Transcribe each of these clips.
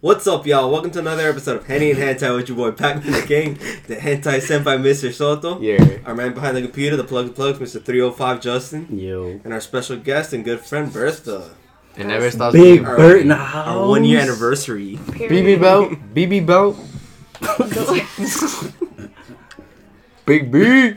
What's up, y'all? Welcome to another episode of Henny and Hentai with your boy Pac-Man the King, the Hentai Senpai Mr. Soto, Yeah. our man behind the computer, the plug plugs, Mr. 305 Justin, Yo. and our special guest and good friend Bertha. It never stops Big being Our- Bert in the Our house. one year anniversary. BB belt. BB belt. Big B.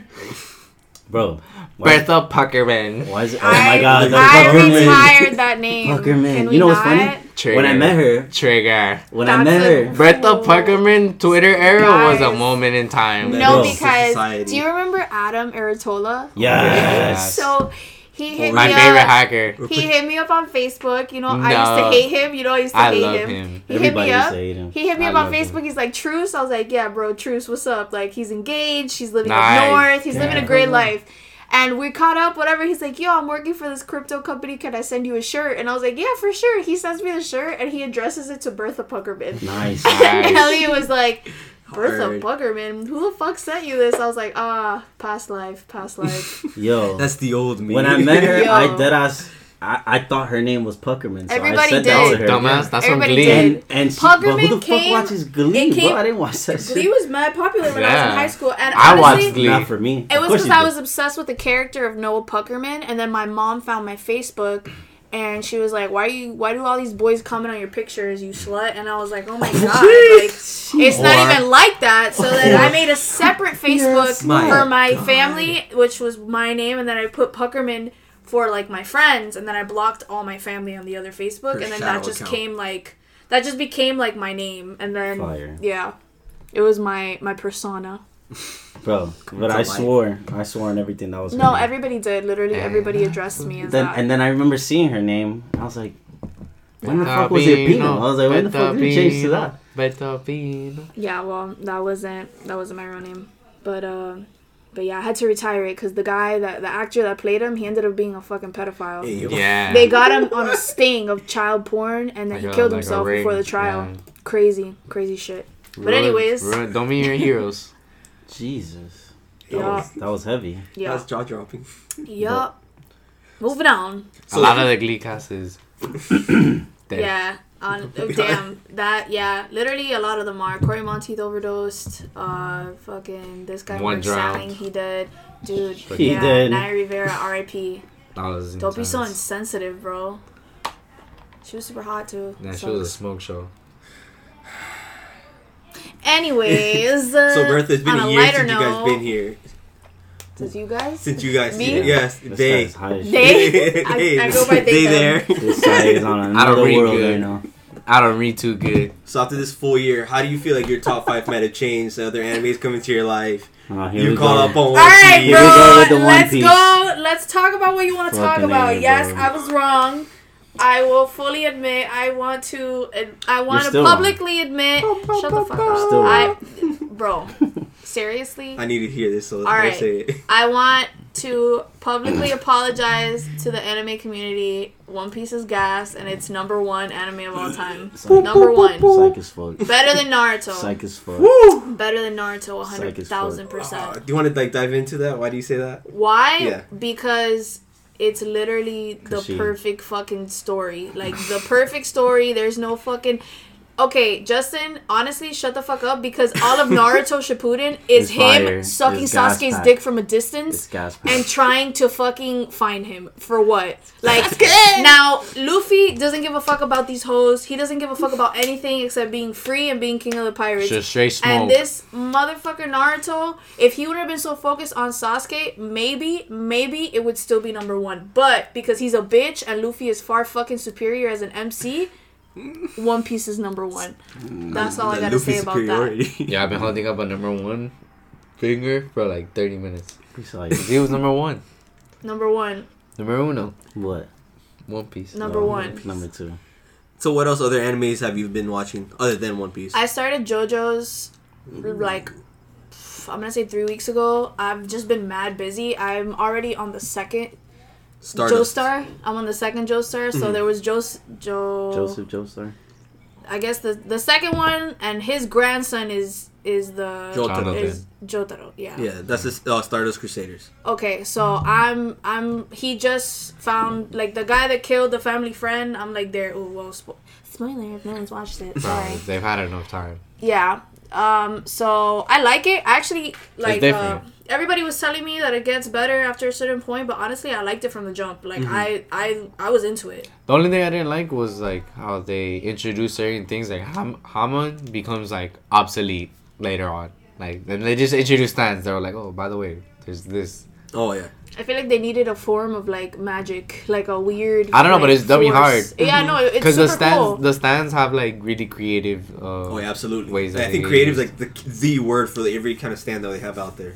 Bro. Why, Bertha Puckerman. why is it? Oh I, my god. The I Puckerman. retired that name. Puckerman. Can we You know what's not? funny? Trigger. When I met her, Trigger. when I met a- her, Bertha Oh. Puckerman Twitter era was a moment in time. No, Bro. because do you remember Adam Aratola? yes. So he hit My me favorite up. hacker. He hit me up on Facebook. You know, I used to hate him. You know, I used to I hate love him. him. He Everybody hit me up. him. He hit me I up on love him. Facebook. He's like, Truce. I was like, yeah, bro, Truce, what's up? Like, he's engaged. He's living Nice. up north. He's living a great uh-huh. life. And we caught up, whatever. He's like, yo, I'm working for this crypto company. Can I send you a shirt? And I was like, yeah, for sure. He sends me the shirt and he addresses it to Bertha Puckerman. Nice. And Nice. Elliot was like, Bertha Hard. Puckerman, who the fuck sent you this? I was like, ah, past life, past life. Yo. That's the old me. when I met her, Yo. I dead ass. I, I thought her name was Puckerman. So I Everybody said did. that to her. Dumbass. That's on Everybody Glee. did. And, and she, but who Puckerman the fuck came- watches Glee, it came- bro? I didn't watch that Glee shit. was mad popular when I was in high school. And I honestly, watched Glee. Not for me. It was because I was obsessed with the character of Noah Puckerman, and then my mom found my Facebook, and she was like, "Why you? Why do all these boys comment on your pictures, you slut?" And I was like, "Oh my god, like it's not even like that." So then I made a separate Facebook my for my God. family, which was my name, and then I put Puckerman for like my friends, and then I blocked all my family on the other Facebook, Her and then that just account. came like that just became like my name, and then Fire. yeah, it was my my persona. Bro, but I life. swore. I swore on everything that was No, name. everybody did. Literally, Yeah. everybody addressed me as Then, that. and then I remember seeing her name. I was like, when the fuck was it Pino? I was like, when the fuck did it change to that? Betabino. yeah, well, that wasn't that wasn't my real name, but uh, but yeah, I had to retire it because the guy that the actor that played him, he ended up being a fucking pedophile. Hey. Yeah. They got him on a sting of child porn, and then Like he a- killed like himself before the trial. yeah. Crazy, crazy shit. But Ruin- anyways, ruin- don't meet your heroes. Jesus. That, Yeah. was, that was heavy. yeah, That's jaw dropping. yup. Moving on. So- a lot of the Glee cast is dead. Yeah. On, oh, damn that yeah literally a lot of them are Cory Monteith overdosed uh fucking this guy One Mark drowned. Salling he did dude He yeah did. Naya Rivera R.I.P. Don't be so insensitive, bro. She was super hot too. That so. shit was a smoke show. Anyways, So uh, Bertha, it's been on a year lighter since you guys been here. Since you guys, Since you guys, Me? yes, This they, guy's high as shit. They? I- I go by they, they them. there. This guy is on I don't another read world good. right now. I don't read too good. So after this full year, how do you feel like your top five might have changed? The other animes coming to your life. Oh, You we call go. up on One All right, Piece. Here go bro. Let's Piece. go. Let's talk about what you want to talk about. A, yes, bro. I was wrong. I will fully admit. I want to. I want to still wrong. publicly admit. Shut the fuck up. Still I, bro. Seriously. I need to hear this, so All I right. say it. I want to publicly apologize to the anime community. One Piece is gas, and it's number one anime of all time. Psych- Number one. Psych as fuck. Better than Naruto. Psych as fuck. Better than Naruto, one hundred thousand percent. Ah, do you want to like dive into that? Why do you say that? Why? Yeah. Because it's literally the she- perfect fucking story. Like the perfect story. There's no fucking. Okay, Justin, honestly, shut the fuck up because all of Naruto Shippuden is It's fire. him sucking It's Sasuke's dick from a distance and trying to fucking find him for what? Like now, Luffy doesn't give a fuck about these hoes. He doesn't give a fuck about anything except being free and being king of the pirates. Just straight smoke. And this motherfucker Naruto, if he would have been so focused on Sasuke, maybe, maybe it would still be number one. But because he's a bitch and Luffy is far fucking superior as an MC, One Piece is number one. Mm, That's all I gotta Luffy say about that. yeah, I've been holding up a number one finger for like 30 minutes. It's like, He was number one. Number one. Number uno. what? One Piece. Number Oh, one. Number two. So what else other animes have you been watching other than One Piece? I started JoJo's like I'm gonna say three weeks ago. I've just been mad busy. I'm already on the second Stardust. Joestar. I'm on the second Joestar. So Mhm. there was Jos Jo Joseph Joestar. I guess the the second one and his grandson is is the Jotaro. is Jotaro. Yeah. Yeah, that's this uh, Stardust Crusaders. Okay, so I'm I'm he just found like the guy that killed the family friend. I'm like there. Oh well, spo- spoiler if no one's watched it. Bro, Sorry. they've had enough time. Yeah. Um. So I like it. I actually like. Uh, different. Everybody was telling me that it gets better after a certain point, but honestly, I liked it from the jump. Like I I I was into it. The only thing I didn't like was like how they introduced certain things like Ham- Hamon becomes like obsolete later on. Like then they just introduced stands. They were like, oh, by the way, there's this. Oh yeah. I feel like they needed a form of like magic, like a weird. I don't know, but like, it's W force. hard. Yeah, no, it's Because the stands, cool. the stands have like really creative. Uh, Oh yeah, absolutely. Ways I think creative is like the the word for every kind of stand that they have out there.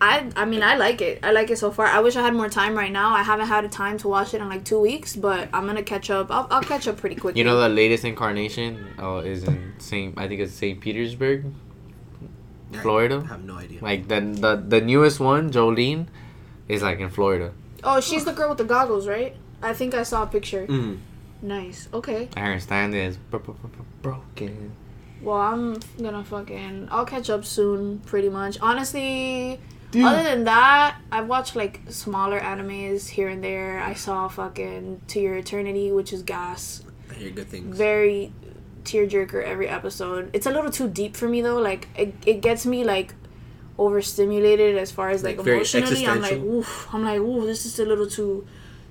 I I mean I like it. I like it so far. I wish I had more time right now. I haven't had time to watch it in like two weeks, but I'm gonna catch up. I'll, I'll catch up pretty quickly. You know the latest incarnation uh, is in Saint. I think it's Saint Petersburg, Florida. I have no idea. Like the the the newest one, Jolyne, is like in Florida. Oh, she's the girl with the goggles, right? I think I saw a picture. Mm. Nice. Okay. And her stand is bro- bro- bro- bro- broken. Well, I'm gonna fucking. I'll catch up soon, pretty much. Honestly, other than that, I've watched like smaller animes here and there. I saw fucking To Your Eternity, which is gas. I hear good things. Very tearjerker every episode. It's a little too deep for me though. Like it, it gets me like overstimulated as far as like, Like, emotionally. I'm like, oof. I'm like, ooh, this is a little too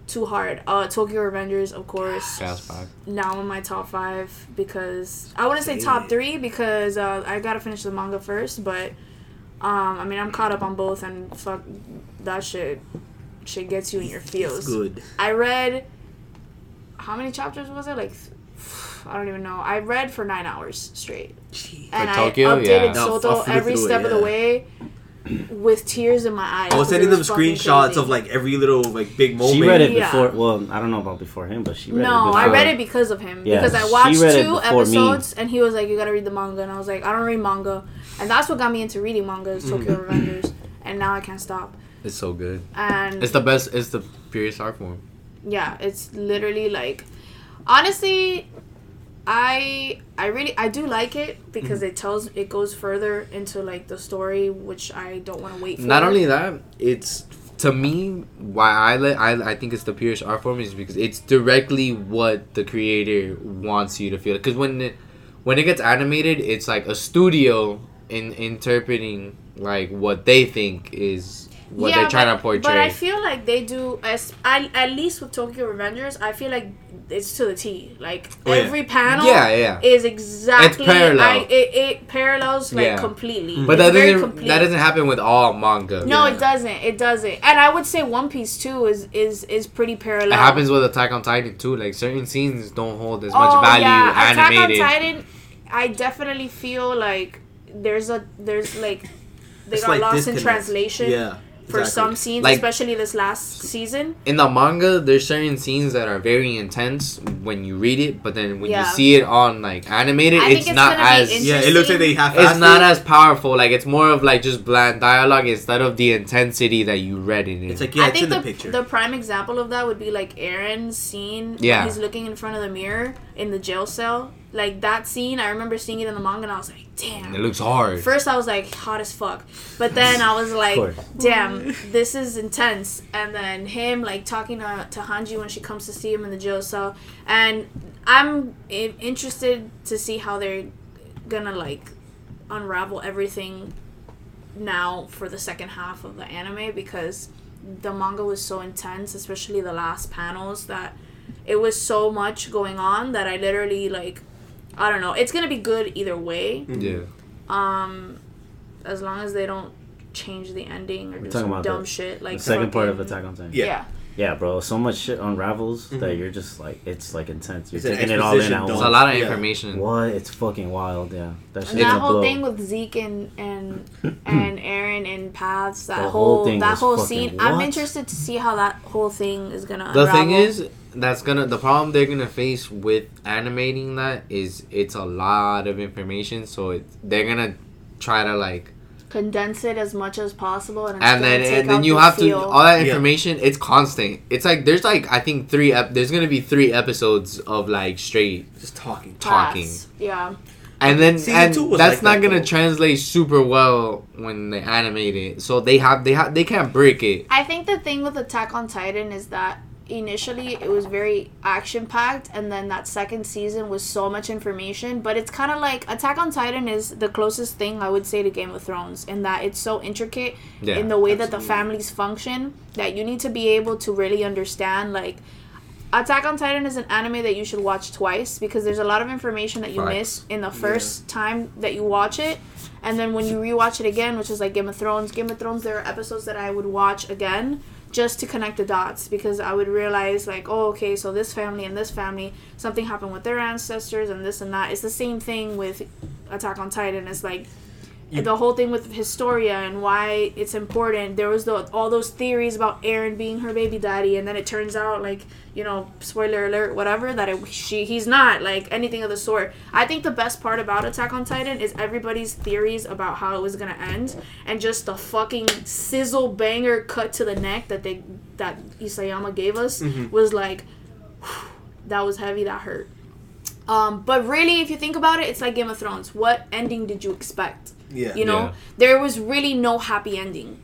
too hard. Uh, Tokyo Revengers, of course now in my top five because I wouldn't say top three because uh, I gotta finish the manga first, but um, I mean I'm caught up on both and fuck that shit. Shit gets you in your It's feels. good. I read how many chapters was it? Like I don't even know. I read for nine hours straight, Gee. and Tokyo? I updated Yeah. Soto I'll every through it, step of the way with tears in my eyes. I was sending them was screenshots crazy. of like every little like big moment. She read it Yeah. before. Well, I don't know about before him, but she read it. No, Before. I read it because of him. Yeah, because I she watched read it two before me. episodes and he was like, You gotta read the manga and I was like, I don't read manga and that's what got me into reading manga is Tokyo. Revengers and now I can't stop. It's so good. And It's the best. It's the purest art form. yeah, it's literally like honestly I I really I do like it because Mm-hmm. it tells it goes further into like the story which I don't want to wait for. Not only that, it's to me why I let I, I think it's the purest art form is because it's directly what the creator wants you to feel. Because when it when it gets animated, it's like a studio in interpreting like what they think is what they're trying but, to portray. But I feel like they do as I, at least with Tokyo Revengers, I feel like it's to the T. Like Oh, yeah. every panel yeah, yeah. is exactly parallel. I, it, it parallels like Yeah. completely. Mm. But It's that very doesn't complete. that doesn't happen with all manga. No, Yeah. it doesn't. It doesn't. And I would say One Piece too is is is pretty parallel. It happens with Attack on Titan too. Like certain scenes don't hold as oh, much value yeah. animated. Attack on Titan, I definitely feel like there's a there's like they It's got like lost in translation Yeah. for exactly. some scenes, Like- especially this last season. in the manga, there's certain scenes that are very intense when you read it, but then when Yeah. you see it on like animated, I it's, it's not as Yeah, it looks like they have. it's not as powerful. Like it's more of like just bland dialogue instead of the intensity that you read in it. It's like yeah, I it's think in the, the, picture. the prime example of that would be like Eren's scene Yeah. when he's looking in front of the mirror in the jail cell. Like that scene, I remember seeing it in the manga and I was like, damn. it looks hard. First, I was like, hot as fuck. But then I was like, damn, this is intense. And then him, like, talking to, to Hanji when she comes to see him in the jail cell. And I'm interested to see how they're gonna, like, unravel everything now for the second half of the anime because the manga was so intense, especially the last panels, that it was so much going on that I literally, like, I don't know. It's gonna be good either way yeah, um as long as they don't change the ending or do some about dumb the- shit like the second part of Attack on Titan. Yeah. yeah. Yeah, bro. So much shit unravels that Mhm. you're just like, it's like intense. You're It's taking it all in exposition at there's dump. a lot of Yeah. information. What? It's fucking wild. Yeah, that shit's And that whole blow. thing with Zeke and and and Eren and Paths, that The whole, whole thing that whole fucking scene. I'm interested to see how that whole thing is gonna. The unravel. thing is, that's gonna the problem they're gonna face with animating that is it's a lot of information, so it, they're gonna try to like condense it as much as possible, and, and then and then you the have to feel. all that Yeah. information. It's constant. It's like there's like I think three. Ep- there's gonna be three episodes of like straight Just talking. talking. Pass. Yeah. And then Season and that's like not that, gonna though. translate super well when they animate it. So they have they have they can't break it. I think the thing with Attack on Titan is that initially it was very action packed and then that second season was so much information but it's kind of like attack on titan is the closest thing i would say to game of thrones in that it's so intricate Yeah, in the way that the families function that you need to be able to really understand like attack on titan is an anime that you should watch twice because there's a lot of information that you Facts. miss in the first time that you watch it and then when you rewatch it again which is like game of thrones game of thrones there are episodes that i would watch again just to connect the dots because I would realize like, oh, okay, so this family and this family, something happened with their ancestors and this and that. It's the same thing with Attack on Titan. It's like the whole thing with Historia and why it's important. There was the, all those theories about Eren being her baby daddy, and then it turns out like you know, spoiler alert, whatever, that it, she he's not like anything of the sort. I think the best part about Attack on Titan is everybody's theories about how it was gonna end, and just the fucking sizzle banger cut to the neck that they that Isayama gave us was like, that was heavy, that hurt. Um, but really, if you think about it, it's like Game of Thrones. What ending did you expect? Yeah. You know, Yeah. there was really no happy ending.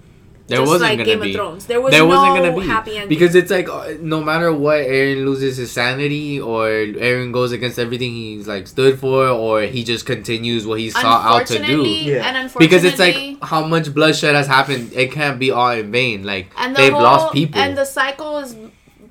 There Just wasn't like gonna Game be. of Thrones. There was there no wasn't gonna be happy ending. because it's like uh, no matter what Eren loses his sanity or Eren goes against everything he's like stood for or he just continues what he sought out to do. Yeah. and unfortunately, Because it's like how much bloodshed has happened. It can't be all in vain. Like and the they've whole, lost people. and the cycle is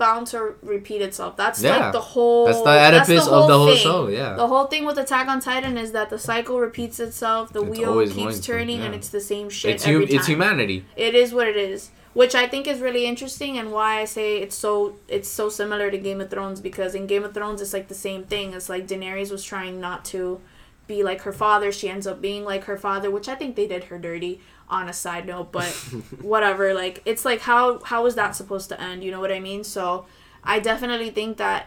bound to repeat itself. That's Yeah. like the whole. That's the Oedipus of the whole thing. show, yeah. the whole thing with Attack on Titan is that the cycle repeats itself. The It's wheel keeps to, turning, yeah. and it's the same shit it's every hum- it's humanity. It is what it is, which I think is really interesting, and why I say it's so it's so similar to Game of Thrones because in Game of Thrones it's like the same thing. It's like Daenerys was trying not to be like her father. She ends up being like her father, which I think they did her dirty. On a side note, but whatever. Like it's like how how is that supposed to end? You know what I mean? So I definitely think that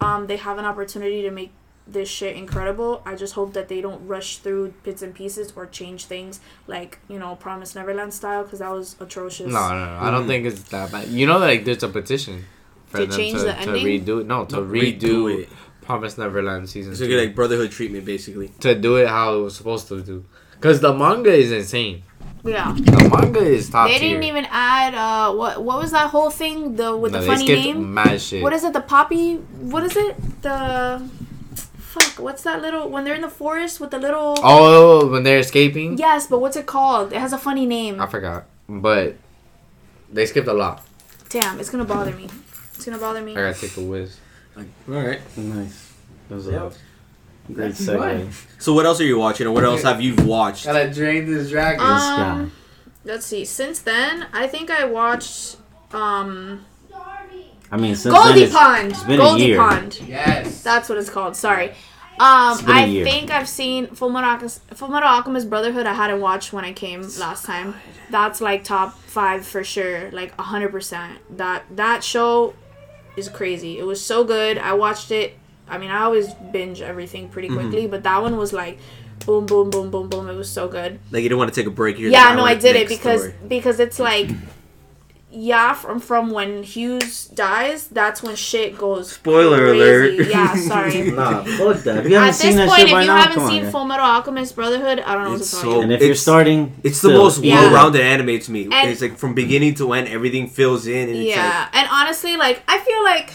um they have an opportunity to make this shit incredible. I just hope that they don't rush through bits and pieces or change things like you know Promise Neverland style because that was atrocious. No, no, no. I don't think it's that bad. You know, like there's a petition for To them change to, the to redo it. No, to Redo redo, it. Promise Neverland season So two. get like brotherhood treatment, basically. to do it how it was supposed to do. Cause the manga is insane. Yeah, The manga is top they didn't even add uh what what was that whole thing the with No, the funny skipped name? mad shit. What is it? The poppy? What is it? The fuck? What's that little when they're in the forest with the little? Oh, when they're escaping. Yes, but what's it called? It has a funny name. I forgot, but they skipped a lot. Damn, it's gonna bother me. It's gonna bother me. I gotta take a whiz. All right. Nice. That was Yep. a great That's segue. fine. So what else are you watching, or what else have you watched? Gotta drain this dragon. This Um, let's see. Since then, I think I watched um I mean, since then Goldy it's, Pond. it's been a Goldy year. Pond. yes. That's what it's called. Sorry. Um, It's been a I year. think I've seen Fullmetal Alchemist, Fullmetal Alchemist Brotherhood. I hadn't watched when I came last time. That's like top five for sure, like hundred percent. That that show is crazy. It was so good. I watched it. I mean, I always binge everything pretty Mm-hmm. quickly, but that one was like, boom, boom, boom, boom, boom. It was so good. Like you didn't want to take a break here. yeah, no, I did it because because it's like, yeah, from from when Hughes dies, that's when shit goes. Spoiler crazy. alert. Yeah, sorry. Nah, fuck that. If you haven't At seen this that point, shit if by you now, haven't seen on. Full Metal Alchemist Brotherhood, I don't know what It's to tell so- and if you're It's- starting, It's the most Yeah. well-rounded anime to me. And- it's like from beginning to end, everything fills in, and it's yeah, and honestly, like I feel like,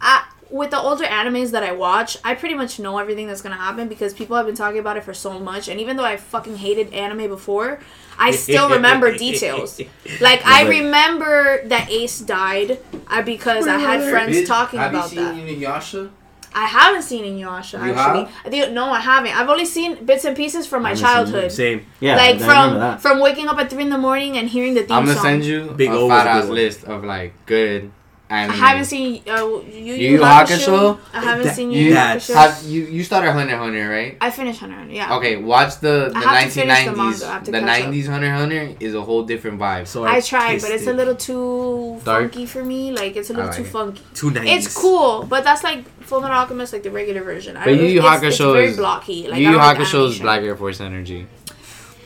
I, with the older animes that I watch, I pretty much know everything that's gonna happen because people have been talking about it for so much. And even though I fucking hated anime before, I still remember details. Like I remember that Ace died uh, because I had friends talking Have about you that. seen Inuyasha? I haven't seen Inuyasha You actually. I think- no, I haven't. I've only seen bits and pieces from my childhood. same. yeah, like I from that. from waking up at three in the morning and hearing the theme I'm gonna song. send you Big a O was fat a good ass list of like good I anime. haven't seen uh, Yu Yu Yu Yu Hakusho. Hakusho? I haven't That- seen You Yu Yu that's- Hakusho. have you you started Hunter x Hunter right? I finished Hunter x Hunter. Yeah. Okay, watch the the I have to finish the 1990s. manga. I have to The catch up. 90s Hunter Hunter is a whole different vibe. So I tried, but it's a little too Dark? funky for me. Like it's a little like too it. funky. two nineties. It's cool, but that's like Full Metal Alchemist, like the regular version. I But Yu Yu it's, it's Hakusho very is blocky. Like Yu I Yu don't like Hakusho's animation. Black Air Force energy.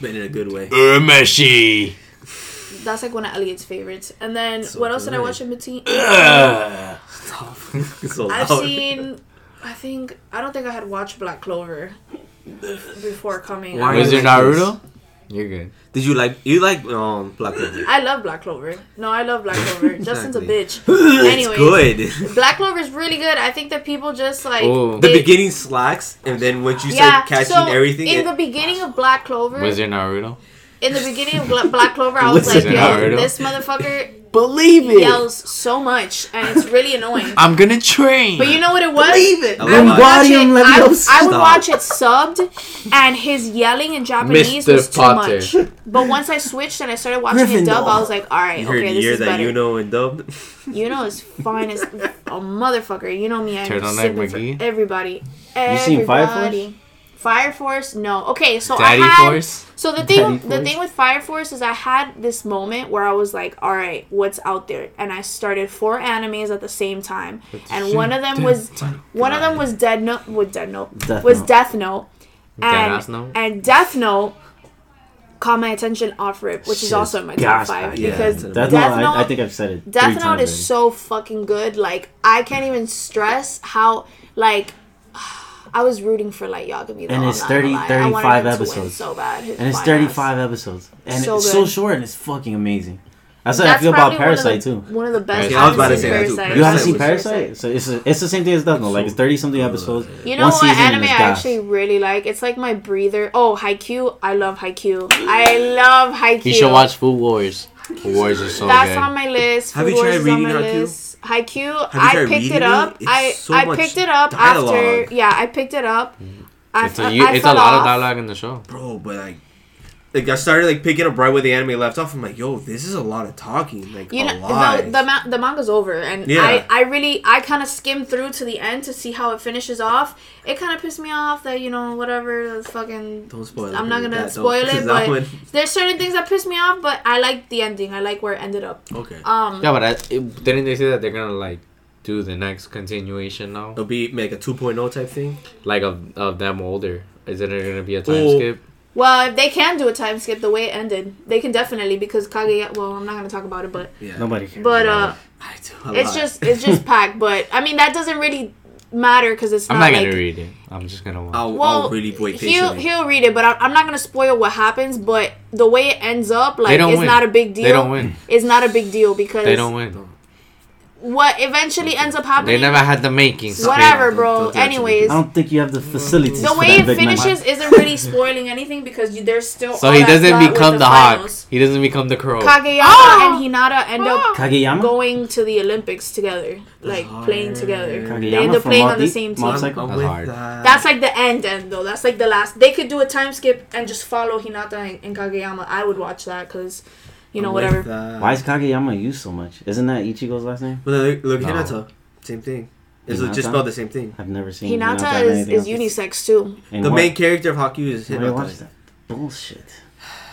but in a good way. Urameshi. That's like one of Elliot's favorites. And then So what else did I watch in between? It's so I've seen. I think I don't think I had watched Black Clover before coming. Why is Was it it Naruto? You're good. Did you like you like um Black Clover? I love Black Clover. No, I love Black Clover. Justin's a bitch. anyway, good. Black Clover is really good. I think that people just like Ooh. The beginning slacks, and then once you Yeah, start catching so everything, in it- the beginning of Black Clover, Was it Naruto? In the beginning of Black Clover, I was Was like, yo, Naruto? this motherfucker Believe it. yells so much, and it's really annoying. I'm gonna train. But you know what it was? it. I would, watch it, I, Leviosa. I would watch it subbed, and his yelling in Japanese Mr. was too Potter. much. But once I switched and I started watching it dub, I was like, all right, you heard okay, the year this is that better. you know and dubbed. You know, is fine as a motherfucker. You know me, I'm Turtleneck simping for McGee? everybody. You seen Fire Force? Everybody. Fire Force? No. Okay, so Daddy I had. Force. So the Daddy thing, the Force? thing with Fire Force is I had this moment where I was like, all right, what's out there? And I started four animes at the same time, and one of them was one of them was Dead Note. With Dead Note Death was Note. Death Note, Deadass and Note? and Death Note caught my attention off rip, which is Shit's also in my top gas five. Yeah, because it's Death, Death Note, Note, I, I think I've said it. Death three Note times is already. so fucking good. Like I can't even stress how like. I was rooting for Light Yagami though. And it's gonna 30 lie. I wanted 35 him to episodes. so bad. his and it's 35 ass. episodes, and So it's so short and it's fucking amazing. That's what I feel about probably one of the- Parasite too. One of the best. Yeah, I was about to say seen that too. Parasite. You haven't seen Parasite Parasite, so it's a, it's the same thing as Death Note. Like it's 30 something episodes. You know One what season anime I gas. actually really like? It's like my breather. Oh, Haikyuu. I love Haikyuu. I love Haikyuu. You should watch Food Wars. Food Wars is so That's good. on my list. Have Food you tried Wars is on reading my Haikyuu? List. Haikyuu. I picked it up. it? I so I much picked it up dialogue. after. Yeah, I picked it up. Mm. I, it's a, I you, it's a fell lot of dialogue in the show. Bro, but like, like I started like picking up right where the anime left off. I'm like, yo, this is a lot of talking. Like You a know, lot. the, the, ma- the manga's over, and Yeah. I, I really, I kind of skimmed through to the end to see how it finishes off. It kind of pissed me off that you know whatever, that's fucking. Don't spoil it. I'm not gonna That spoil it, but one- there's certain things that piss me off. But I like the ending. I like where it ended up. okay. Um, Yeah, but I, it, didn't they say that they're gonna like do the next continuation now, It'll be like a 2.0 type thing. like of of them older? Is it gonna be a time Oh. skip? Well, if they can do a time skip the way it ended, they can definitely because Kaguya. Well, I'm not gonna talk about it, but Yeah. Nobody cares. but uh, I do a it's lot. just it's just packed. But I mean that doesn't really matter because it's I'm not not gonna read it. I'm just gonna watch. I'll, Well, I'll really wait he'll he'll read it, but I, I'm not gonna spoil what happens. But the way it ends up, like, it's win. not a big deal. They don't win. It's not a big deal because They don't win. What eventually ends up happening. They never had the makings. whatever, bro. don't do that to me. Anyways, I don't think you have the facilities. the for way that it finishes isn't really spoiling anything because you, there's still. So all he doesn't become the, the hawk. He doesn't become the crow. Kageyama Ah! and Hinata end up Kageyama. going to the Olympics together, like playing together. They end up playing Mob on the same team. That's hard. that. That's like the end end though. That's like the last. They could do a time skip and just follow Hinata and, and Kageyama. I would watch that because, you know, I'm whatever. that. Why is Kageyama used so much? Isn't that Ichigo's last name? Well, look, look No. Hinata. Same thing. It's Hinata? just spelled the same thing. I've never seen Hinata in is, is unisex too. In the what? main character of Haku is Where do watch Hinata. that? Bullshit.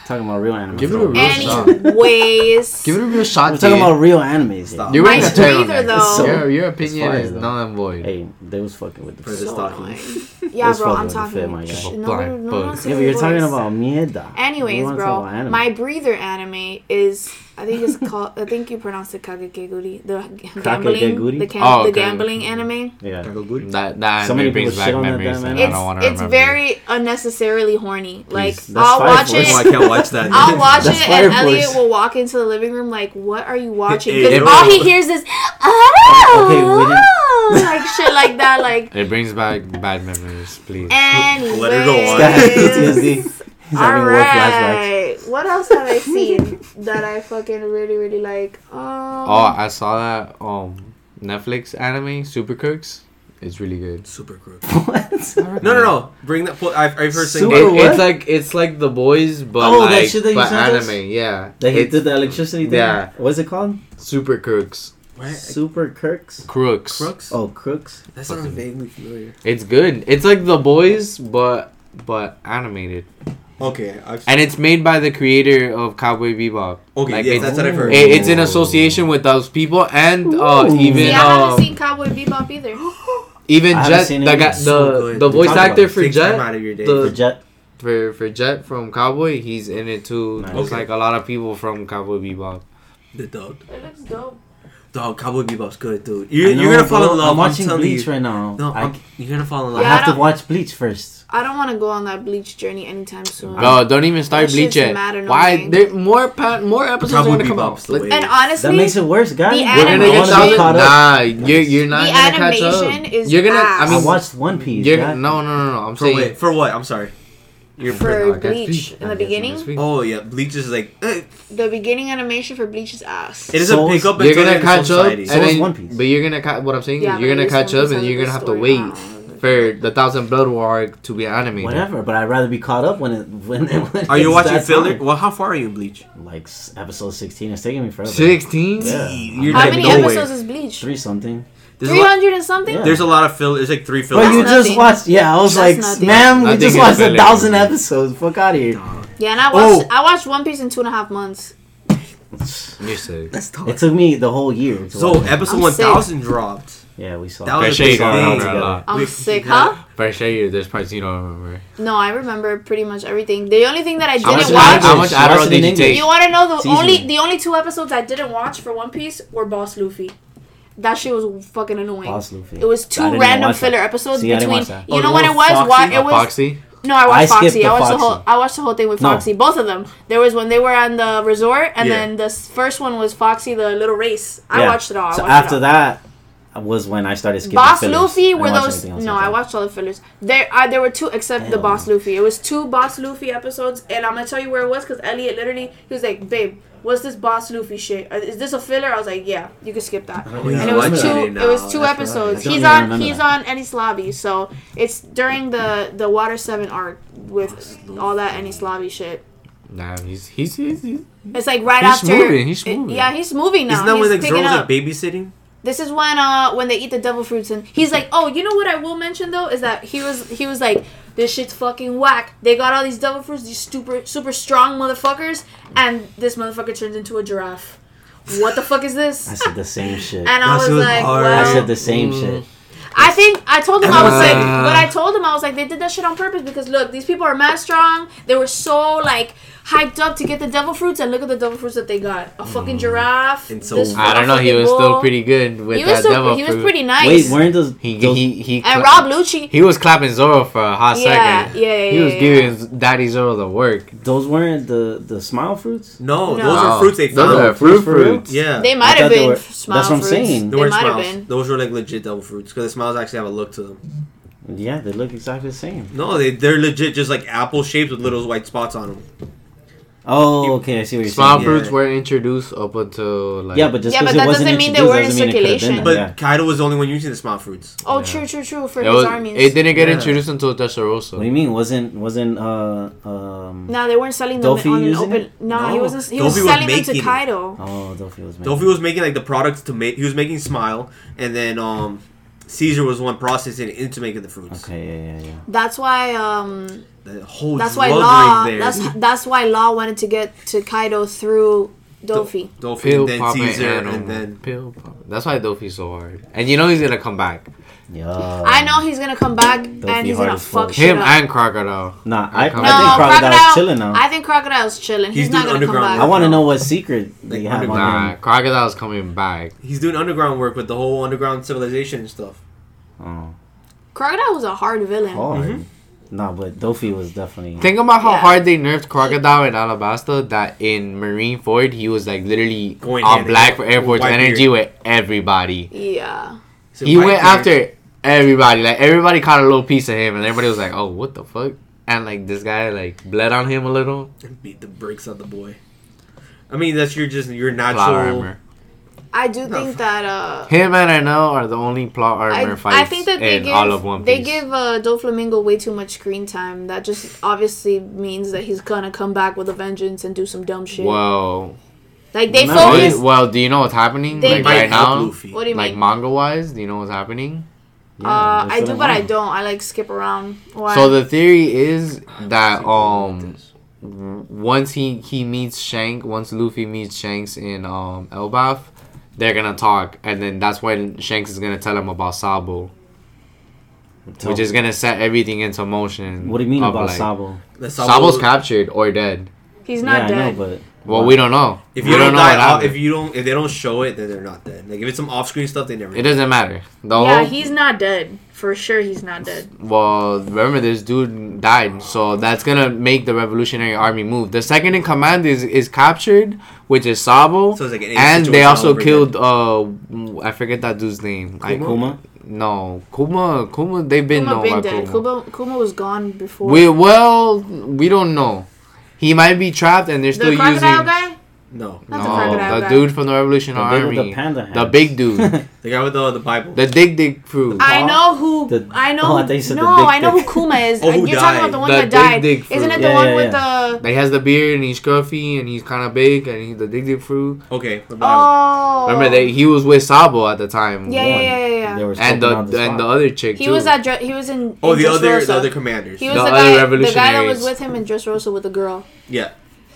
Talking about real anime. Give it a real shot. Anyways, Give it a real shot. We're talking dude. about real anime. Stop. You're My wearing a breather, turtleneck. though. Your, your opinion fire, is though. null and void. Hey, they was fucking with the For the fit. so stocking. annoying. Yeah, Let's bro, fuck I'm with the talking. Fit, my guy. Shh, guy. no, Blind no, no, book. no, Yeah, say but your you're talking voice. about mierda. Anyways, We wanna talk bro, about anime. my breather anime is I think it's called I think you pronounce it Kagekeguri, the gambling, Kakegeguri? the, oh, cam- Oh, the okay. gambling anime. Yeah. Mm-hmm. That that So anime many brings people back shit on that memories, and. I It's don't want to it's remember. very unnecessarily horny. Like Please, that's I'll watch Force. Oh, I it. can't watch that. I'll watch That's it, and Elliot Force. will walk into the living room like, "What are you watching?" Because all he hears is, oh! Okay, "Oh," like shit like that. Like, It brings back bad memories, please. anyways. Let her go on. This guy has PTSD. He's war flashbacks. Alright. What else have I seen that I fucking really, really like? Um, Oh, I saw that um Netflix anime Super Crooks. It's really good. Super Crooks. What? No, no, no. Bring that. Put, I've, I've heard saying Super- It, it's like it's like the boys, but Oh, that like shit that you but sent us? Yeah, they he it's did the electricity thing? Yeah. What's it called? Super Crooks. What? Super Kirks? Crooks. Crooks? Oh, Crooks? That sounds vaguely familiar. It's good. It's like the boys, but but animated, Okay, I've. and it's made by the creator of Cowboy Bebop. Okay, like, yes, it's, that's what I've heard. it- it's in association with those people, and uh, even See, I haven't uh, seen Cowboy Bebop either. even I Jet, seen the guy. So the the voice actor for Jet, out of your day. the- For Jet? for for Jet from Cowboy, he's in it too. Nice. Just Okay. like a lot of people from Cowboy Bebop. The dog. It looks dope. Dog, Cowboy Bebop's good, dude. I You're, know, you're gonna fall bro. in love. I'm watching telling Bleach you. right now. No, I, you're gonna fall in love. Yeah, I have I to watch Bleach first. I don't want to go on that bleach journey anytime soon. No, don't even start That Bleach yet. Why? There more pa- more episodes Cowboy are gonna come out. Bebop's the Like, way. And honestly, That makes it worse, guys. The We're gonna get wanna be caught up. Nah, you're you're not The gonna catch up. animation is you're gonna. ass. I I mean, watched One Piece. you're guy. no no no no. I'm For saying what? For what? I'm sorry. You're for no, Bleach in the beginning. Oh yeah, Bleach is like eh, the beginning animation for Bleach is ass. it is Souls- a pick up. You're gonna catch up, and then, One Piece. but you're gonna ca- what I'm saying Yeah, is you're gonna catch up, and you're gonna have to wait I for the Thousand Blood War to be animated. Whatever, but I'd rather be caught up when it when it. When Are you watching that filler? time. Well, how far are you Bleach? Like episode sixteen. It's taking me forever. Sixteen. Yeah. You're How like many nowhere. episodes is Bleach? Three something. There's a, lot, and something. Yeah. there's a lot of filler. There's like three fillers. But you That's just watched. Yeah, I was That's like, nothing. ma'am, we just watched a filler. thousand episodes. Fuck out of here. Yeah, and I Oh. watched I watched One Piece in two and a half months. You're sick. That's tough. It took me the whole year. To So watch episode I'm one sick. thousand dropped. yeah, we saw. That it. was a Appreciate big you going thing. on there a lot. I'm We- sick, yeah. huh? But I show you, there's parts you don't remember. No, I remember pretty much everything. The only thing that I How much, didn't watch Ad- watch. how much Watch Adderall it did in you English. take? You want to know the Season. only the only two episodes I didn't watch for One Piece were Boss Luffy. That shit was fucking annoying. Boss Luffy. It was two random watch that. filler episodes See, between. that. You Oh, know the what it was? Foxy? Why it was? Foxy? No, I I watched skipped Foxy. I watched the whole. I watched the whole thing with No. Foxy. Both of them. There was when they were on the resort, and Yeah. then the first one was Foxy, the little race. I Yeah. watched it all. I So after it all. that was when I started skipping Boss fillers. Luffy were those? No, after I watched all the fillers. There, uh, there were two except the Boss no. Luffy. It was two Boss Luffy episodes, and I'm gonna tell you where it was because Elliot literally he was like, "Babe, what's this Boss Luffy shit? Uh, Is this a filler?" I was like, "Yeah, you can skip that." Oh, yeah. and it was two. it It, was two that's episodes. I don't He's on. He's that. on Enies Lobby, so it's during the the Water Seven arc with all that Enies Lobby shit. Nah, he's he's he's. he's It's like right He's after. moving, he's it- moving. yeah, he's moving now. Isn't that he's when the picking girls up. like babysitting? This is when uh when they eat the devil fruits and he's like, oh, you know what I will mention though is that he was he was like, this shit's fucking whack. They got all these devil fruits, these super super strong motherfuckers, and this motherfucker turns into a giraffe. What the fuck is this? I said the same shit. And I That was was like, hard. I well, said the same Mm. shit. I think I told him I was like, Uh. but I told him I was like, they did that shit on purpose because look, these people are mad strong. They were so like hyped up to get the devil fruits, and look at the devil fruits that they got. A fucking giraffe. And so- this I don't know. He fucking was still pretty good with He was that still, devil he was fruit. pretty nice. Wait, weren't those? He those he he. and cla- Rob Lucci. He was clapping Zoro for a hot Yeah, second. yeah, yeah, He was yeah, giving Daddy Zoro the work. those weren't the the smile fruits? No, No. those are fruits they Those found. are fruit For fruits. Yeah, They might have been were- smile that's what I'm fruits. saying. they They weren't might have smiles. been. Those were like legit devil fruits because the smiles actually have a look to them. Yeah, they look exactly the same. No, they they're legit just like apple shaped with little white spots on them. Oh, okay, I see what you're Small saying. Yeah. fruits were introduced up until like Yeah, but just Yeah, but it that wasn't doesn't mean they were in doesn't mean it could've been circulation. But yeah. Kaido was the only one using the small fruits. Oh, Yeah. true, true, true. For it, his was, armies. it didn't get Yeah. introduced until What do you mean? Wasn't wasn't uh um? No, they weren't selling them Doffy on an open. it? No, he wasn't. He Doffy was was selling them to making it. Kaido. Oh, Doffy was. making Doffy was making like the products to make. He was making smile, and then um, Caesar was one processing it into making the fruits. Okay, yeah, yeah, yeah. That's why. Um. The whole That's why drug Law. right there. That's that's why Law wanted to get to Kaido through Doffy. Doffy, Pill and then popping Caesar, animal. and then pill popping. That's why Doffy's so hard. And you know he's gonna come back. Yeah. I know he's gonna come back Doffy and he's gonna fuck fuck. shit Him up. and Crocodile. Nah, I, I No, think Crocodile's Crocodile. chilling now. I think Crocodile's chilling. He's, He's not gonna come back. I want to know what secret they Like have on Nah, him. Crocodile's coming back. he's doing underground work with the whole underground civilization and stuff. Oh, Crocodile was a hard villain. hard. Mhm. Nah, but Doffy was definitely. Think about how Yeah. hard they nerfed Crocodile in Alabasta. That in Marineford he was like literally Going on Black for Air Force energy Whitebeard. with everybody. Yeah. So He Whitebeard- went after everybody. Like everybody caught a little piece of him, and everybody was like, "Oh, what the fuck?" And like this guy like bled on him a little. and beat the brakes out the boy. I mean, that's your just your Plot natural. Armor. I do No, think f- that uh Him and Enel are the only plot armor I, fights I think that they in give all of One Piece. they give uh, Doflamingo way too much screen time. That just obviously means that he's gonna come back with a vengeance and do some dumb shit. Whoa. Like they No, focus. it- Well, do you know what's happening They like right now? Luffy. What do you mean? Like mean? manga wise, do you know what's happening? Yeah, uh, I do, but I don't. I like skip around. Why? So the theory is that um once he he meets Shank, once Luffy meets Shanks in um Elbaf, they're gonna talk, and then that's when Shanks is gonna tell him about Sabo. Tell- which is gonna set everything into motion. What do you mean about like- Sabo? The Sabo's captured or dead. He's not yeah, dead. I know, but Well, we don't know. If we you don't, die, what if you don't, if they don't show it, then they're not dead. Like if it's some off-screen stuff, they never. It doesn't matter. The yeah, whole he's not dead. For sure, he's not dead. Well, remember this dude died, so that's gonna make the Revolutionary Army move. The second in command is is captured, which is Sabo, So it's like an and they also over killed. Uh, I forget that dude's name. I, Kuma? Kuma. no, Kuma. Kuma. They've been Kuma known been dead. Kuma. Kuma, Kuma was gone before. We well, we don't know. He might be trapped, and they're the still using. crocodile guy? No, Not the no, crocodile the guy. dude from the The Revolutionary big with the Army, panda the big dude, the guy with the the Bible. the Dig Dig crew. I know who. The- I know. oh, I thought you said the no, dick I know dick. who Kuma is. Oh, who You're talking about died. the one The that Dig died. Dig Isn't it fruit. the Yeah, one yeah, with the? He has the beard and he's scruffy and he's kind of big and he's the Dig Dig fruit. okay, the the? Bible. Oh. Remember that he was with Sabo at the time. Yeah, yeah, yeah, yeah, yeah. Were And the scoping and the other chick He too. was at. Dre- he was in. oh, in the Dressrosa. other the other commanders. He was The the, other guy. The guy that was revolutionaries. with him in Dressrosa with the girl. yeah,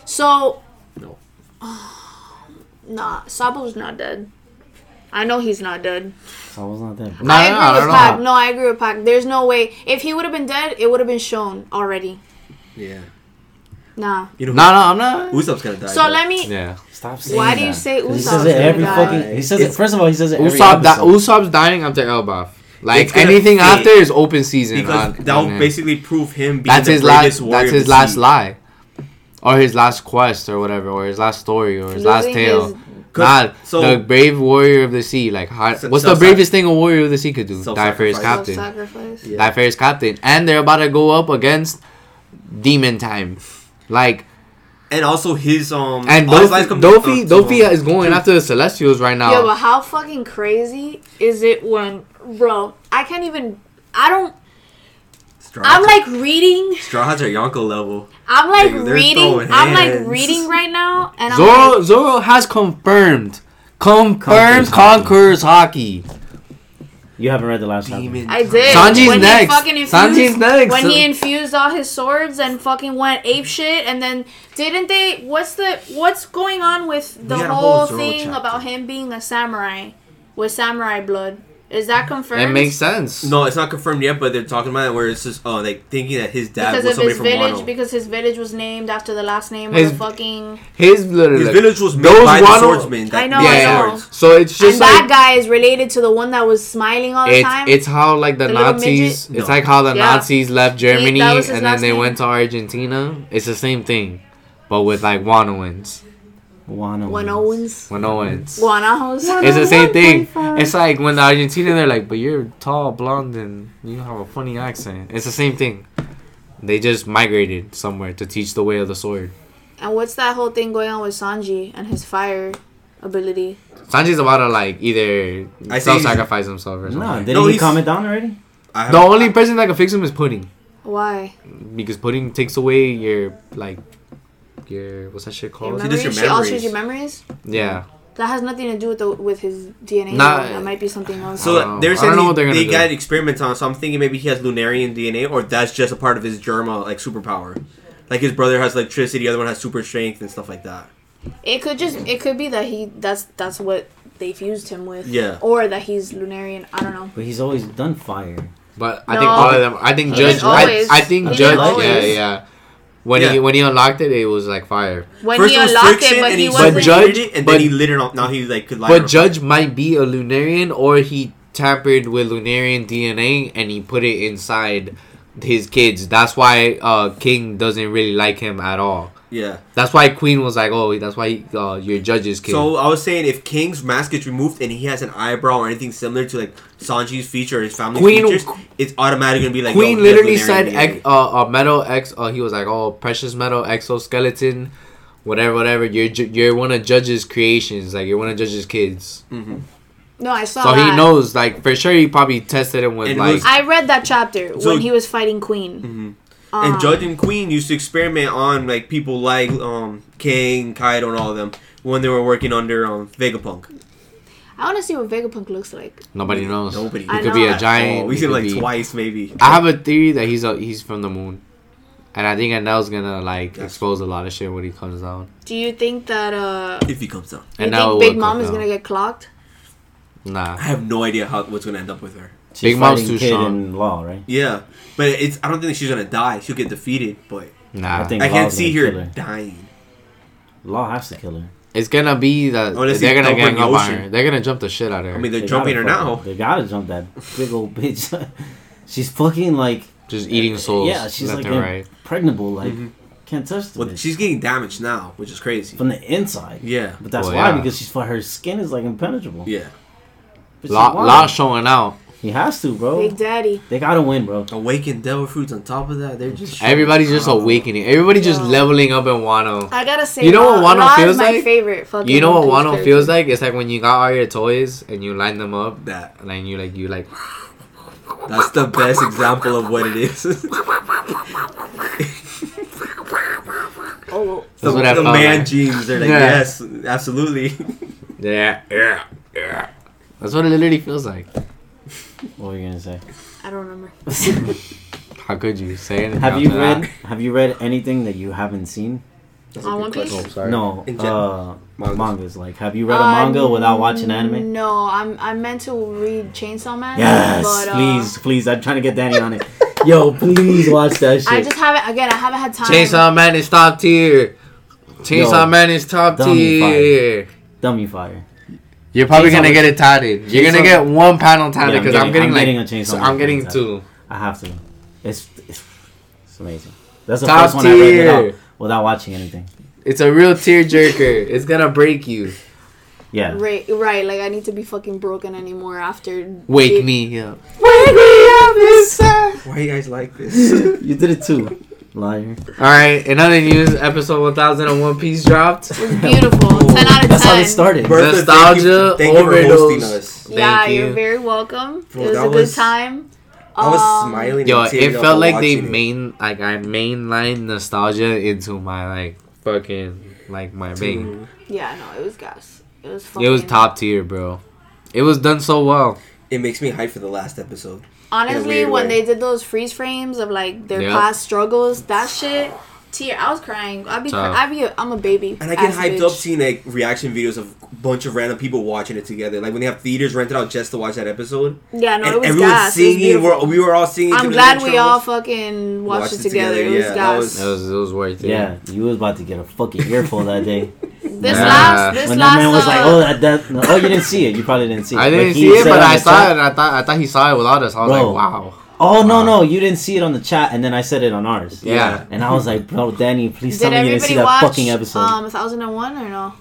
So. No. Nah, Sabo's not dead. I know he's not dead. Sabo's not there. No, I no, agree no, with no, Pac. no. No, I agree with Pac. There's no way. If he would have been dead, it would have been shown already. yeah. Nah. You know, No, no, I'm not. Usopp's gonna die. So though. let me. Yeah. Stop saying Why that. do you say say 'Cause He says it every die? fucking. He says it. First of all, he says it every Usopp, that episode. Usopp's dying. I'm taking Elbaf. Like It's gonna anything fit. after is open season. because on- that on will him. basically prove him being that's the his bravest last. warrior That's of his the last sea. lie, or his last quest, or whatever, or his last story, or his last tale. his- Not so the brave warrior of the sea. Like, how, what's the self-sac- bravest thing a warrior of the sea could do? Die for his captain. Yeah. Die for his captain, and they're about to go up against demon time. Like, and also his um and all his Doffy, lies Doffy, uh, Doffy is going after the Celestials right now. Yeah, but how fucking crazy is it when, bro? I can't even. I don't. Straw I'm like reading. Straw Hats are Yonko level. I'm like Like, reading. I'm like reading right now, and I'm Zoro, like, Zoro has confirmed, confirmed Conquers conquers Haki. You haven't read the last chapter. Demon. I did. Sanji's when next. He infused, Sanji's next. When he infused all his swords and fucking went ape shit, and then didn't they? What's the what's going on with the We had a whole, whole thing chapter. about him being a samurai with samurai blood? Is that confirmed? It makes sense. No, it's not confirmed yet, but they're talking about it where it's just oh like thinking that his dad because was of somebody his from village, Wano. because his village was named after the last name His- of the fucking. His literally. His village was made Those by the Wano- swordsman. That I know, made I know. So it's And just that guy is related to the one that was smiling all the it's time. it's how like the, The Nazis. midget? It's No. like how the Yeah. Nazis left Germany that and then they name. went to Argentina. It's the same thing, but with like Wanoans. Wano. when Owens, Wanoans. Guanajos. It's the same thing. It's like when the Argentina they're like, but you're tall, blonde, and you have a funny accent. It's the same thing. They just migrated somewhere to teach the way of the sword. And what's that whole thing going on with Sanji and his fire ability? Sanji's about to like either I self-sacrifice himself or something. Nah, didn't No, he he's- calm it down already? I the only person that can fix him is pudding, Why? because pudding takes away your like your what's that shit Your called? He does memories? She alters memories. your memories? Yeah, That has nothing to do with the, with his DNA. Nah, though. that might be something else. So I don't know. they're I saying don't know he- what they're gonna they do. got experiments on. So I'm thinking maybe he has Lunarian DNA, or that's just a part of his Germa like superpower. Like his brother has electricity, the other one has super strength and stuff like that. it could just it could be that he that's that's what they fused him with. Yeah. Or that he's Lunarian. I don't know. But he's always done fire. but I No. think all of them. I think He Judge. I. I think He Judge. Yeah, yeah. When Yeah. he when he unlocked it, it was like fire. When First he it was unlocked friction, it, but and he he wasn't. But Judge- it, and but- then he lit it on. Now he like could light But Judge fire. might be a Lunarian, or he tampered with Lunarian DNA and he put it inside his kids. That's why uh, King doesn't really like him at all. Yeah. That's why Queen was like, "Oh, that's why he, uh, your Judge's kid." So I was saying, if King's mask gets removed and he has an eyebrow or anything similar to like Sanji's feature or his family Queen- features, it's automatically gonna be like Queen yo, literally said ex- uh, a metal ex. Uh, he was like, "Oh, precious metal exoskeleton, whatever, whatever." You're ju- you're one of Judge's creations. Like you're one of Judge's kids. Mhm. No, I saw So that. he knows. Like for sure, he probably tested him with And like. was- I read that chapter So- when he was fighting Queen. Mhm. Um, and Judge and Queen used to experiment on like people like um King, Kaido, and all of them when they were working under um Vegapunk. I want to see what Vegapunk looks like. nobody knows. Nobody. He I could be a giant. Oh, we he seen like be- twice maybe. I have a theory that he's a, he's from the moon, and I think Enel's gonna like Yes. expose a lot of shit when he comes down. Do you think that uh if he comes out. you And now think Big Mom come is gonna get clocked? Nah, I have no idea how what's gonna end up with her. She's Big Mom's fighting too Kid strong. and Law, right? Yeah, but it's. I don't think she's gonna die. She'll get defeated, but Nah, I think I can't see her her. dying. Law has to kill her. it's gonna be that Unless they're gonna dump gang the up on her. They're gonna jump the shit out of her. I mean, they're They jumping her now. fuck They gotta jump that big old bitch. she's fucking like just eating souls. Yeah, she's left like right. impregnable. Like Mhm. can't touch the Well, bitch. she's getting damaged now, which is crazy. from the inside. Yeah, But that's Well, why yeah. because she's her skin is like impenetrable. yeah. But she's Law. Law showing out. He has to, bro. Big Daddy. They gotta win, bro. Awakened devil fruits on top of that. They're just Everybody's just awakening. Everybody just leveling up in Wano. I gotta say, You know what Law- Wano feels my like? favorite fucking. You know what Wano character. feels like? It's like when you got all your toys and you line them up, That and then you like you like. that's the best example of what it is. Oh, the That's what I the man like. jeans. They're like, Yeah. yes, absolutely. Yeah, yeah, yeah. That's what it literally feels like. What were you gonna say? I don't remember. How could you say it? have you read Have you read anything that you haven't seen? That's a On good One Piece? Oh, sorry. No, uh, mangas. Mangas. Like, have you read a Uh, manga without watching anime? No, I'm I'm meant to read Chainsaw Man. Yes, but, uh, please, please. I'm trying to get Danny on it. Yo, please watch that shit. I just haven't. Again, I haven't had time. Chainsaw Man is top tier. Chainsaw Yo, Man is top dummy tier. Dummy fire. You're probably Chainsaw gonna get it tatted. You're gonna get one panel Yeah, tatted I'm because I'm, getting- getting I'm like getting a Chainsaw so I'm getting two. I have to. It's it's, it's amazing. That's the Top first one I read without, without watching anything. It's a real tear jerker. it's gonna break you. Yeah. Right, right. Like I need to be fucking broken anymore after. Wake big- me up. Wake me up inside. Why you guys like this? you did it too, liar. All right. In other news, episode 1000 of One Piece dropped. It was beautiful. Ten out of ten. That's how it started. Bertha, Nostalgia thank you, thank you for hosting overdose. us. Yeah, Thank you're very welcome. Bro, it was a good was- time. I was Um, smiling. Yo, it felt like they watching it. main like I mainline nostalgia into my like fucking like my vein. Yeah, no, it was gas. It was. It was top tier, bro. It was done so well. It makes me hype for the last episode. Honestly, when way. they did those freeze frames of like their Yep. past struggles, that shit, tear. I was crying. I'd be. Tough. Cry- I'd be. A, I'm a baby. And I get hyped bitch. up seeing like reaction videos of a bunch of random people watching it together. Like when they have theaters rented out just to watch that episode. Yeah, no, and it was everyone's gas. It was singing. We're, we were all singing. I'm glad we all fucking watched, Watched it it together. together, It was yeah, that was- It was it was worth it. Yeah, you was about to get a fucking earful that day. This Nah. last, this when last, that man was uh, like, "Oh, that, that no, oh, you didn't see it. You probably didn't see it." I didn't see it, but I the saw it. I thought I thought he saw it without us. I was Bro. like, wow. Oh no, Uh, no, you didn't see it on the chat, and then I said it on ours. Yeah. And I was like, "Bro, Danny, please Did tell me you didn't see that watch fucking episode." um 1001 or no?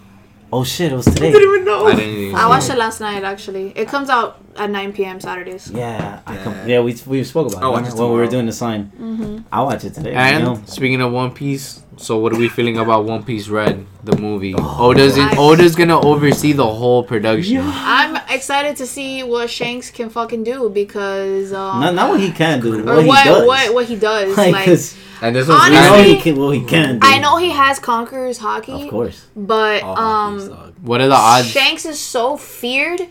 Oh shit, it was today. I didn't even know. I didn't even I watched it. it last night actually. It comes out at 9 p.m. Saturdays. Yeah, I com- Yeah. yeah, we we spoke about I'll it watch it when we were tomorrow. doing the sign. Mm-hmm. I'll watch it today. And you know? speaking of One Piece, so what are we feeling about One Piece Red, the movie? Oh, Oda's in, I- Oda's gonna oversee the whole production. I'm excited to see what Shanks can fucking do because um, not, not what he can do, or what, what he does. what what he does. like, like 'cause And this was I know Honestly- he can, what he can do. I know he has Conqueror's Haki, of course. but All um, Haki, what are the odds? Shanks is so feared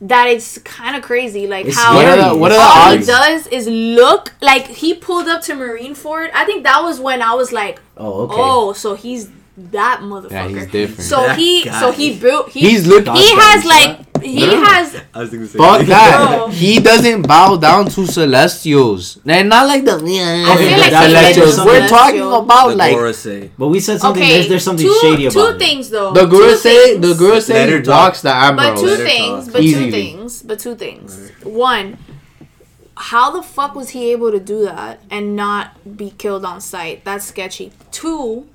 that it's kind of crazy. Like It's how What are the what are the all he odds? does is look like he pulled up to Marineford. I think that was when I was like, Oh, okay. oh, so he's that motherfucker. Yeah, he's different. So That he, guy. so he built. He, He's looking. he has God, like he No. has. I was thinking the same Fuck thing. that. Bro. He doesn't bow down to Celestials. And not like the I Okay, feel like that's he like is there's a We're talking celestial. about The like Gorosei. But we said something. Okay, there's, there's something two, shady about two it. things though. the Two say the things. Guru Let say her he talk. walks the But two Let things, talk. but Easily. two things, but two things. One, how the fuck was he able to do that and not be killed on sight? That's sketchy. Two,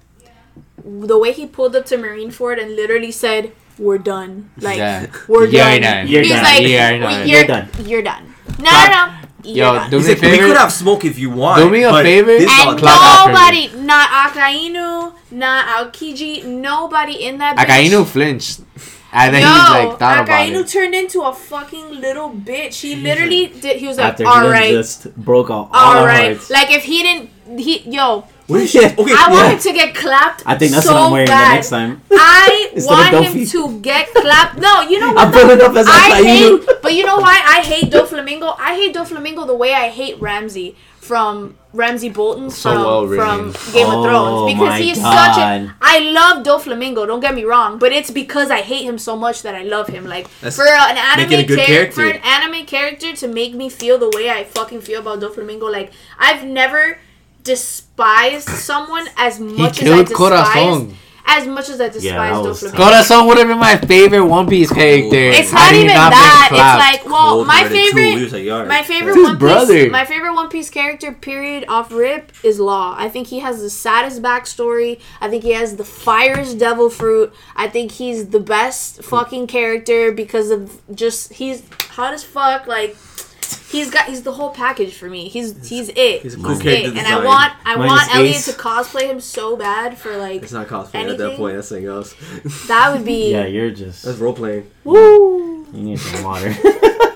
the way he pulled up to Marine Marineford and literally said, "We're done." Like Yeah. we're You're done. done. You're He's done. like, You're "We- done. You're, You're done. You're done. No, no, no. You're Yo, do me a like, we could have smoke if you want. Do me a favor. and dog- Clock after me. nobody, not Akainu, not Aokiji, nobody in that. bitch- Akainu flinched. And then Yo, he's like thought about Akainu it. turned into a fucking little bitch. He literally did. He was like, After he "All done right, just broke all, all all our right." hearts. Like if he didn't, he yo, What is shit? Okay, I want yeah. him to get clapped. I think that's so what I'm wearing bad. the next time. I want him to get clapped. No, you know what? I'm what? though? pulling up as I Akainu. hate, but you know why I hate Doflamingo? I hate Doflamingo the way I hate Ramsay from Ramsay Bolton So from, well from written. Game of Oh Thrones because my he's such a. I God. I love Doflamingo. Don't get me wrong, but it's because I hate him so much that I love him. Like That's for an anime making a good char- character. for an anime character to make me feel the way I fucking feel about Doflamingo. Like I've never despised someone as much as I killed despise Corazon. as much as I despise Yeah, that was Doflamingo. Corazon would have been my favorite One Piece character. It's not even been that. It's like, well, my Cold-hearted too. favorite, like, "Yar." my favorite It's his One brother. Piece, my favorite One Piece character, period, off rip, is Law. I think he has the saddest backstory. I think he has the firest devil fruit. I think he's the best fucking character because of just he's hot as fuck. Like. He's got he's the whole package for me. He's he's it. He's a He's cool it. character And I want I Minus want Elliot Ace. to cosplay him so bad for like It's not cosplay at that point. That's something else. that would be Yeah, you're just. That's role playing. woo. You need some water.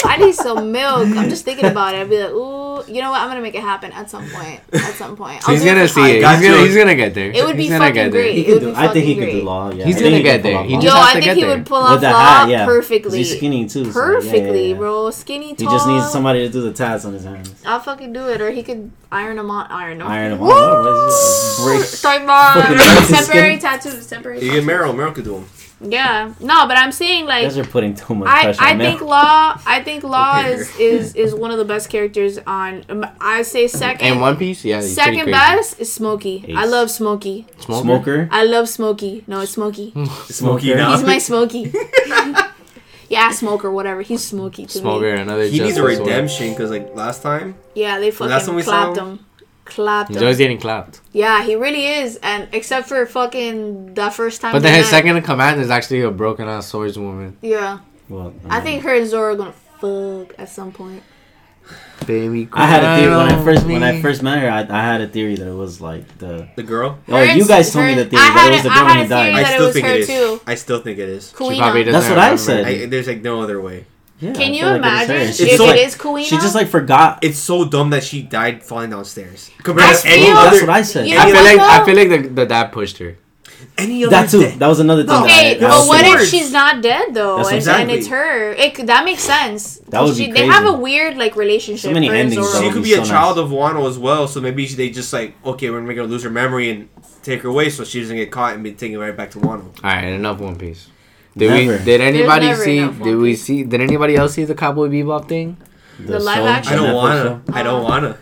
I need some milk. I'm just thinking about it. I'd be like, ooh, you know what? I'm gonna make it happen at some point. At some point. I'll He's gonna for see it. got He's gonna, you. he's gonna get there. It would be he's gonna fucking get there. great. he It would do. be I think he fucking could do law. Yeah, He's I gonna think get there. off He Law. just Yo, has I to think get he there. would pull off the law hat, yeah. 'Cause perfectly. He's skinny too. so, Perfectly, yeah, yeah. bro. Skinny too. He just needs somebody to do the tats on his hands. I'll fucking do it, or he could iron them on. Iron him. Iron him Woo! on. What is it? Break. Sorry, Mom. Fucking break his temporary tattoos. Temporary. You get Meryl. Meryl could do him. Yeah. No, but I'm saying You like. guys are putting too much I, pressure I on think him. Law I think Law is, is is one of the best characters on um, I say second And One Piece, yeah, he's second crazy. best is Smokey. I love Smokey. Smoker? Smoker. I love Smokey. No, it's Smokey. Smokey Smoker. now. He's my Smokey. yeah, Smoker, whatever. He's Smokey to Smoker, me. another. He needs a redemption because like last time. Yeah, they Well, that's fucking when we clapped saw him. Clapped He's always getting clapped. Yeah, he really is. And except for fucking that first time. But then his met. second in command is actually a broken ass swordswoman. Yeah, Well, I think her and Zoro are gonna fuck at some point. Baby, I had a theory when I first on when I first met her. I, I had a theory that it was like the. The girl. Oh, Her you guys told me the theory I that had it was the a- girl I when had he a theory died. I that it still was think her it is. too. I still think it is. She probably doesn't That's what I said. I, there's like no other way. Yeah, Can you like it was her. imagine She if just it like is Kuina? she just like forgot. It's so dumb that she died falling downstairs. I Compared to any feel- That's what I said. You know I feel what, like I though? feel like the, the dad pushed her. any other That too. day- That was another thing. Okay, that I, but was what if she's not dead though, and, exactly. and it's her? It that makes sense. That would She- be They have a weird like relationship. So many endings, Zoro. She could be be a child nice. of Wano as well, so maybe they just like, okay, we're gonna lose her memory and take her away, so she doesn't get caught and be taken right back to Wano. All right, enough One Piece. Did Never. we? Did anybody see? enough Did we see? Did anybody else see the Cowboy Bebop thing? The live action? I don't wanna. show. I don't wanna.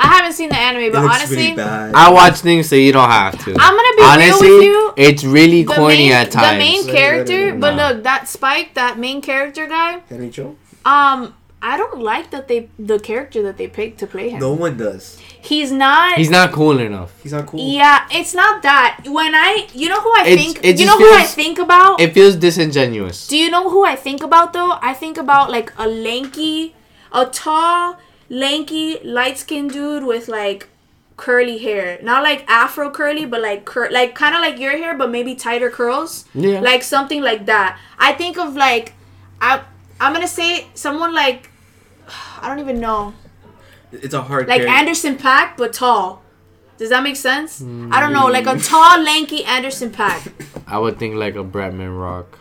I haven't seen the anime, but looks honestly, really. I watch things so you don't have to. I'm gonna be Honestly, real with you. it's really corny main, at times. the main character, like, but look, that Spike, that main character guy. Henry Cho? Um, I don't like that they the character that they picked to play him. No one does. He's not. He's not cool enough. He's not cool. Yeah, it's not that. When I, you know who I It's- think. it You just know who I think about. It feels disingenuous. Do you know who I think about though? I think about like a lanky, a tall, lanky, light skinned dude with like curly hair. Not like afro curly, but like cur- like kind of like your hair, but maybe tighter curls. Yeah. Like something like that. I think of like, I I'm gonna say someone like, I don't even know, It's a hard like character. Anderson Paak, but tall. Does that make sense? Mm. I don't know, like a tall, lanky Anderson Paak. I would think like a Bradman Rock.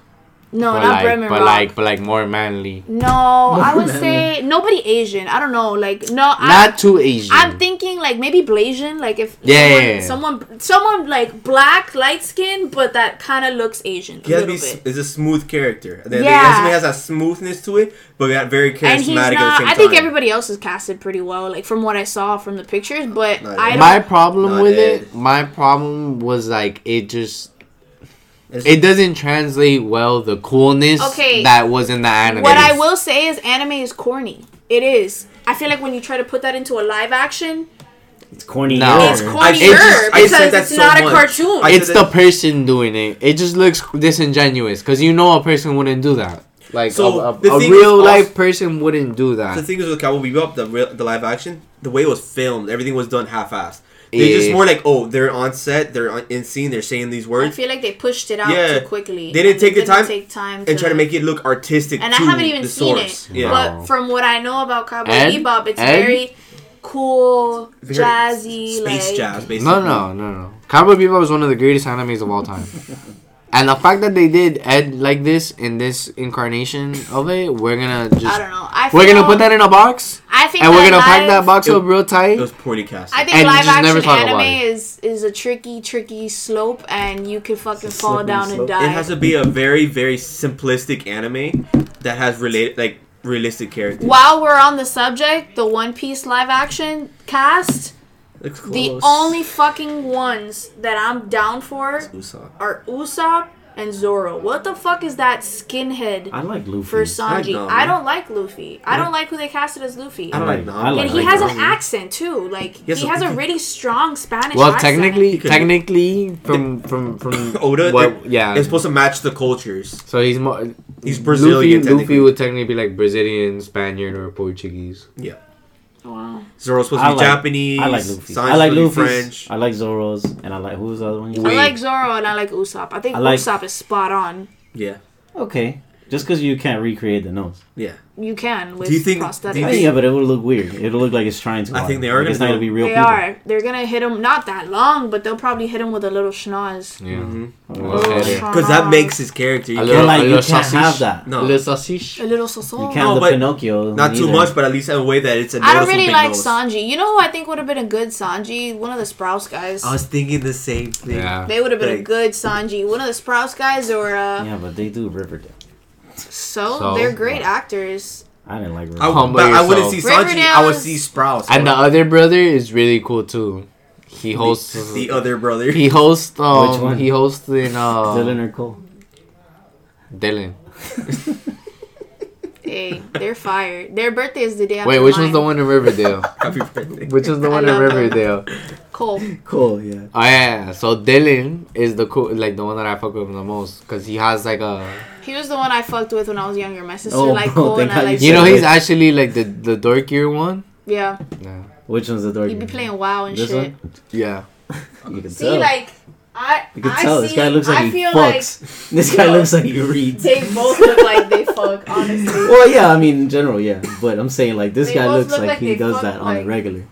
No, but not like, Bremen but Rock. like, but like more manly. No, I would man. say nobody Asian. I don't know. Like no, I, Not too Asian. I'm thinking like maybe Blasian. Like if Yeah, someone, yeah, yeah. someone, someone like black, light skin, but that kind of looks Asian He a has to little be. bit. Is a smooth character. The, the Yeah. anime has that smoothness to it, but got very charismatic And he's at the not. same I think time. everybody else is casted pretty well. Like from what I saw from the pictures, but I don't. my problem Not with Ed. it, my problem was like it just It's- it doesn't translate well the coolness Okay. that was in the anime. what I will say is anime is corny. It is. I feel like when you try to put that into a live action, It's corny. No. it's I cornier because it's so not a cartoon. I- it's the person doing it. It just looks disingenuous because you know a person wouldn't do that. Like So, a, a, a real is life person wouldn't do that. The thing is with Cowboy Bebop, the real, the live action, the way it was filmed, everything was done half-assed. They just Yeah. more like, oh, they're on set, they're on, in scene, they're saying these words. I feel like they pushed it out Yeah. too quickly. They didn't and take the time take time and try to make it look artistic. And to I haven't even seen source. it. Yeah. But from what I know about Cowboy Ed? Bebop, it's Ed? very cool, Very jazzy, space like jazz, basically. No, no, no, no. Cowboy Bebop is one of the greatest animes of all time. And the fact that they did Ed like this in this incarnation of it, we're gonna just I don't know. I we're gonna put that in a box, I think and we're gonna pack that box It- up real tight. It was poorly cast. I think And live just never action about anime it. is is a tricky, tricky slope, and you could fucking fall down slope. and die. It has to be a very, very simplistic anime that has related, like realistic characters. While we're on the subject, the One Piece live action cast, Looks the only fucking ones that I'm down for Usopp. are Usopp and Zoro. What the fuck is that skinhead I like Luffy. for Sanji? Nami. I don't like Luffy. I don't like who they casted as Luffy. I don't like I like- and he like has an accent too. Like Yes, he has a he- really strong Spanish accent. well, accent. technically, technically, from from from Oda, what- they're- yeah. It's supposed to match the cultures. So he's more. He's Brazilian, Luffy. Luffy would technically be like Brazilian, Spaniard, or Portuguese. Yeah. Wow. Zoro's supposed to I be like- Japanese. I like Luffy. Sanji's I like supposed Luffy. French. I like Zoro's, and I like who's the other one? you Wait. said? I like Zoro and I like Usopp. I think I like- Usopp is spot on. Yeah. Okay, just because you can't recreate the nose. Yeah. You can with Do you think- prosthetics. do you think- yeah, but it would look weird. It'll look like it's trying to. I think they are Like, It's gonna not gonna be real they people. are. They're gonna hit him not that long, but they'll probably hit him with a little schnoz. Yeah. Well, header. schnoz. Because that makes his character. You A little- can't, like a you can't sausage. have that. no, Le sausage. A little You can't No, the but Pinocchio. not too much, but at least in a way that it's a I don't really like nose. Sanji. You know who I think would have been a good Sanji? One of the Sprouse guys. I was thinking the same thing. Yeah. they would have been a good Sanji. One of the Sprouse guys or uh Yeah, but they do Riverdale. So, So? they're great actors. I didn't like I, Riverdale. Humble but I wouldn't see yourself. Sanji. I would see Sprouse. And the other brother is really cool too. He hosts. the other brother. He hosts. Um, Which one? He hosts in uh, Dylan or Cole? Dylan. Hey, they're fired. Their birthday is the day Wait, which one's mine. the one in Riverdale? Happy birthday. Which is the I one in love them. Riverdale? Cole. Cole, yeah. Oh yeah, so Dylan is the cool, like the one that I fuck with the most, cause he has like a, He was the one I fucked with when I was younger. My sister Oh, liked Cole and I like you you know, said he's actually like the the dorkier one. Yeah. Yeah, Which one's the dork? He'd be playing WoW and This shit. one? yeah. You can See, tell. like I you can I tell. see, This guy looks like I he feel fucks. this guy Yo. looks like he reads. they both look like they fuck, honestly. Well, yeah, I mean, in general, yeah. But I'm saying, like, this They guy looks look like, like he does fuck, that on a regular.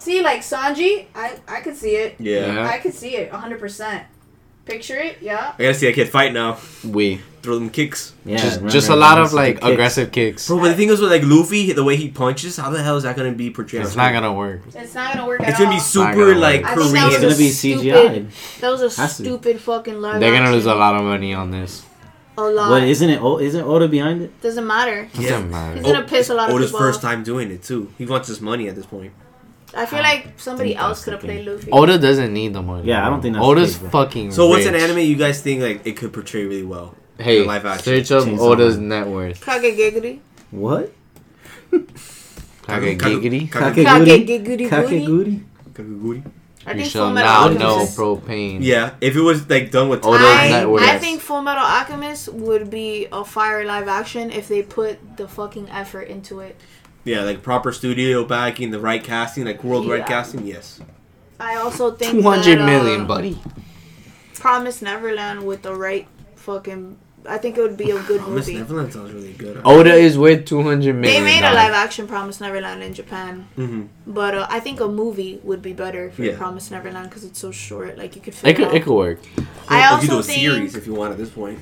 See, like Sanji, I I could see it. Yeah. Yeah. I could see it 100%. Picture it, yeah. I gotta see that kid fight now. We Throw them kicks. Yeah, just just a lot of like kick. aggressive kicks. Bro, but the thing is with like Luffy, the way he punches, how the hell is that gonna be portrayed? It's not gonna work. It's not gonna work It's gonna all. be super gonna like work. I think that Korean. It's was gonna be stupid- CGI. That was a Has to. stupid fucking live They're gonna lose a lot of money on this. A lot. What isn't it? Oh, isn't Oda behind it? Doesn't matter. Yeah. Doesn't matter. He's gonna piss a lot of people. Oda's first off. time doing it too. He wants his money at this point. I feel like somebody else could have played Luffy. Oda doesn't need the money. Yeah, I don't think that's Oda's the fucking. So what's an anime you guys think like it could portray really well? Hey, in live action? search up Chainsaw Oda's Man. net worth. Kagegiguri. What? Okay, Kagu- giggity. Kagu- Kakeguri? Kagegiguri. Kakeguri? Kaguguri? I You think shall Full Metal now Alchemist. know is- propane. Yeah, if it was like done with Oda's time, net worth. I Yes. think Full Metal Alchemist would be a fire live action if they put the fucking effort into it. Yeah, like proper studio backing, the right casting, like worldwide Yeah. casting, yes. I also think two hundred million, uh, buddy. Promise Neverland with the right fucking. I think it would be a good Miss movie. Neverland sounds really good. Oda is worth two hundred million. They made a live action Promise Neverland in Japan, hmm but uh, I think a movie would be better for Yeah. Promise Neverland because it's so short. Like you could fit It could, it, it could work. I you do also a series think if you want at this point.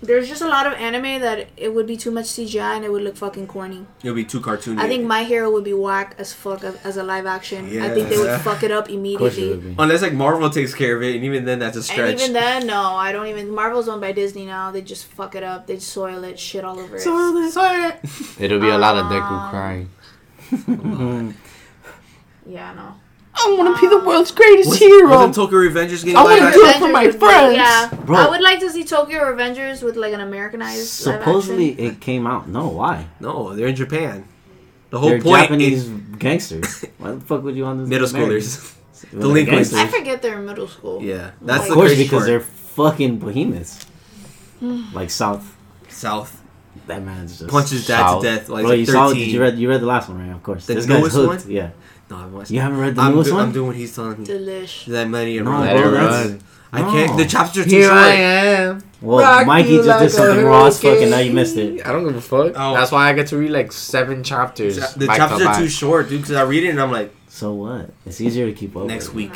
There's just a lot of anime that it would be too much CGI and it would look fucking corny. It'll be too cartoony. I think My Hero would be whack as fuck as, as a live action. Yeah. I think they would fuck it up Of it immediately. would be. Unless like Marvel takes care of it, and even then that's a stretch. And even then, no, I don't even. Marvel's owned by Disney now. They just fuck it up. They soil it, shit all over it. Soil it. It'll be a lot of Deku Um, crying. Yeah, no. I want to be the world's greatest Was, hero. wasn't Tokyo Revengers getting I live wanna do it for my would friends. Yeah, Bro. I would like to see Tokyo Revengers with like an Americanized. Supposedly action. it came out. No, why? No, they're in Japan. The whole They're point Japanese is gangsters. Why the fuck would you want this? middle schoolers. Well, Delinquents. I forget they're in middle school. yeah, that's Of Of course, because part. they're fucking behemoths. like South. South That man's just punches dad South. to death. Like Bro, you he's saw? like Did 13. you read? You read the last one, right? Of course. The this guy's newest hooked. one? Yeah. No, I watched. You haven't read the I'm, newest do- one? I'm doing what he's telling me. Delish. That many No, around. Let it run. I can't. The No. chapters are too Here short. I am. Well, Rock Mikey you just like did something raw as fuck, now you missed it. I don't give a fuck. Oh. That's why I get to read like seven chapters. The chapters are too short, dude. Because I read it and I'm like, So what? It's easier to keep up. next week.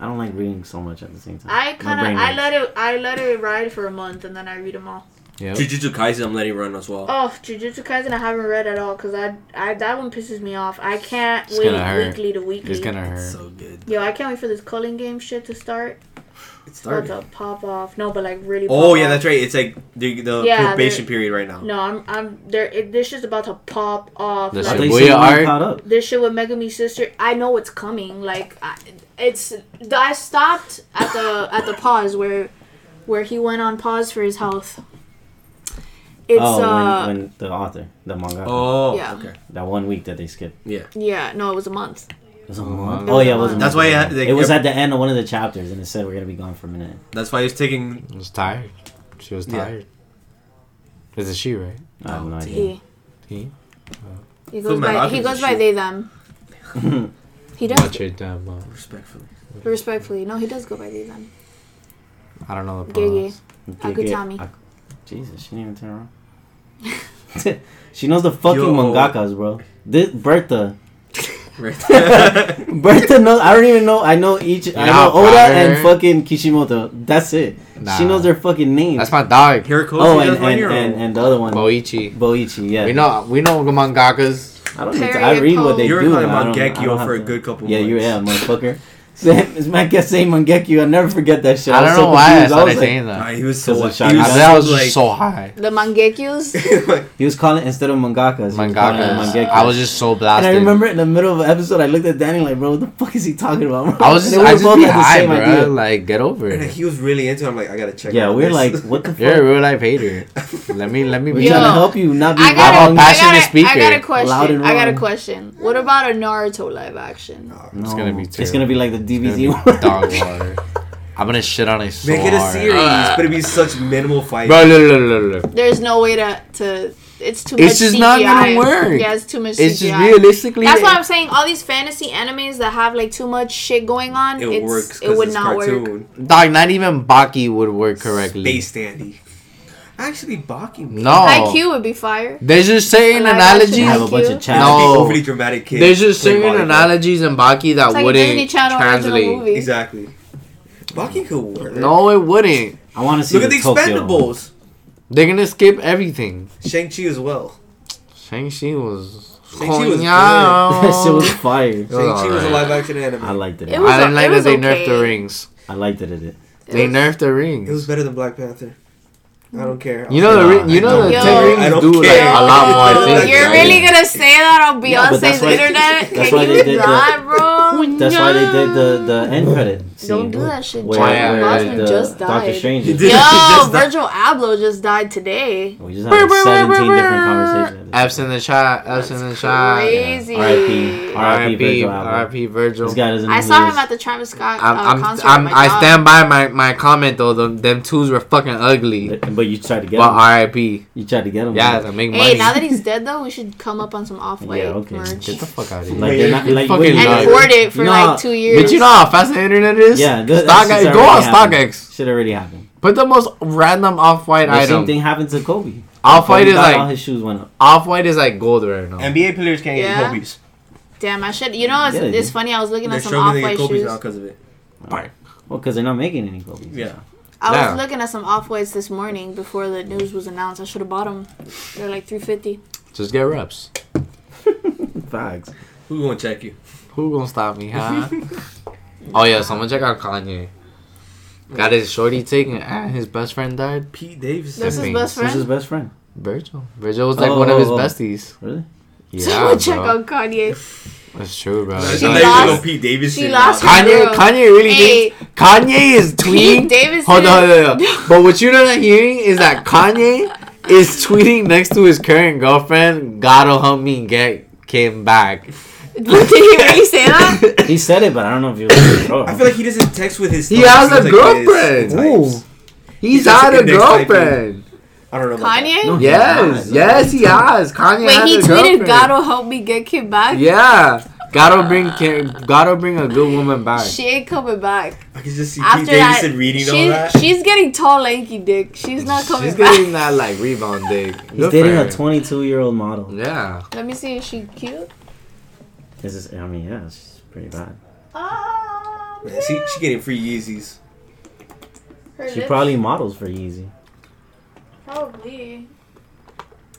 I don't like reading so much at the same time. I kind of I let it I let it ride for a month and then I read them all. Yep. Jujutsu Kaisen, I'm letting run as well. Oh, Jujutsu Kaisen I haven't read at all because I, I that one pisses me off. I can't It's wait weekly to weekly. It's gonna hurt. It's so good. Yo, I can't wait for this culling game shit to start. It's It's about to pop off. No, but like really. Oh pop yeah, off. that's right. It's like the the Yeah, probation period right now. No, I'm I'm there. It, this shit's about to pop off. The I Like, thought you Shibuya said you weren't art. this shit with Megumi sister. I know it's coming. Like I, it's. I stopped at the at the pause where where he went on pause for his health. It's oh, uh when, when the author, the manga, Oh Yeah. okay. that one week that they skipped. Yeah. yeah no it was a month. It was a Oh, month. wow. Oh yeah, it was. A That's month. why I had- like, it was at the end of one of the chapters, and it said we're gonna be gone for a minute. That's why he's taking. I was tired. She was Yeah. tired. Is it she, right? I have no idea. He He? he goes by Metal he goes by shit. they them. He does Watch it, um, uh, Respectfully. respectfully. No, he does go by they them. I don't know the Gege. pronouns. Akutami. Ak- Jesus, she didn't even turn around. she knows the fucking Yo. mangakas, bro. This Bertha. Right. Bertha knows. I don't even know. I know each. I know know Oda proud and fucking Kishimoto. That's it. Nah. She knows their fucking names. That's my dog. Hiroko, oh, and and, and and the other one, Boichi. Boichi. Yeah. We know we know the mangakas. I don't need to. I read what they You were do. calling I don't- I Mangekyo for a good couple Yeah, you months. yeah, motherfucker. This man kept saying Mangekyo. I'll never forget that shit. I was don't so know why I confused. started was like- saying Nah, that. he was so. Because of He I Shaggy. was, bet I was like, just so high. The mangekyus. He was calling instead of mangakas. he was calling it Mangakas. Mangekyo. I was just so And blasted. I remember in the middle of an episode, I looked at Danny like, bro, what the fuck is he talking about? Bro? I was just, And I just both be had high, bro. idea. Like, get over And it. he was really into. it. I'm like, I gotta check. Yeah, out we're this. like, what the fuck? You're a real life hater. let me, let me We're be. Yo. trying to help you not be I got, I'm a, a wrong. passionate I, got a, I speaker. got a Loud question. and I got a question. What about a Naruto live action? It's gonna be It's gonna be like the It's gonna DBZ one. dog water. I'm gonna shit on it so Make it a hard. series, but it'd be such minimal fight. Bro, look, look, look, look. There's no way to to. It's too much serious. It's just CGI. not gonna work. Yeah, it's too much. It's CGI. just realistically. That's why I'm saying all these fantasy animes that have like too much shit going on. it it's, works. 'cause It would it's not work. Dog, not even Baki would work correctly. Space Dandy. Actually, Baki. No. IQ would be fire. They're just saying Live action They have a analogies. bunch of No. chat. No. overly dramatic kids. There's just playing certain analogies in Baki that like wouldn't Disney Channel original translate. movie. Exactly. Baki could work. No, it wouldn't. I want to see Look at the Tokyo. Expendables. They're gonna skip everything. Shang Chi as well. Shang-Chi was. Shang-Chi was that shit was fire. Shang Chi was a live action anime. I liked it. It was- I didn't like was that they okay. nerfed the rings. I liked it. It. It They was- nerfed the rings. It was better than Black Panther. I don't care. You know the Nah, you know the don't- ten Yo. rings I don't like care. a lot more Yo, things. You're right? really gonna say that on Yeah, but Beyonce's that's why- internet? that's Can why they you did the- not, bro? That's why they did the the end credit. Scene Don't do that shit. Where, Why, Jack Boseman the just Doctor. Strange. He is- did. Yo, Just died. Virgil Abloh just died today. We just had like 17 different conversations. F's in the chat. F's in the chat. Crazy. R.I.P. R.I.P. R.I.P. Virgil. This guy doesn't I saw he him at the Travis Scott uh, I'm, I'm, concert. I'm, I stand by my, my comment though. Them, them twos were fucking ugly. But you tried to get him. But. R.I.P. You tried to get him. Yeah, to make money. Hey, now that he's dead though, we should come up on some off-white Yeah, okay. merch Get the fuck out of here. Like they're not like Fucking what do you nuts. and know? hoard it for You know how- like two years. But you know how fast the internet is? Yeah, good. Stock, go on happened. StockX. Shit already happened. Put the most random off-white The same thing happened to Kobe. Off-white Kobe is died, all like his shoes went up. off-white is like gold right now. NBA players can't Yeah. get Kobe's. Damn, I should. You know, it's, Yeah, it's funny. I was looking They're at some struggling to get off-white shoes. now because of it. Right. Well, because they're not making any Kobe's. Yeah. I Yeah. was looking at some off-whites this morning before the news was announced. I should have bought them. They're like three fifty. Just get reps. Facts. Who gonna check you? Who gonna stop me, huh? oh yeah, someone check out Kanye. Got his shorty taken and his best friend died. Pete Davis. This is Simping. best Who's his best friend? Virgil. Virgil was like one of his Oh. besties. Really? Yeah, Someone check bro. out Kanye. That's true, bro. That's She not Like, even lost- no Pete Davis. she lost now. her- Kanye, Girl. Kanye really Hey. thinks Kanye is tweeting. Pete Davidson. Hold on, hold on, hold on. But what you're not hearing is that Kanye is tweeting next to his current girlfriend. God'll help me get Kim back. Did he really say that? He said it, but I don't know if he was. I feel like he doesn't text with his. He thumbs. has a like girlfriend. types. He's just had a index typing. girlfriend. I don't know. About that. Kanye? No, he Yes, has. yes, he has. Kanye Wait, has he a tweeted, girlfriend. "God'll help me get Kim back." Yeah, gotta bring Kim, gotta bring a good woman back. She ain't coming back. I can just see Pete After that, Davidson reading all that. she's getting tall, lanky dick. She's not coming She's back. getting that like rebound dick. He's Good dating a 22 year old model. Yeah, Let me see. Is she cute? This is. I mean, yeah, she's pretty bad. Um, Man, she, she getting free Yeezys. Her She lips- probably models for Yeezy. probably.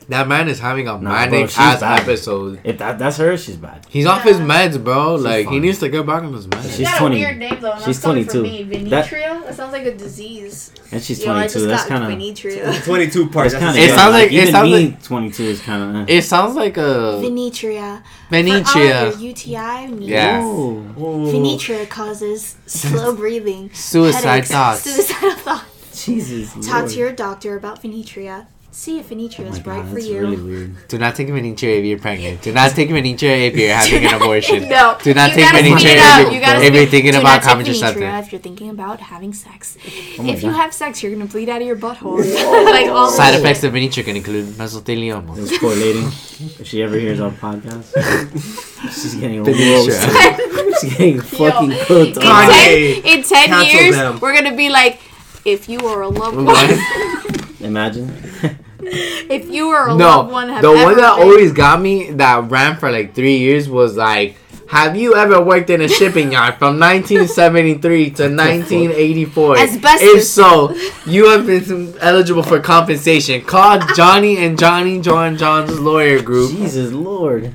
That man is having a Nah, bro, manic she's ass bad. episode. If that that's her, she's bad. He's off his meds, bro. She's like he needs to get back on his She meds. She's got 20. a weird name though. and She's that's 22. From. That- Venetria? That, sounds like a disease. And she's 22. That's kind of. Venetria. 22 parts. That's That's kind the of. It sounds like- it even sounds me. 22 is kind of. Eh. It sounds like a Venetria. Venetria. UTI needs. Yeah. Venetria causes slow breathing, Suicide thoughts. suicidal thoughts. Jesus. Talk Lord. to your doctor about Venetria. See if Venetria Oh is my right God, for you. really weird. Do not take Venetia if you're pregnant. Do not take Venetia if you're having an abortion. no, Do not you take gotta Venetia if you're- if you're thinking about not take If you're thinking about having sex, Oh my if you have sex, you're gonna bleed out of your butthole. like all Side this effects of Venetia can include mesothelioma. This poor lady, if she ever hears our podcast, she's getting Venetia. roasted. She's getting fucking cooked. in Kanye, ten, in 10 cancel years, them. we're gonna be like, if you are a loved one, Imagine. if you were a loved No, one have the ever one that been- always got me that ran for like three years was like, have you ever worked in a shipping yard from 1973 to 1984? Asbestos. If so, you have been eligible for compensation. Call Johnny and Johnny John John's lawyer group. Jesus Lord.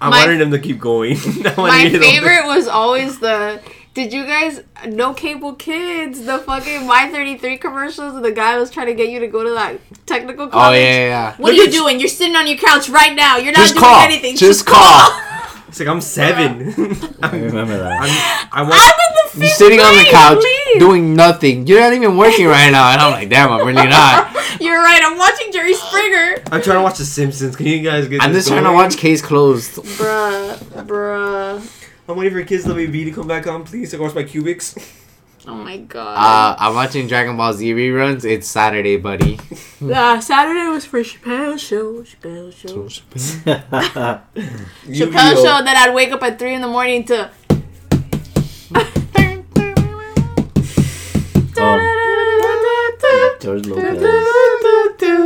I My- wanted them to keep going. My to hear them- favorite was always the. Did you guys no cable kids? The fucking My Thirty Three commercials. The guy was trying to get you to go to that technical Oh college. yeah, yeah, yeah. What are you doing? You're sitting on your couch right now. You're not doing call. anything. Just call. call. It's like I'm seven. I I'm, remember that. I'm, I I'm in the You're fifth sitting on the couch please. doing nothing. You're not even working right now. And I'm like, damn, I'm really not. You're right. I'm watching Jerry Springer. I'm trying to watch The Simpsons. Can you guys get? I'm this just trying to watch Case Closed. Bruh, bruh. I'm waiting for Kids WB to come back on, please. So I can watch my cubics. Oh my god. Uh, I'm watching Dragon Ball Z reruns. It's Saturday, buddy. Uh, Saturday was for Chappelle show. Chappelle show. Chappelle Yu-Gi-Oh. show that I'd wake up at three in the morning to. George Lopez.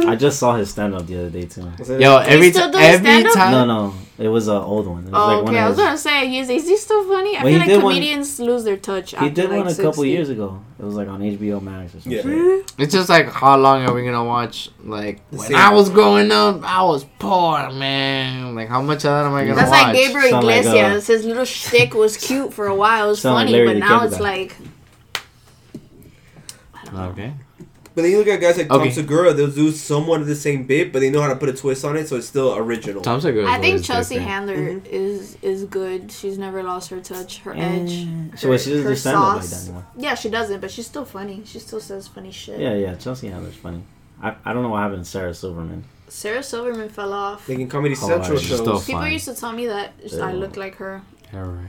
I just saw his stand up the other day too. Yo, every still time, doing every time. No, no, it was an old one. It was Oh, like one okay. I was his, gonna say, he's, is he still funny? I Well, feel like did one- comedians lose their touch. He after, did like, one a couple years ago. It was like on HBO Max or something. Yeah. It's just like, how long are we gonna watch? Like, The when same. I was growing up, I was poor, man. Like, how much of that am I gonna watch? That's watch? like Gabriel Sound like, uh, Iglesias. His little shtick was cute for a while. It was Sound funny, Larry but now it's like. Okay. But then you look at guys like Tom Segura, they'll do somewhat of the same bit, but they know how to put a twist on it, so it's still original. Tom Segura. I think Chelsea Handler mm-hmm. is is good. She's never lost her touch, her edge. So what, she doesn't her do stand up like that anymore. Yeah, she doesn't, but she's still funny. She still says funny shit. Yeah, yeah. Chelsea Handler's funny. I, I don't know what happened to Sarah Silverman. Sarah Silverman fell off. Making Comedy Oh, Central she's shows. still- People used to tell me that I Yeah. look like her. All right.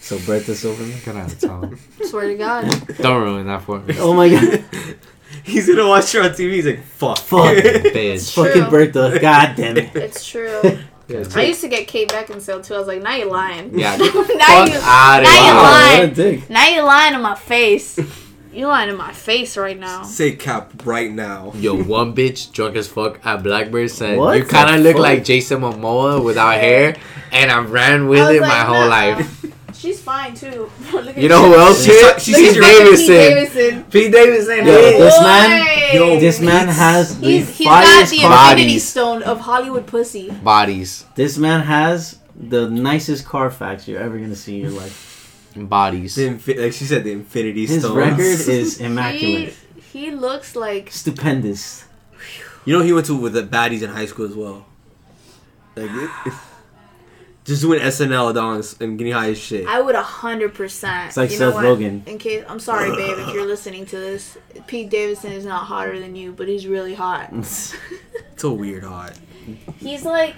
So Bertha Silverman. Gonna have to tell him. Swear to God. Don't ruin that for me. Oh my god. He's gonna watch her on TV. He's like, fuck. Fuck. Bitch. True. Fucking Bertha. God damn it. It's true. Yeah, I used to get Kate Beckinsale too. I was like, now you're lying. Yeah. now Fuck you, outta now you Wow, lying. what a dick. Now you're lying in my face. You lying in my face right now. Say cap right now. Yo, one bitch drunk as fuck at Blackbird said, What "You kind of look fuck? like Jason Momoa without hair," and I ran with I was it my whole nah. life. She's fine too. Look at You know who else She's- hit? she's- Pete she's- Davidson. Davidson. Pete Davidson Yo, hit. this Boy. man- Yo, This man has the He's, he's got the car. Bodies. infinity stone of Hollywood pussy. Bodies, This man has the nicest Carfax you're ever gonna see in your life. bodies. The infi- like she said, the Infinity Stone. His Stones. record is He, immaculate, he looks like stupendous. You know, he went to with the baddies in high school as well. Like, it, just doing SNL dongs and getting high as shit. I would a hundred percent. It's like you know Seth? Rogen. In case I'm sorry, babe, if you're listening to this, Pete Davidson is not hotter than you, but he's really hot. It's a weird hot. He's like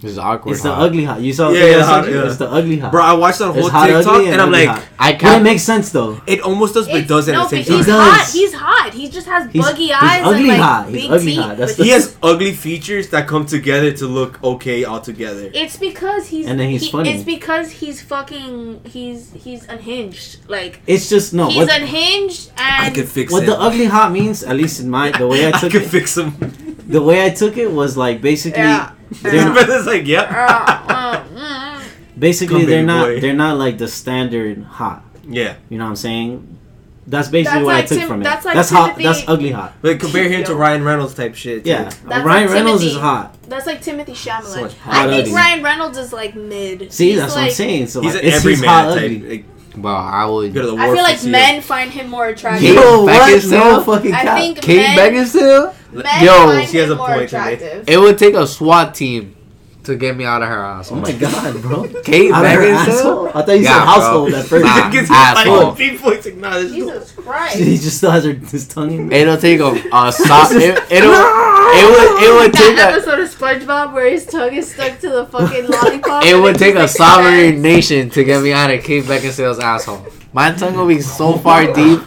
This is awkward. It's the ugly hot. You saw the Yeah, thing yeah, hot, yeah. It's the ugly hot. Bro, I watched that whole There's hot TikTok ugly and, I'm like, hot. I But it can't. It makes sense though. it almost does, but it doesn't no, at the same but he's time. Hot. He's hot. He just has He's- buggy he's eyes ugly and like hot. He's big ugly teeth. hot. That's but He has ugly features that come together to look okay all together. It's because he's And then he's he- funny. It's because he's fucking he's he's unhinged. Like It's just no. he's What, unhinged I could fix it. what it. the ugly hot means, at least in my the way I took I took could it, fix him. The way I took it was like basically Yeah. His they're- like, yep. Uh, uh, mm, basically Come, they're not boy. they're not like the standard hot. Yeah, You know what I'm saying? That's basically That's what like I took Tim- from it. that's like that's hot. That's ugly hot. but compare him to Ryan Reynolds type shit. too. Yeah, That's Ryan like Reynolds Timothy. is hot. That's like Timothy Chalamet. So much I hot think ugly. Ryan Reynolds is like mid. See, He's that's what I'm saying. So he's like, an it's every he's man hot type. ugly. Like, Well, I would. go to the I feel like for men find him more attractive. Kate Yo, what? Beckinsale? No fucking I cap. think Kate men, Beckinsale. Men Yo, find she has a point to make. attractive. It would take a SWAT team to get me out of her house. Oh my god, bro. Kate Out Beckinsale. asshole? I thought you Yeah, said bro. household at first. Nah. Gets asshole. like people. It's like, nah, this is Jesus he just still has her, his tongue in. there. It'll take a, a soft. It, it'll. It would. It would take That a. of SpongeBob where his tongue is stuck to the fucking lollipop. It would take a like sovereign nation to get me out of Kate Beckinsale's asshole. My tongue will be so far deep,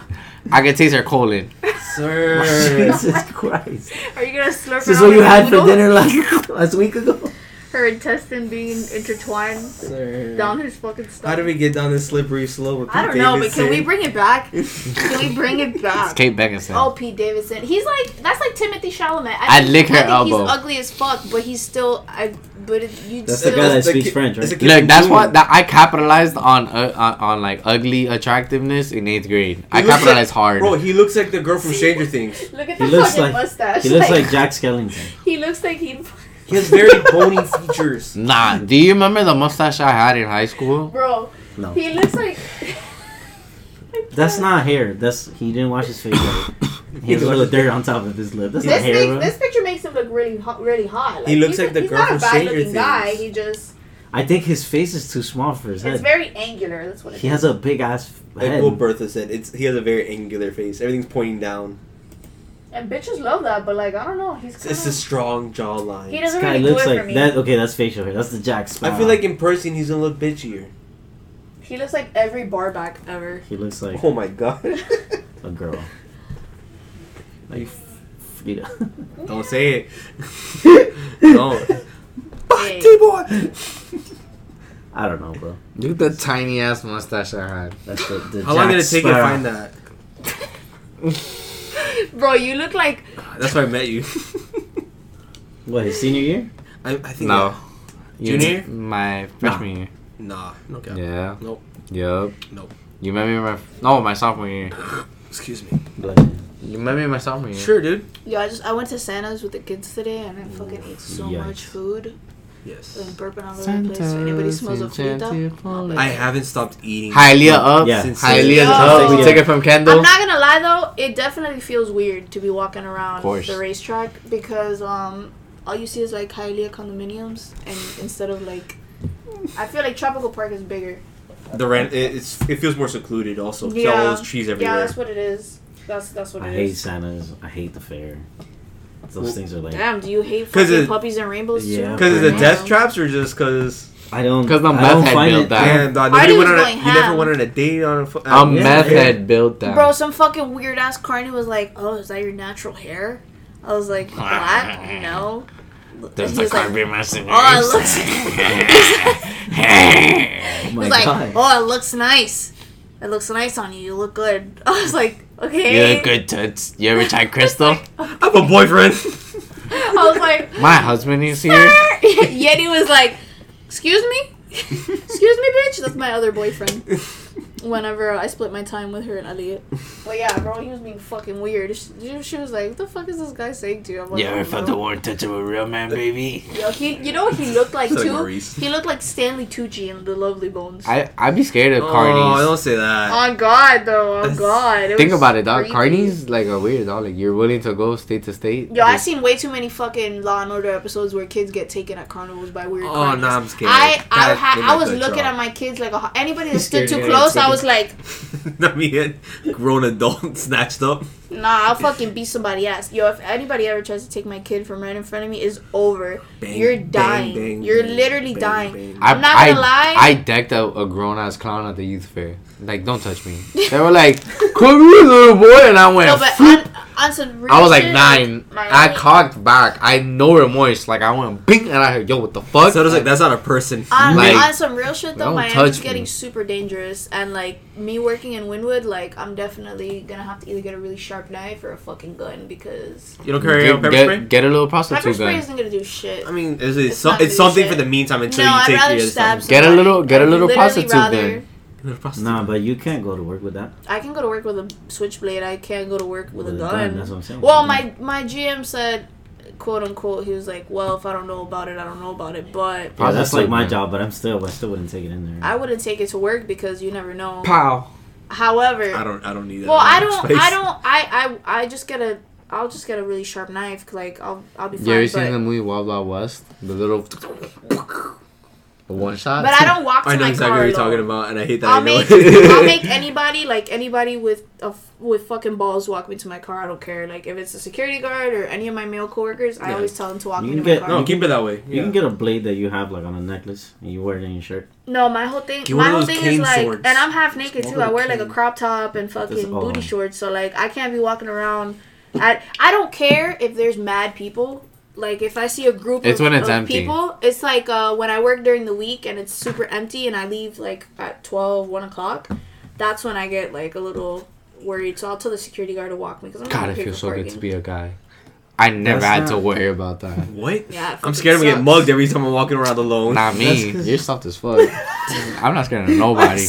I can taste her colon. Sir. Jesus Christ. Are you gonna slurp This is what you like a had for dinner like last week ago. Her intestine being intertwined Sir. down his fucking stomach. How do we get down this slippery slope? With I Pete don't know, but can we bring it back? Can we bring it back? It's back? Kate Beckinsale. Oh, Pete Davidson. He's like that's like Timothy Chalamet. I I'd think- lick her I think elbow. He's ugly as fuck, but he's still. I. But it, you. That's still, the guy that speaks kid- French, right? the Look, that's what that I capitalized on uh, on, on like ugly attractiveness in eighth grade. I He looks capitalized like- hard. Bro, he looks like the girl from Stranger Things. Look at He the looks fucking like- mustache. He looks like Jack Skellington. He looks like he. He has very bony features. Nah, do you remember the mustache I had in high school? Bro, No. he looks like. That's not hair. That's he didn't wash his face. Right. He has a little dirt on top of his lip. That's This, not hair, thing, bro. this picture makes him look really hot. Really hot. He looks he's like a- the he's girl not from a bad Stranger looking guy. Things. He just. I think his face is too small for his head. It's head. very angular. That's what it is. He has a big ass Like head. what Bertha said, it's he has a very angular face. Everything's pointing down. And bitches love that, but like I don't know. He's It's, kinda, it's a strong jawline. he doesn't guy really looks do it like for me. that. Okay, that's facial hair. That's the Jack. I feel like in person he's a little bitchier. He looks like every barback ever. he looks like Oh my god. a girl. Like Frida. Don't say it. Don't. Hey. boy. I don't know, bro. Look at the tiny ass mustache I had. That's the, the How long Jack did it take you to find that? Bro, you look like That's why I met you. What his senior year? I, I think No. Junior You- year? My freshman year. Nah, no cap. Yeah. Nope. Yup. Nope. You met me in my no my sophomore year. Excuse me. Like, You met me in my sophomore year. Sure, dude. Yeah, I just I went to Santa's with the kids today, and I fucking ate so Yikes. much food Yes. and burping all over the place. If anybody smells a frita, I haven't stopped eating. Hylia up. Yeah. Since Hylia Yo. up. We Yeah. took it from Kendall. I'm not gonna lie though, it definitely feels weird to be walking around the racetrack because um all you see is like Hialeah condominiums and instead of like I feel like Tropical Park is bigger. The rent. It, it's it feels more secluded. Also, yeah. Yeah. all those trees Yeah, that's what it is. That's that's what I it hate is. Santa's. I hate the fair. Those Well, things are like Damn, do you hate 'Cause fucking it- puppies and rainbows Yeah. too? Because of the death traps, or just because? I don't because I meth don't head find built it. that. Damn, dog. Nobody went on. A, you never ham. went on a date on a. fu- A um, yeah. meth head built that. Bro, some fucking weird ass carny was like, "Oh, is that your natural hair?" I was like, "Black? No." There's He the was like, carpet messenger. "Oh, it looks." Oh He my was like, "Oh, it looks nice. It looks nice on you. You look good." I was like, "Okay." You look good, toots. You ever tried crystal? I have a boyfriend. I was like, My husband is here. Yeti was like, "Excuse me, excuse me, bitch." That's my other boyfriend. Whenever I split my time with her and Elliot. But yeah, bro, he was being fucking weird. She, she was like, "What the fuck is this guy saying to you?" I'm like, You "I ever felt the warm touch of a real man, baby? Yo, he, you know what he looked like It's like too? Maurice. He looked like Stanley Tucci in The Lovely Bones. I I'd be scared of Oh, carnies. don't say that. On God, though. On That's- God. It Think was about it, dog. creepy. Carnies like a weird dog. Like you're willing to go state to state. Yo, I've seen way too many fucking Law and Order episodes where kids get taken at carnivals by weird. Oh, carnies. no, I'm scared. I I, That- ha- I was looking off. at my kids like a, ho- anybody that stood too close. I get was like, Not me, a grown adult snatched up. Nah, I'll fucking beat somebody ass. Yo, if anybody ever tries to take my kid from right in front of me, is over. Bang, You're bang, dying. bang, You're literally bang, dying. bang. I, I'm not I, gonna lie. I decked out a grown ass clown at the youth fair. Like, don't touch me. They were like, "Come here, little boy," and I went. No, but "Floop." hon- On some real I was like shit, nine. I cocked back. I had no remorse. Like I went bing, and I heard, yo, what the fuck? So it was like that's not a person. On, Like, on some real shit though, don't Miami's getting me. super dangerous, and like me working in Wynwood, like I'm definitely gonna have to either get a really sharp knife or a fucking gun because You don't carry get, out pepper get, spray. get a little pepper prostitute spray gun. isn't gonna do shit. I mean, it's, it's, It's so, it's something shit. for the meantime until no, you I'd take rather your stab. Get a little- get a I'd little literally prostitute rather- then. Nah, but you can't go to work with that. I can go to work with a switchblade. I can't go to work with, a gun. That's what I'm saying. Well, mm. my my GM said, quote unquote, he was like, "Well, if I don't know about it, I don't know about it." But yeah, that's like my job, but I'm still, I still wouldn't take it in there. I wouldn't take it to work because you never know. Pow. However, I don't. I don't need that. well, I don't. space. I don't. I I I just get a. I'll just get a really sharp knife. Like I'll I'll be fine. You ever seen the movie Wild Wild West? The little the one shot. but I don't walk to I know my exactly car. what you're though. talking about, and I hate that. I'll I know make. I'll make anybody like anybody with a f- with fucking balls walk me to my car. I don't care. Like if it's a security guard or any of my male coworkers, I Yeah. always tell them to walk You me to can my get- car. no, keep it that way. You Yeah. can get a blade that you have like on a necklace and you wear it in your shirt. No, my whole thing, Get my whole thing is cane like, swords. and I'm half naked Just too. I wear a like a crop top and fucking booty shorts, so like I can't be walking around. I I don't care if there's mad people. Like if I see a group It's of, when it's of empty. people, it's like uh, when I work during the week and it's super empty and I leave like at 12, 1 o'clock. That's when I get like a little worried. So I'll tell the security guard to walk me because I'm not God, gonna it feels for so good to be a guy. I never That's had to worry about that. What? Yeah, I'm scared I'm gonna get mugged every time I'm walking around alone. Not me. You're soft as fuck. I'm not scared of nobody.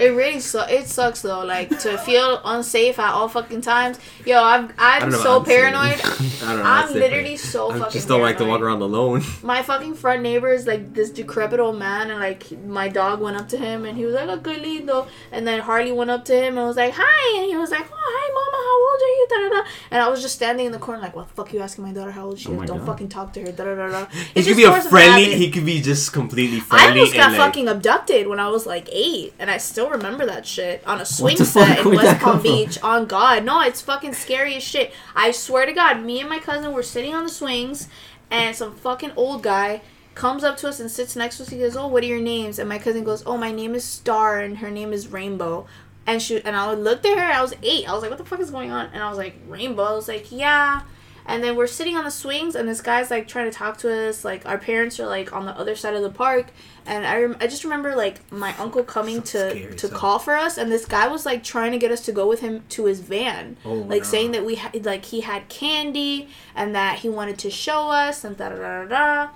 It really su- it sucks though, like to feel unsafe at all fucking times. Yo, I'm know so paranoid. I don't know. I'm that's different. literally so I fucking. just don't like to walk around alone. My fucking front neighbor is like this decrepit old man, and like my dog went up to him, and he was like, oh, "A good lindo," and then Harley went up to him and was like, "Hi," and he was like, "Oh, hi, mama, how old are you?" Da, da, da. And I was just standing in the corner like, "What the fuck you asking my daughter how old she Oh is? Don't God. fucking talk to her." Da, da, da, da. He could be a friendly. He could be just completely I almost got like, fucking abducted when I was like eight, and I still remember that shit on a swing set in West Palm from? Beach. On God, no, it's fucking scary as shit. I swear to God, me and my cousin were sitting on the swings, and some fucking old guy comes up to us and sits next to us. He goes, "Oh, what are your names?" And my cousin goes, "Oh, my name is Star, and her name is Rainbow." And she and I looked at her. I was eight. I was like, "What the fuck is going on?" And I was like, "Rainbow." I was like, "Yeah." And then we're sitting on the swings, and this guy's like trying to talk to us. Like our parents are like on the other side of the park, and I rem- I just remember like my uncle coming So to scary, to so- call for us, and this guy was like trying to get us to go with him to his van, Oh, like no. saying that we had like he had candy and that he wanted to show us and da da da da.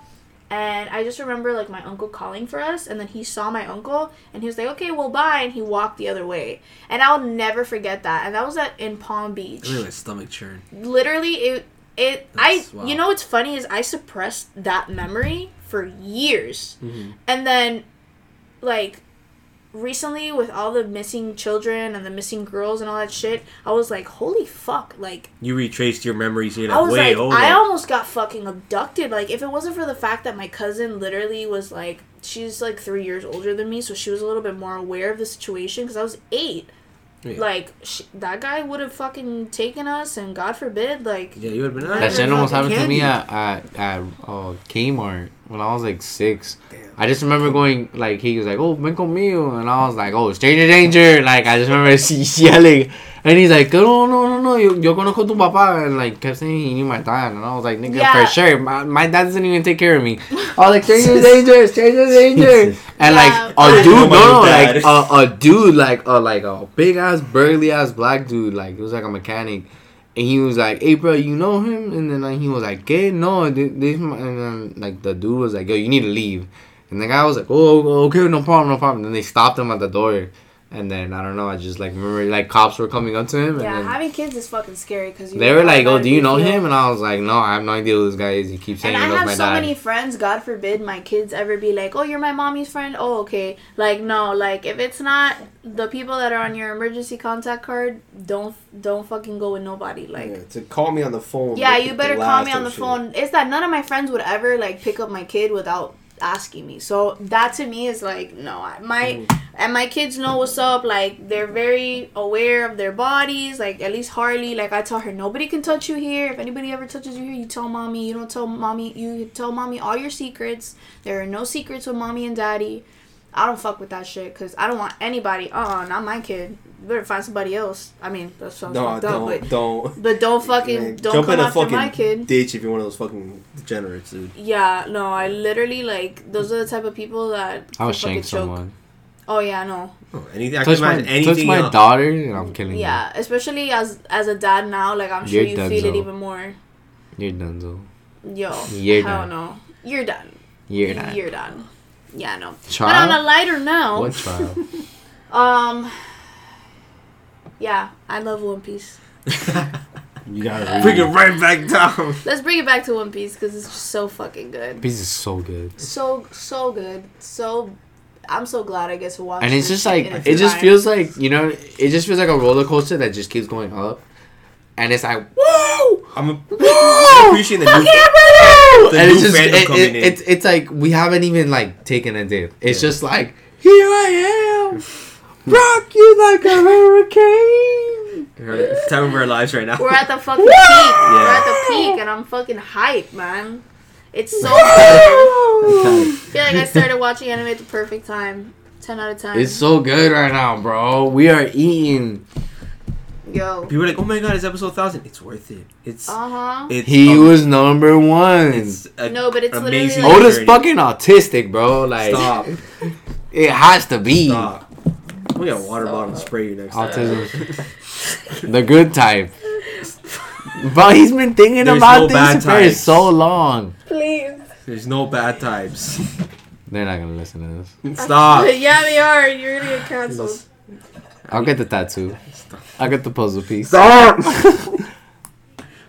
And I just remember like my uncle calling for us, and then he saw my uncle, and he was like, "Okay, well, bye," and he walked the other way. And I'll never forget that. And that was at in Palm Beach my stomach churn. literally it it I wow. you know what's funny is I suppressed that memory for years. Mm-hmm. And then like recently with all the missing children and the missing girls and all that shit, I was like, "Holy fuck." Like You retraced your memories. You're I like, was wait, like I up. almost got fucking abducted. Like if it wasn't for the fact that my cousin literally was like she's like 3 years older than me, so she was a little bit more aware of the situation cuz I was 8. Yeah. Like sh- that guy would have fucking taken us and god forbid like Yeah, you would have been. That That shit shit almost fucking happened to me at at, at oh, Kmart when I was like six. Damn. I just remember going like he was like, "Oh, ven conmigo," and I was like, "Oh, stranger danger!" Like I just remember yelling, and he's like, "No, no, no, no, yo, yo conozco tu papá," and like kept saying he knew my dad, and I was like, "Nigga, Yeah. for sure, my, my dad doesn't even take care of me." I was like, "Stranger danger, stranger danger," and Yeah, like I a dude, no, no, like a, a dude, like a like a big ass burly ass black dude, like it was like a mechanic. And he was like, "Hey, bro, you know him?" And then like, he was like, "Gay, no." This, this and then like the dude was like, "Yo, you need to leave." And the guy was like, "Oh, okay, no problem, no problem." And then they stopped him at the door. And then I don't know. I just like remember like cops were coming up to him, Yeah, and then having kids is fucking scary because they were like, "Oh, do you know him?" And I was like, "No, I have no idea who this guy is." He keeps saying And I have my so dad. many friends. God forbid my kids ever be like, "Oh, you're my mommy's friend." Oh, okay. Like no, like if it's not the people that are on your emergency contact card, don't don't fucking go with nobody. Like Yeah, to call me on the phone. yeah, you better call me on the shit. phone. It's that none of my friends would ever like pick up my kid without asking me. So that to me is like no, I- my Mm. And my kids know what's up. Like they're very aware of their bodies. Like at least Harley, like I tell her, nobody can touch you here. If anybody ever touches you here, you tell mommy. You don't tell mommy. You tell mommy all your secrets. There are no secrets with mommy and daddy. I don't fuck with that shit because I don't want anybody. Uh, uh not my kid. you better find somebody else. I mean, that sounds No, fucked don't, but don't. but don't fucking Man, don't jump come in a after fucking my kid. ditch if you're one of those fucking degenerates, dude. Yeah, no, I literally like those are the type of people that I would can fucking shank someone. Oh yeah, no. Oh, anything. I can Touch my, anything. touch my else. daughter, and I'm killing you. Yeah, especially as as a dad now, like I'm sure You're you done, feel it even more. you. You're done, though. Yo, You're hell done. no, you're done. You're done. You're done. Yeah, no. But on a lighter note, What trial? um, yeah, I love One Piece. You gotta read. Bring it right back down. Let's bring it back to One Piece because it's just so fucking good. Piece is so good. So so good. So I'm so glad I get to watch. And it's this just like in its it just prime. feels like you know it just feels like a roller coaster that just keeps going up, and it's like whoa, I'm, a, I'm appreciating the new. The and new it's just fandom it, coming it, in. it's it's like we haven't even like taken a dip. It's Yeah. just like here I am, rock you like a hurricane. It's time of our lives right now. We're at the fucking peak. We're at the peak, and I'm fucking hyped, man. It's so good. I feel like I started watching anime at the perfect time. Ten out of ten. It's so good right now, bro. We are eating. Yo. People are like, oh my god, it's episode thousand. It's worth it. It's Uh huh. it's He um, was number one. It's a No, but it's literally amazing. like- Oda's fucking autistic, bro. Like Stop. it has to be Stop. We got a water bottle to spray you next time. autism. the good type. Bro, he's been thinking There's about no bad this for types. so long. Please. There's no bad types. They're not gonna listen to this. Stop. yeah, they are. You're gonna get canceled. I'll get the tattoo. I'll get the puzzle piece. Stop.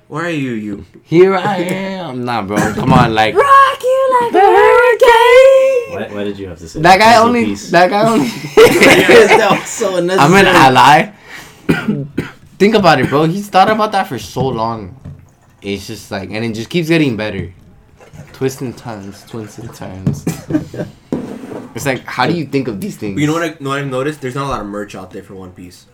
Where are you, you? Here I am. Nah, bro. Come on, like Rock you like a hurricane. Why, why did you have to say that guy Puzzle only. piece? That guy only. that was so I'm an ally. Think about it, bro. He's thought about that for so long. It's just like, and it just keeps getting better. Twists and turns, twists and turns. it's like, how do you think of these things? You know what I know what I've noticed? There's not a lot of merch out there for One Piece.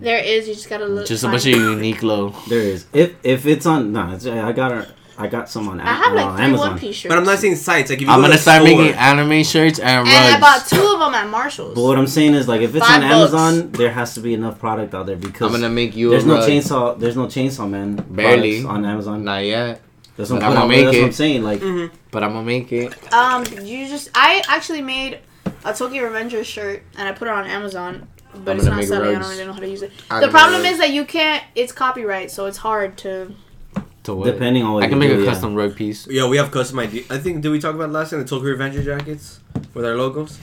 There is. You just gotta look. Just a bunch of it. unique low. There is. If if it's on, no, it's, I got her. I got some on, Amazon. I have like three Amazon. One Piece shirts. But I'm not saying sites. Like if you I'm go to gonna the start store, making anime shirts and rugs. and I bought two of them at Marshalls. But what I'm saying is, like, if it's Five on bucks. Amazon, there has to be enough product out there because I'm gonna make you there's a no rug. chainsaw. There's no chainsaw man. Barely. products on Amazon. Not yet, That's what, I'm, I'ma make that's what it. I'm saying. Like, Mhm. but I'm gonna make it. Um, you just I actually made a Tokyo Revengers shirt and I put it on Amazon, but I'm it's gonna not make selling. I rugs. don't really know how to use it. I'm the gonna problem make- is that you can't. It's copyright, so it's hard to. To what? depending on what I you can make do, a yeah. custom rug piece. Yeah, we have custom ID. I think did we talk about last time the Tokyo Revenger jackets with our logos?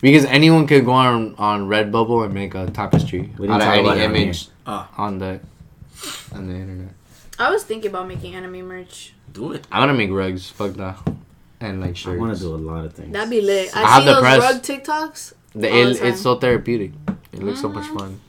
Because anyone could go on on Redbubble and make a tapestry We out didn't of talk any about it on image Ah, on the on the internet. I was thinking about making anime merch. do it. I'm gonna make rugs. Fuck that. And like I shirts. want to do a lot of things. That'd be lit. I, I have see the those press. rug TikToks. The, all the time. it's so therapeutic. It looks so much Mhm. fun.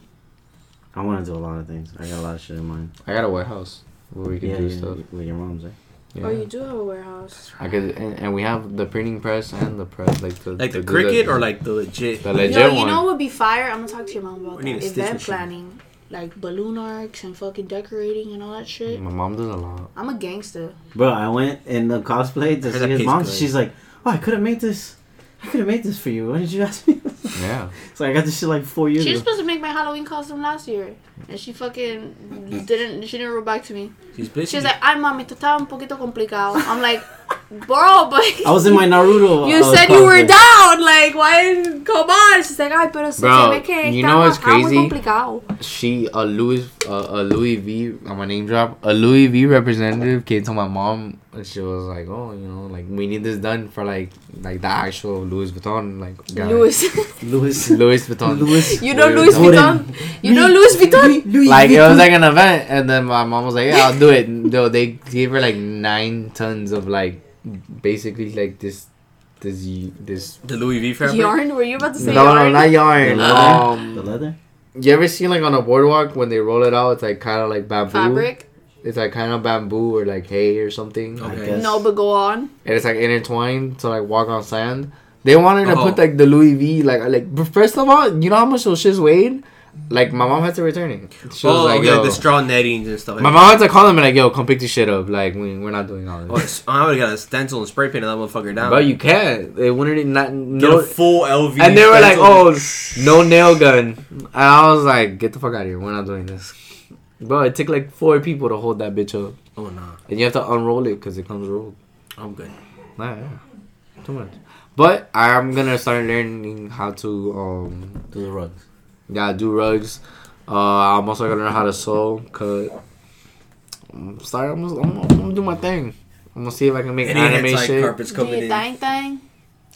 I want to do a lot of things. I got a lot of shit in mind. I got a warehouse where we can Yeah, do yeah, stuff. with your mom's. Eh? Yeah. Oh, you do have a warehouse. I could, and, and we have the printing press and the press, like the Like the do Cricut or like the legit. the legit Yo, you one. know what would be fire? I'm gonna talk to your mom about that. Event machine. planning, like balloon arcs and fucking decorating and all that shit. My mom does a lot. I'm a gangster. Bro, I went in the cosplay to see that his mom. good. She's like, "Oh, I could have made this. I could have made this for you. Why did you ask me?" Yeah. so I got this shit like four years She was ago. supposed to make my Halloween costume last year, and she fucking didn't. She didn't wrote back to me. She's busy. She was like, "Ay, mami, esto está un poquito complicado." I'm like, "Bro, but I was in my Naruto. you uh, said you were cosplay. down. Like, why? Come on." She's like, "Ay, pero se Bro, ve que you está know what's bajado, muy crazy? complicado." She a Louis uh, a Louis V. I'm gonna name drop. A Louis V. representative came to my mom and she was like, "Oh, you know, like we need this done for like like the actual Louis Vuitton like guy. Louis, Louis. Louis Vuitton. Louis. you know Louis Louis Vuitton. Vuitton. You know Louis Vuitton. Louis like it was like an event, and then my mom was like, "Yeah, I'll do it." Though they gave her like nine tons of like basically like this this this. the Louis V fabric. Yarn? Were you about to say No, no, not yarn. The leather? Um, the leather. you ever seen like on a boardwalk when they roll it out? It's like kind of like bamboo. Fabric? It's like kind of bamboo or like hay or something. Okay. No, but go on. and it's like intertwined to like walk on sand. They wanted to Oh. put like the Louis V like like but first of all, you know how much those shits weighed? Like my mom had to return it. She oh, was like, okay, yo. the straw nettings and stuff. Like my that. mom had to call him and like, yo, come pick this shit up. Like we, we're not doing all Oh, this. it's- I would have got a stencil and spray painted that motherfucker down. But you can't. They wouldn't Get no. full LV. And they were like, "Oh, no nail gun." And I was like, "Get the fuck out of here! We're not doing this." Bro, it took like four people to hold that bitch up, oh nah, and you have to unroll it because it comes rolled. I'm good. Nah, yeah, too much. But I'm gonna start learning how to um Do the rugs. Yeah do rugs. Uh, I'm also gonna learn how to sew, cut. I'm start. I'm, gonna- I'm, I'm gonna do my thing. I'm gonna see if I can make Any anime hentai shit. carpets Do coming you in. thang thang?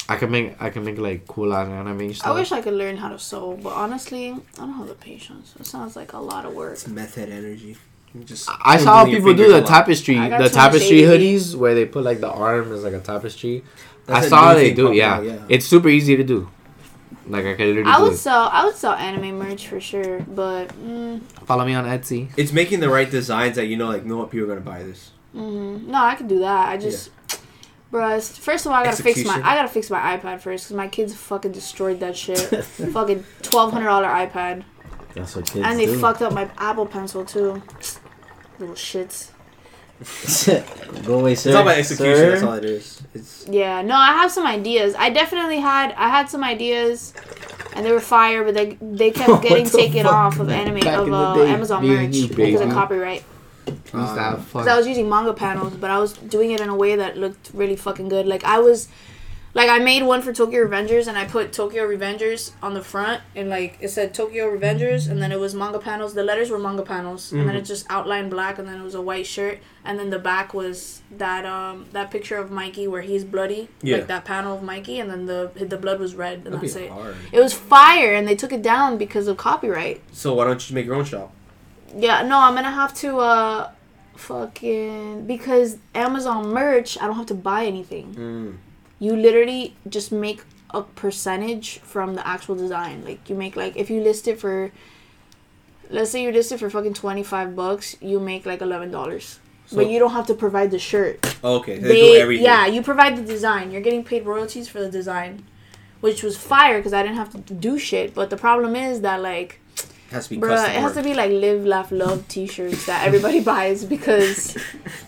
I can make I can make like cool ass anime stuff. I wish I could learn how to sew, but honestly, I don't have the patience. It sounds like a lot of work. It's method energy. You Just I saw twiddling people do the tapestry, the tapestry ADD. hoodies where they put like the arm is like a tapestry. That's I a saw new they do, yeah. out, yeah. It's super easy to do. Like I can literally I would it. sell. I would sell anime merch for sure, but mm, Follow me on Etsy. It's making the right designs that you know, like, know what people are gonna buy this. mhm. no, I could do that. I just, bruh. it's- First of all, I gotta fix my. I gotta fix my iPad first because my kids fucking destroyed that shit. fucking twelve hundred dollar iPad, That's what kids and they do. fucked up my Apple Pencil too. Little shits. Go away, sir. It's all about execution. Sir. That's all it is. It's Yeah, no, I have some ideas. I definitely had. I had some ideas, and they were fire, but they they kept getting the taken fuck? off of anime Back of uh, day, Amazon me merch you, because of copyright. Used to. Because I was using manga panels, but I was doing it in a way that looked really fucking good. Like I was, like I made one for Tokyo Revengers, and I put Tokyo Revengers on the front, and like it said Tokyo Revengers, and then it was manga panels. The letters were manga panels, and then it just outlined black, and then it was a white shirt, and then the back was that um that picture of Mikey where he's bloody, Yeah. like that panel of Mikey, and then the the blood was red, and that'd that's it. hard. It was fire, and they took it down because of copyright. So why don't you just make your own shop? Yeah, no, I'm gonna have to uh fucking because Amazon merch, I don't have to buy anything. Mm. You literally just make a percentage from the actual design. Like you make like if you list it for let's say you list it for fucking 25 bucks, you make like $11. So, but you don't have to provide the shirt. okay, they, They, do everything. yeah, you provide the design. You're getting paid royalties for the design, which was fire because I didn't have to do shit. But the problem is that like it has to be Bruh, it has to be like live, laugh, love t-shirts that everybody buys because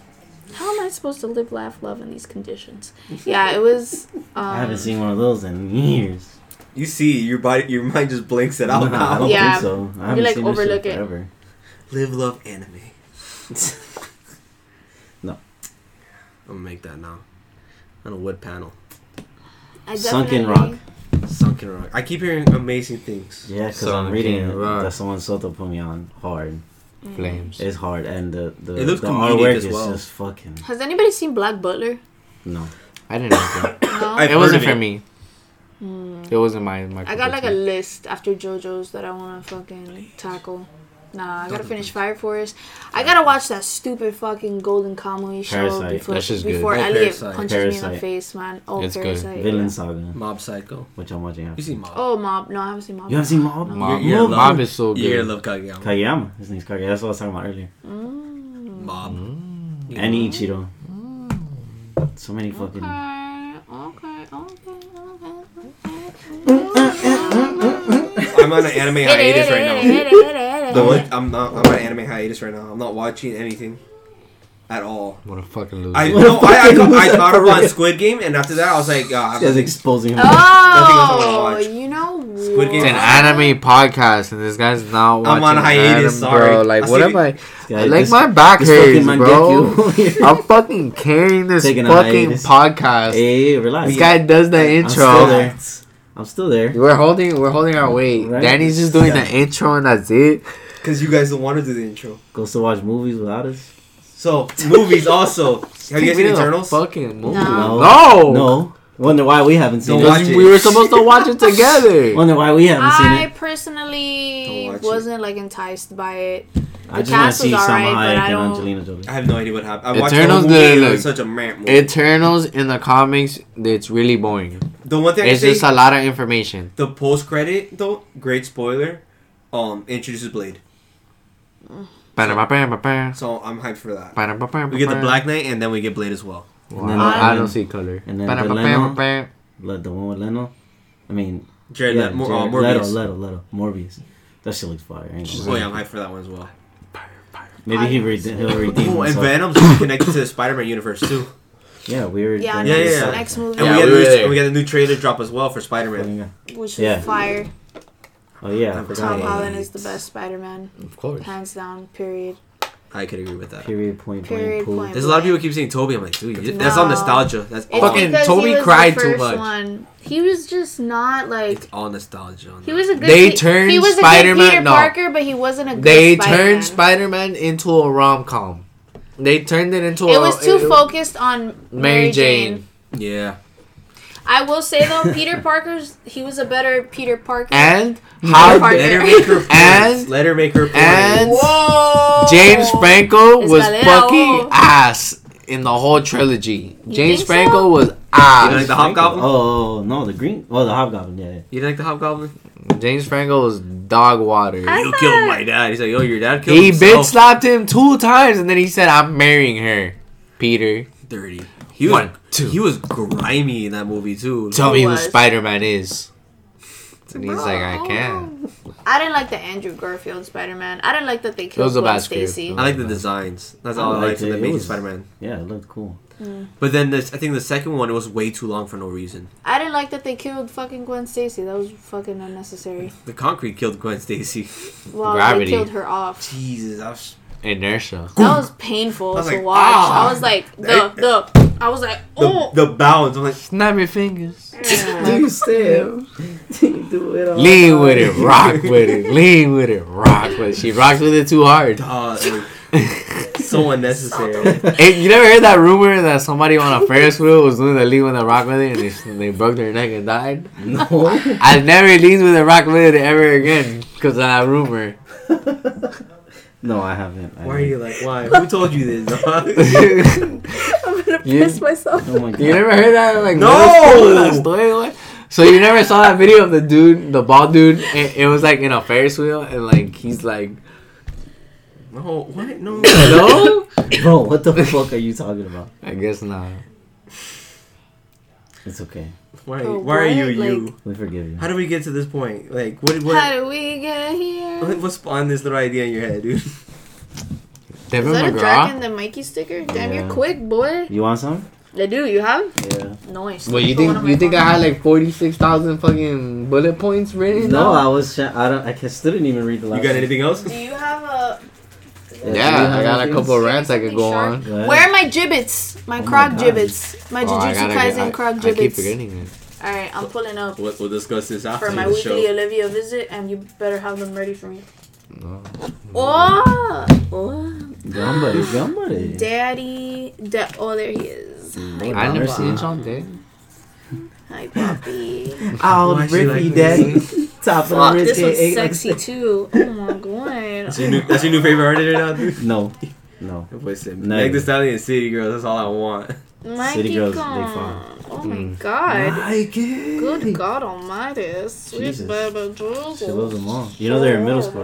how am I supposed to live, laugh, love in these conditions? Yeah, it was. Um, I haven't seen one of those in years. You see, your body, your mind just blinks it out Nah, I now. don't Yeah. think so. I haven't like, seen this shit overlook it. forever. Live, love, anime. No. I'm gonna make that now. On a wood panel. I Sunken Rock. Sunken rock. I keep hearing amazing things. Yeah, because So I'm I'm reading getting it. rock. That someone Soto put me on hard. Mm. Flames. It's hard, and the the, It looks the artwork as is just fucking Has anybody seen Black Butler? no. I didn't know that. No. I've it wasn't for it. me. Mm. It wasn't my my. I got like a list after JoJo's that I want to fucking tackle. Nah, I gotta finish Fire Force. I gotta watch that stupid fucking Golden Kamuy show Parasite. before That's just good. before Oh, Elliot Parasite. punches me in the Parasite. face, man. Oh, It's good. Parasite. Villain yeah. Saga, Mob Psycho. which I'm watching. You After. see Mob? Oh, Mob. No, I haven't seen Mob. You haven't seen Mob? Mob. You're- you're Mob, love- is so You're good. gonna love Kageyama. Kageyama. His name's Kageyama. That's what I was talking about earlier. Mm. Mob. Mm. And mm. Ichiro. Mm. So many fucking. Okay, Okay, okay, okay, I'm on an anime hiatus right now. The now. one, I'm not. I'm on anime hiatus right now. I'm not watching anything at all. What a fucking loser. I no, I, I, ca- I caught up on Squid Game, and after that, I was like, uh, This guy's exposing him. Oh, else I you know Squid Game it's an anime podcast, and this guy's not watching. I'm on hiatus, anime, sorry. Bro. Like, I what see am I? Guy- like this- my back this hurts, bro. I'm fucking carrying this Taking fucking podcast. hey, relax. This guy does the I'm still intro. There. I'm still there. We're holding, we're holding our weight. Right. Danny's just doing Yeah. the intro, and that's it. because you guys don't want to do the intro. Goes to watch movies without us. So movies also. Have you guys We seen did Eternals? Fucking movie. No. No. No. Wonder why we haven't seen it. it. we were supposed to watch it together. Wonder why we haven't seen I it. I personally Don't it. wasn't like enticed by it. I the just want to see was Salma alright, but Hayek I and don't- Angelina Jolie. I have no idea what happened. I watched Eternals the whole movie. good, It like- was such a rant movie. Eternals in the comics, it's really boring. the one thing I It's say, just a lot of information. the post credit though, great spoiler. Um, introduces Blade, Ba-da-ba-ba-ba-ba. so I'm hyped for that. We get the Black Knight, and then we get Blade as well. Wow, And then- I and don't see color. and then the Ba-da-ba-ba-ba-ba. The one with Leno. I mean, Jared, yeah, Le- Mor- Jared- uh, Morbius. Leto, Leto, Leto, Morbius. That shit looks fire. I ain't gonna Oh yeah, I'm hyped for that one as well. Maybe he re- he'll redeem Oh, and. Venom's connected to the Spider-Man universe too. Yeah, weird. Yeah, Yeah, yeah, yeah. next movie, And Yeah, we, we got were a new, there. and we got a new trailer drop as well for Spider-Man. Oh which was Yeah. fire. Oh yeah, I forgot. Tom Right. Holland is the best Spider-Man, Of course. hands down. Period. I could agree with that. Period. Point Period, blank. Pool. point. There's a lot of people keep saying Tobey. I'm like, dude, you- that's No. all nostalgia. That's It's. Fucking Tobey cried too much. One. He was just not like. It's all nostalgia. On He that. was a good. They he, turned he was a Spider-Man- good Peter no. Parker, but he wasn't a good. They Spider-Man. turned Spider-Man into a rom-com. They turned it into a. It was too it- focused on Mary, Mary Jane. Jane. Yeah. I will say though, Peter Parker's he was a better Peter Parker. And Peter how Parker. Let her make her points. And- Let her make her points. and- Whoa! James Franco was Escalera. fucking ass in the whole trilogy. James Franco so? was You like the Hobgoblin? Oh, oh, oh no, the green. Oh, the hobgoblin. Yeah. yeah. You like the Hobgoblin? James Franco was dog water. I You thought- killed my dad. He's like, yo, your dad killed He himself. bitch slapped him two times and then he said, "I'm marrying her." Peter, Dirty. He was, One, two. He was grimy in that movie too. tell me who was. Spider Man is. And he's like, I can't. I didn't like the Andrew Garfield Spider Man. I didn't like that they killed Gwen. Stacy. I like the designs. That's all I, like liked from it. the It Amazing Spider-Man. Yeah, it looked cool. Mm. But then this, I think the second one it was way too long for no reason. I didn't like that they killed fucking Gwen Stacy. That was fucking unnecessary. The concrete killed Gwen Stacy. Well, Gravity. they killed her off. Jesus, I was, Inertia. That was painful I was to like, watch. ah. I was like, the the. I was like, oh. the bounds. I'm like, Snap your fingers. you still do it all. Lean with it, rock with it, lean with it, rock with it. She rocks with it too hard. dog, like, so unnecessary. Hey, you never heard that rumor that somebody on a Ferris wheel was doing the lean with a rock with it and they, they broke their neck and died? No. I never leaned with a rock with it ever again because of that rumor. No, I haven't. I Why are you like, why? Who told you this? I'm gonna You- piss myself. Oh my god. you never heard that? Like, No! middle school, that story. So you never saw that video of the dude, the bald dude? It, it was like in a Ferris wheel and like he's like, no, what? No. no? Bro, what the fuck are you talking about? I guess not. It's okay. Why? Oh, why are you what? you? We forgive you. How do we get to this point? Like, what? How What? did we get here? What, what spawned this little idea in your head, dude? Is Devin that a McGraw? dragon the Mikey sticker? Damn, Yeah. you're quick, boy. You want some? I do. You have? Yeah. Nice. Wait, you Put one on think you think. I had like forty six thousand fucking bullet points written? No, down? I was. Sh- I don't. I can, still didn't even read the last. You got anything else? Do you have a? Do Yeah, I got a couple of rants I could go on. Go. Where are my gibbets? My Oh my croc God. gibbets. My Oh, I Jujutsu gotta Kaisen I- croc I keep forgetting it. All right, I'm pulling up We'll, we'll discuss this after for my the weekly show. Olivia visit, and you better have them ready for me. No. Oh, oh. Gambare, gambare. Daddy. Da- oh, there he is. I never seen Sean Dick. Hi, Poppy. Oh, Why she like Rippy this? Daddy. Top of the this one's ribcage. sexy too. Oh my god. That's your new, that's your new favorite artist right now, dude. No, no. Listen, No. Meg Thee Stallion and City Girls. That's all I want. Mikey City girls, they gone. fine. Oh my Mm. god. Mikey. Good God Almighty. Sweet Jesus. baby She loves them all. You know they're in middle school.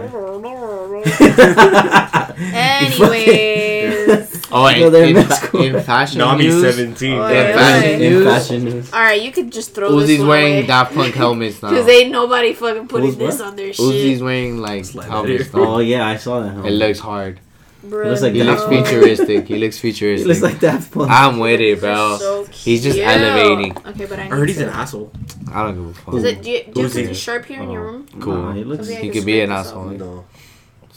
Anyways. Oh, You know in, they're in, in fa- school. in fashion Nami news, 17. Oh, in yeah. fashion In In fashion news. Alright, you could just throw this Uzi's one wearing away. Daft Punk helmets now. Because ain't nobody fucking putting Who's this what? on their Uzi's shit. wearing like helmets. Oh yeah, I saw that. Helmet. It looks hard. Bruh, looks like He looks Daft no. Punk. futuristic. He looks He futuristic. looks like Daft Punk. I'm with it, bro. So He's just cute. elevating. Okay, but I I heard he's an asshole. I don't give a fuck. Is it, do you, do you have Uzi. something sharp here in your Oh. room? Cool. Nah, he looks. He could be an asshole. No.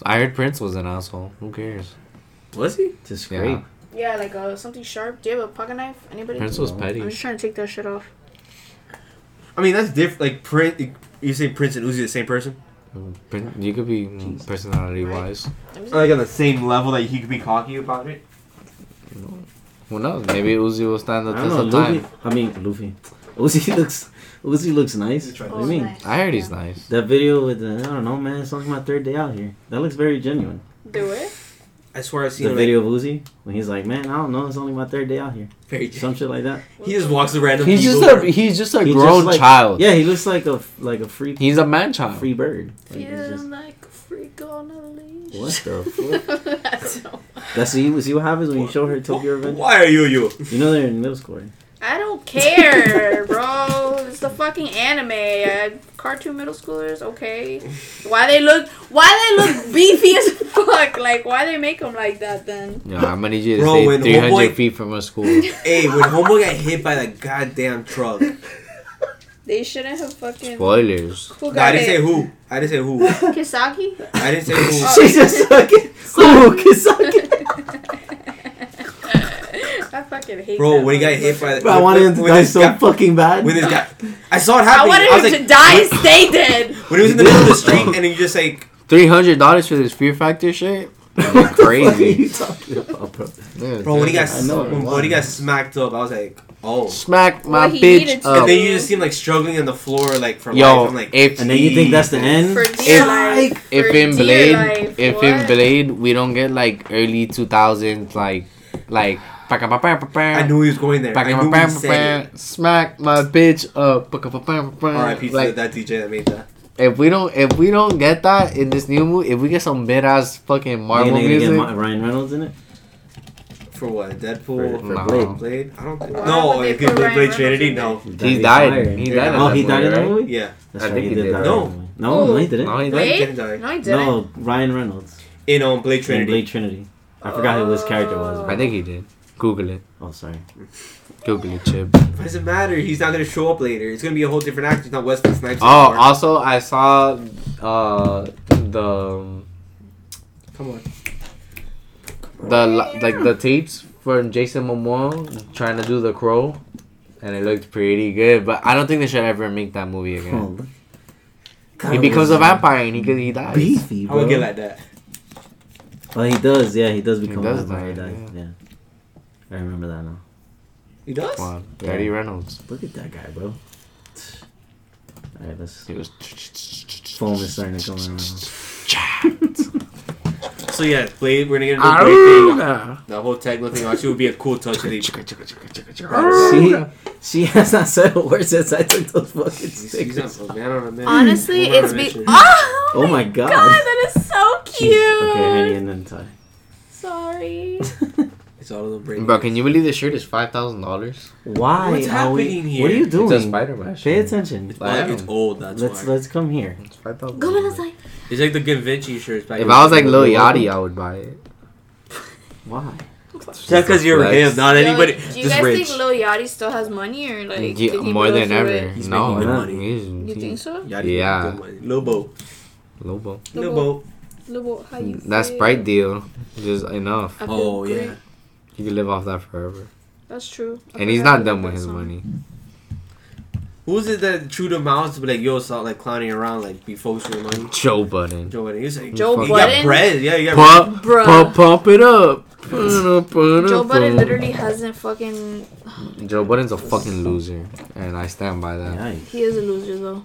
I heard Prince was an asshole. Who cares? Was he? To scrape. Yeah, like uh, something sharp. Do you have a pocket knife? Anybody? Prince was No. I'm just trying to take that shit off. I mean, that's different. Like, Prince, you say Prince and Uzi the same person? Prin- You could be mm, personality wise. Let. Like, on the same level that he could be cocky about it? Who knows? Maybe Uzi will stand the I test don't of know. time. Luffy. I mean Luffy. Uzi looks. Uzi looks nice. You What do you mean? nice. I heard he's nice. That video with the I don't know, man. It's only my third day out here. That looks very genuine. Do it. I swear I've seen The him, video of Uzi when he's like, "Man, I don't know. It's only my third day out here." Like, very Some shit like that. He just walks to random He's just a he's just a He just grown like- child. Yeah, he looks like a like a free He's a man child. free bird. Like, he's Feeling just- like a freak on a leash. what the fuck? That's so- That's see, see what happens when you show her Tokyo Revenge. Why are you you? You know they're in middle school. Right? I don't care, bro. It's the fucking anime. Uh, cartoon middle schoolers, okay. Why they look? Why they look beefy as fuck? Like, why they make them like that then? Yeah, I'm gonna need you to Bro, stay when 300 homeboy- feet from a school. Hey, when Homo got hit by that goddamn truck. They shouldn't have fucking. Spoilers. Who No, I didn't say who. I didn't say who. Kisaki? I didn't say who. She's just fucking. Ooh, Kisaki. I fucking hate Bro, that when he got hit by the. Bro, I wanted him to when die this so guy- fucking bad. When this guy. I saw it happen. I happening. wanted I was him like, to die stay dead. when he was in the middle of the street and he just like. $300 for this Fear Factor shit? What are Crazy. you talking about, bro? Yeah, Bro, when he got know. when, when he got smacked up, I was like, oh. Smack my Well, bitch up. And then you just seem like struggling on the floor, like for Yo, life. I'm like, if And then you think that's the end? For dear If- life. if For in dear Blade, life, if what? in Blade, we don't get like early 2000s, like, like, I knew he was going there. I knew he said it. smack my bitch up. R.I.P. to Like, that DJ that made that. if we don't, if we don't get that in this new movie, if we get some mid ass fucking Marvel you gonna get music, Ma- Ryan Reynolds in it? For what? Deadpool? For, for No. Blade. Blade? I don't think. Why no, if he put Blade, Blade Trinity, no. He He's died. fired. He Yeah. died. in Oh, he died in that right? movie? Yeah. That's I right, think he he did did. die. No. in that. No, no, he didn't. No, he Blade didn't. didn't die. No, he didn't. No, Ryan Reynolds. In um, Blade In Trinity. Blade Trinity. I forgot who his character was. I think he did. Google it. Oh, sorry. Google it, Chip. Doesn't matter? He's not gonna show up later. It's gonna be a whole different actor. It's not Wesley Snipes. Oh, anymore. also I saw uh the come on. the like the tapes from Jason Momoa trying to do the crow, and it looked pretty good. But I don't think they should ever make that movie again. Oh, look. He becomes a vampire and he he dies. beefy, I bro. would get like that. Oh, he does. Yeah, he does become does a vampire. die, he dies. Yeah. I remember that now. He does. Come on, Daddy Reynolds. Look at that guy, bro. Alright, let's. He was. Foam is starting to come around. So yeah, Blade. We're gonna get into Blade thing. The whole techno thing actually would be a cool touch. Of the, She, she has not said a word since I took those fucking he's, he's stickers. a man on a mission. Honestly, Woman on it's a be. Oh, Oh my god. God, that is so cute. Jeez. Okay, Henny and then Ty. Sorry. It's all the brain. Bro, can you believe this shirt is five thousand dollars? Why What's are we? happening here? What are you It's a? Spider Man. Pay attention. It's, like, it's old. That's Let's why. let's come here. It's five thousand. Go inside. It's like the Givenchy shirts. Back If I was like. Lil Yachty, I would buy it. Why? just because you're Flex. him, not Yo, anybody. do you just guys rich. think Lil Yachty still has money or like Yeah, he more than ever. it? He's no, making good money. he's- You think so? Yeah, Yeah. making. Lobo. Lobo. Lobo. Lobo, how you That feel? Sprite deal, just enough. I feel Oh yeah. You can live off that forever. That's true. I And he's not about done with his song. money. Who's it that true to mouth to be like, yo, stop like clowning around, like be focused on money? Joe Budden. Joe Budden. He's like, Joe you Budden? got bread. Yeah, you got Pump, Bruh. pump, pump it up. Joe Joe Budden literally hasn't fucking. Joe Budden's a fucking loser, and I stand by that. Yikes. He is a loser though.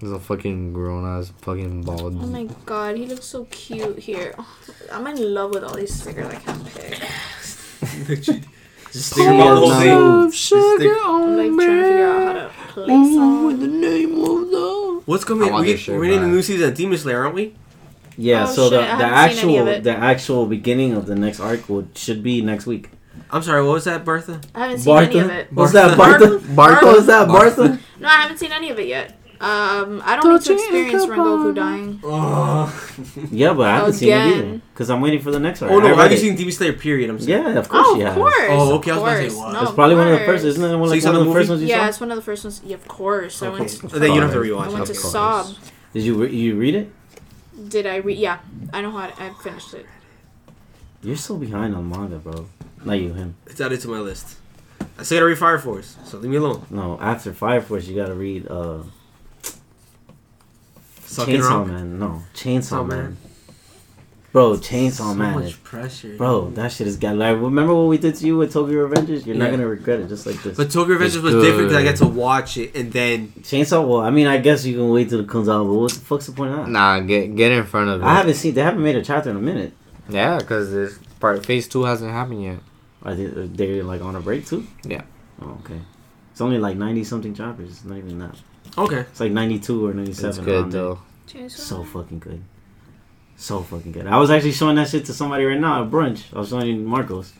He's a fucking grown ass fucking bald. Oh my god, he looks so cute here. I'm in love with all these stickers I can't pick. Just think about the whole thing. Some Just think- sugar I'm on like me. trying to figure out how to play Ooh, the some. name of the. What's coming? I want We, this shirt we're in the back. new season of Demon Slayer, aren't we? Yeah, Oh, so the, shit, I the haven't seen any of actual it. the actual beginning of the next arc would should be next week. I'm sorry. What was that, Bertha? I haven't seen any of it. What's that, Bartha? Bartha? Bartha? What was that, Bartha? No, I haven't seen any of it yet. Um, I don't need to experience Rengoku dying. Oh, Yeah, but I haven't seen it either because I'm waiting for the next one. oh no, I read have you it. seen Demon Slayer? Period. I'm saying. Yeah, of course Oh, she of has. course. Oh, okay, I Of was about to say, course. what? No, It's probably one of the course. first, isn't it? One, So you like, saw one the of the first movie? ones you Yeah, saw? it's one of the first ones. Yeah, of course. I went to, then you don't have to I rewatch. went it. to course. Sob. Did you re- you read it? Did I read? Yeah, I know how. To, I finished it. You're so behind on manga, bro. Not you, him. It's added to my list. I still gotta read Fire Force, so leave me alone. No, after Fire Force, you gotta read uh, Sucking Chainsaw around. Man. No, Chainsaw Oh, Man. man. Bro, Chainsaw So Man. much pressure. Bro, that shit is got like. Remember what we did to you with Tokyo Revengers? You're not gonna regret it, just like this. But Tokyo Revengers It's was different because I good. got to watch it and then Chainsaw. Well, I mean, I guess you can wait till it comes out. But what the fuck's the point of that? Nah, get get in front of it. I haven't seen. They haven't made a chapter in a minute. Yeah, because this part phase two hasn't happened yet. Are they? Are they like on a break too? Yeah. Oh, okay. It's only like ninety something chapters. It's not even that. Okay. It's like ninety two or ninety seven. It's good though. So fucking good. So fucking good. I was actually showing that shit to somebody right now at brunch. I was showing Marcos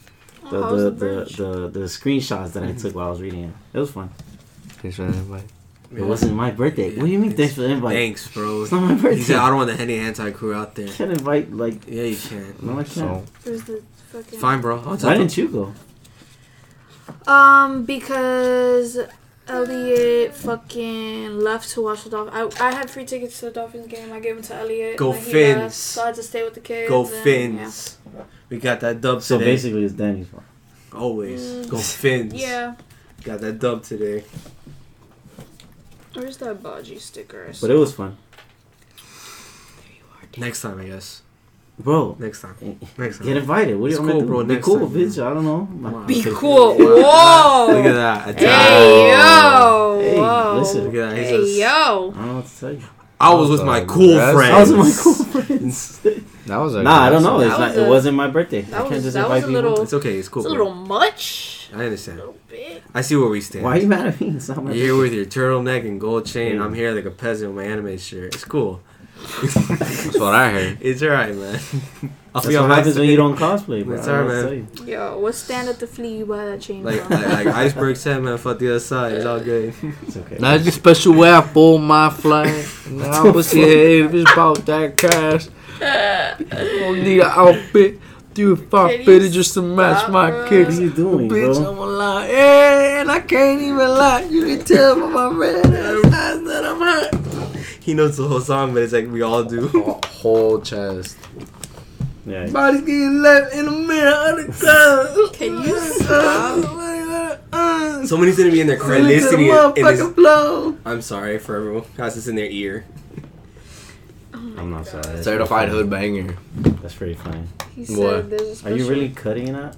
the Oh, the, the the, the, the screenshots that I took while I was reading it. It was fun. Thanks for the invite. It wasn't my birthday. What do you mean? Thanks for the invite. Thanks, bro. It's not my birthday. He said, I don't want the Henny Anti crew out there. I can't invite like. Yeah, you can't. No, I can't. So Where's the fucking? Fine, bro. I'll Why didn't you go? Um, because Elliot fucking left to watch the Dolphins. I, I had free tickets to the Dolphins game. I gave them to Elliot. Go and then he Fins. left, So I had to stay with the kids. Go and, Fins. We got that dub So today. basically, it's Danny's fault. Always. Mm. Go Fins. Yeah. Got that dub today. Where's that Baji sticker? I But it was fun, There you Are, Next time, I guess. Bro. Next time. Next time. Get invited. What do It's you want me cool, to do? bro. Be Next cool, time, bitch. man. I don't know. Wow. Be cool. Whoa. Look at that. Hey yo. Hey, Whoa. listen. Look at that. He's Hey just- yo. I don't know what to tell you. I was with my cool a- friends. I was with my cool friends. that was a nah, I don't know. It's not, was it wasn't my birthday. I that can't was- just that invite was a people. little- It's okay. It's cool. It's a little much. I understand. A little bit. I see where we stand. Why are you mad at me? It's not my You're here with your turtleneck and gold chain. Yeah. I'm here like a peasant with my anime shirt. It's cool. That's what I heard. It's alright, man. I'll That's be on what my happens when you don't cosplay, bro. It's I don't alright, man. what tell you. Yo, what stand at the flea you buy that chain Like, from? like, like Iceberg said, man, fuck the other side. It's all good. It's okay. That's the special way I fold my flag. Now pussy head if it's about that cash. I don't need an outfit. Do if I Can fit it just to match stop, my bro? What kicks. are you doing, Bitch, bro? I'm a lie. Yeah, and I can't even lie. You can tell by my red eyes that I'm hot. He knows the whole song, but it's like we all do. Whole chest. Yeah. Body's getting left in the middle of the club. Can you stop? Somebody's gonna be in their car Listen to the listening in his, flow. I'm sorry for everyone. Guys, it's in their ear. Oh I'm not sorry. That's Certified pretty hood banger. That's pretty funny. He What? said Are you really cutting it out?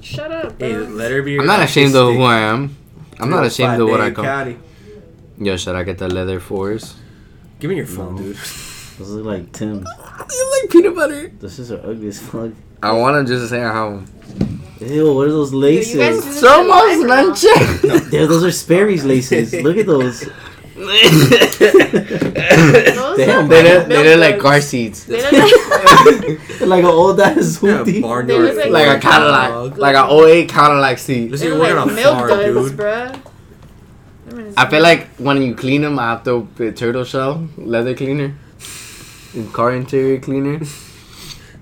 Shut up, Hey, bro. let her be. I'm not ashamed of who. I am. I'm not ashamed of what I Dave come. Caddy. Yo, should I get the leather fours? Give me your phone, No. dude. Those look like Tim's. You like peanut butter? This is ugly as fuck. I want to just say how. Ew, what are those Yo, you guys laces? do this So in much live or not? those are Sperry's laces. Look at those. Those Damn, are They like look, they milk look like car seats. They look like... Like an old ass Yeah, hoopty. barnyard. They look like- Like a dog. Cadillac. Like an 08 Cadillac seat. Listen, They you're look working like on milk farm, duds, dude. bruh. Them is- I feel like when you clean them after the turtle shell, leather cleaner, and car interior cleaner,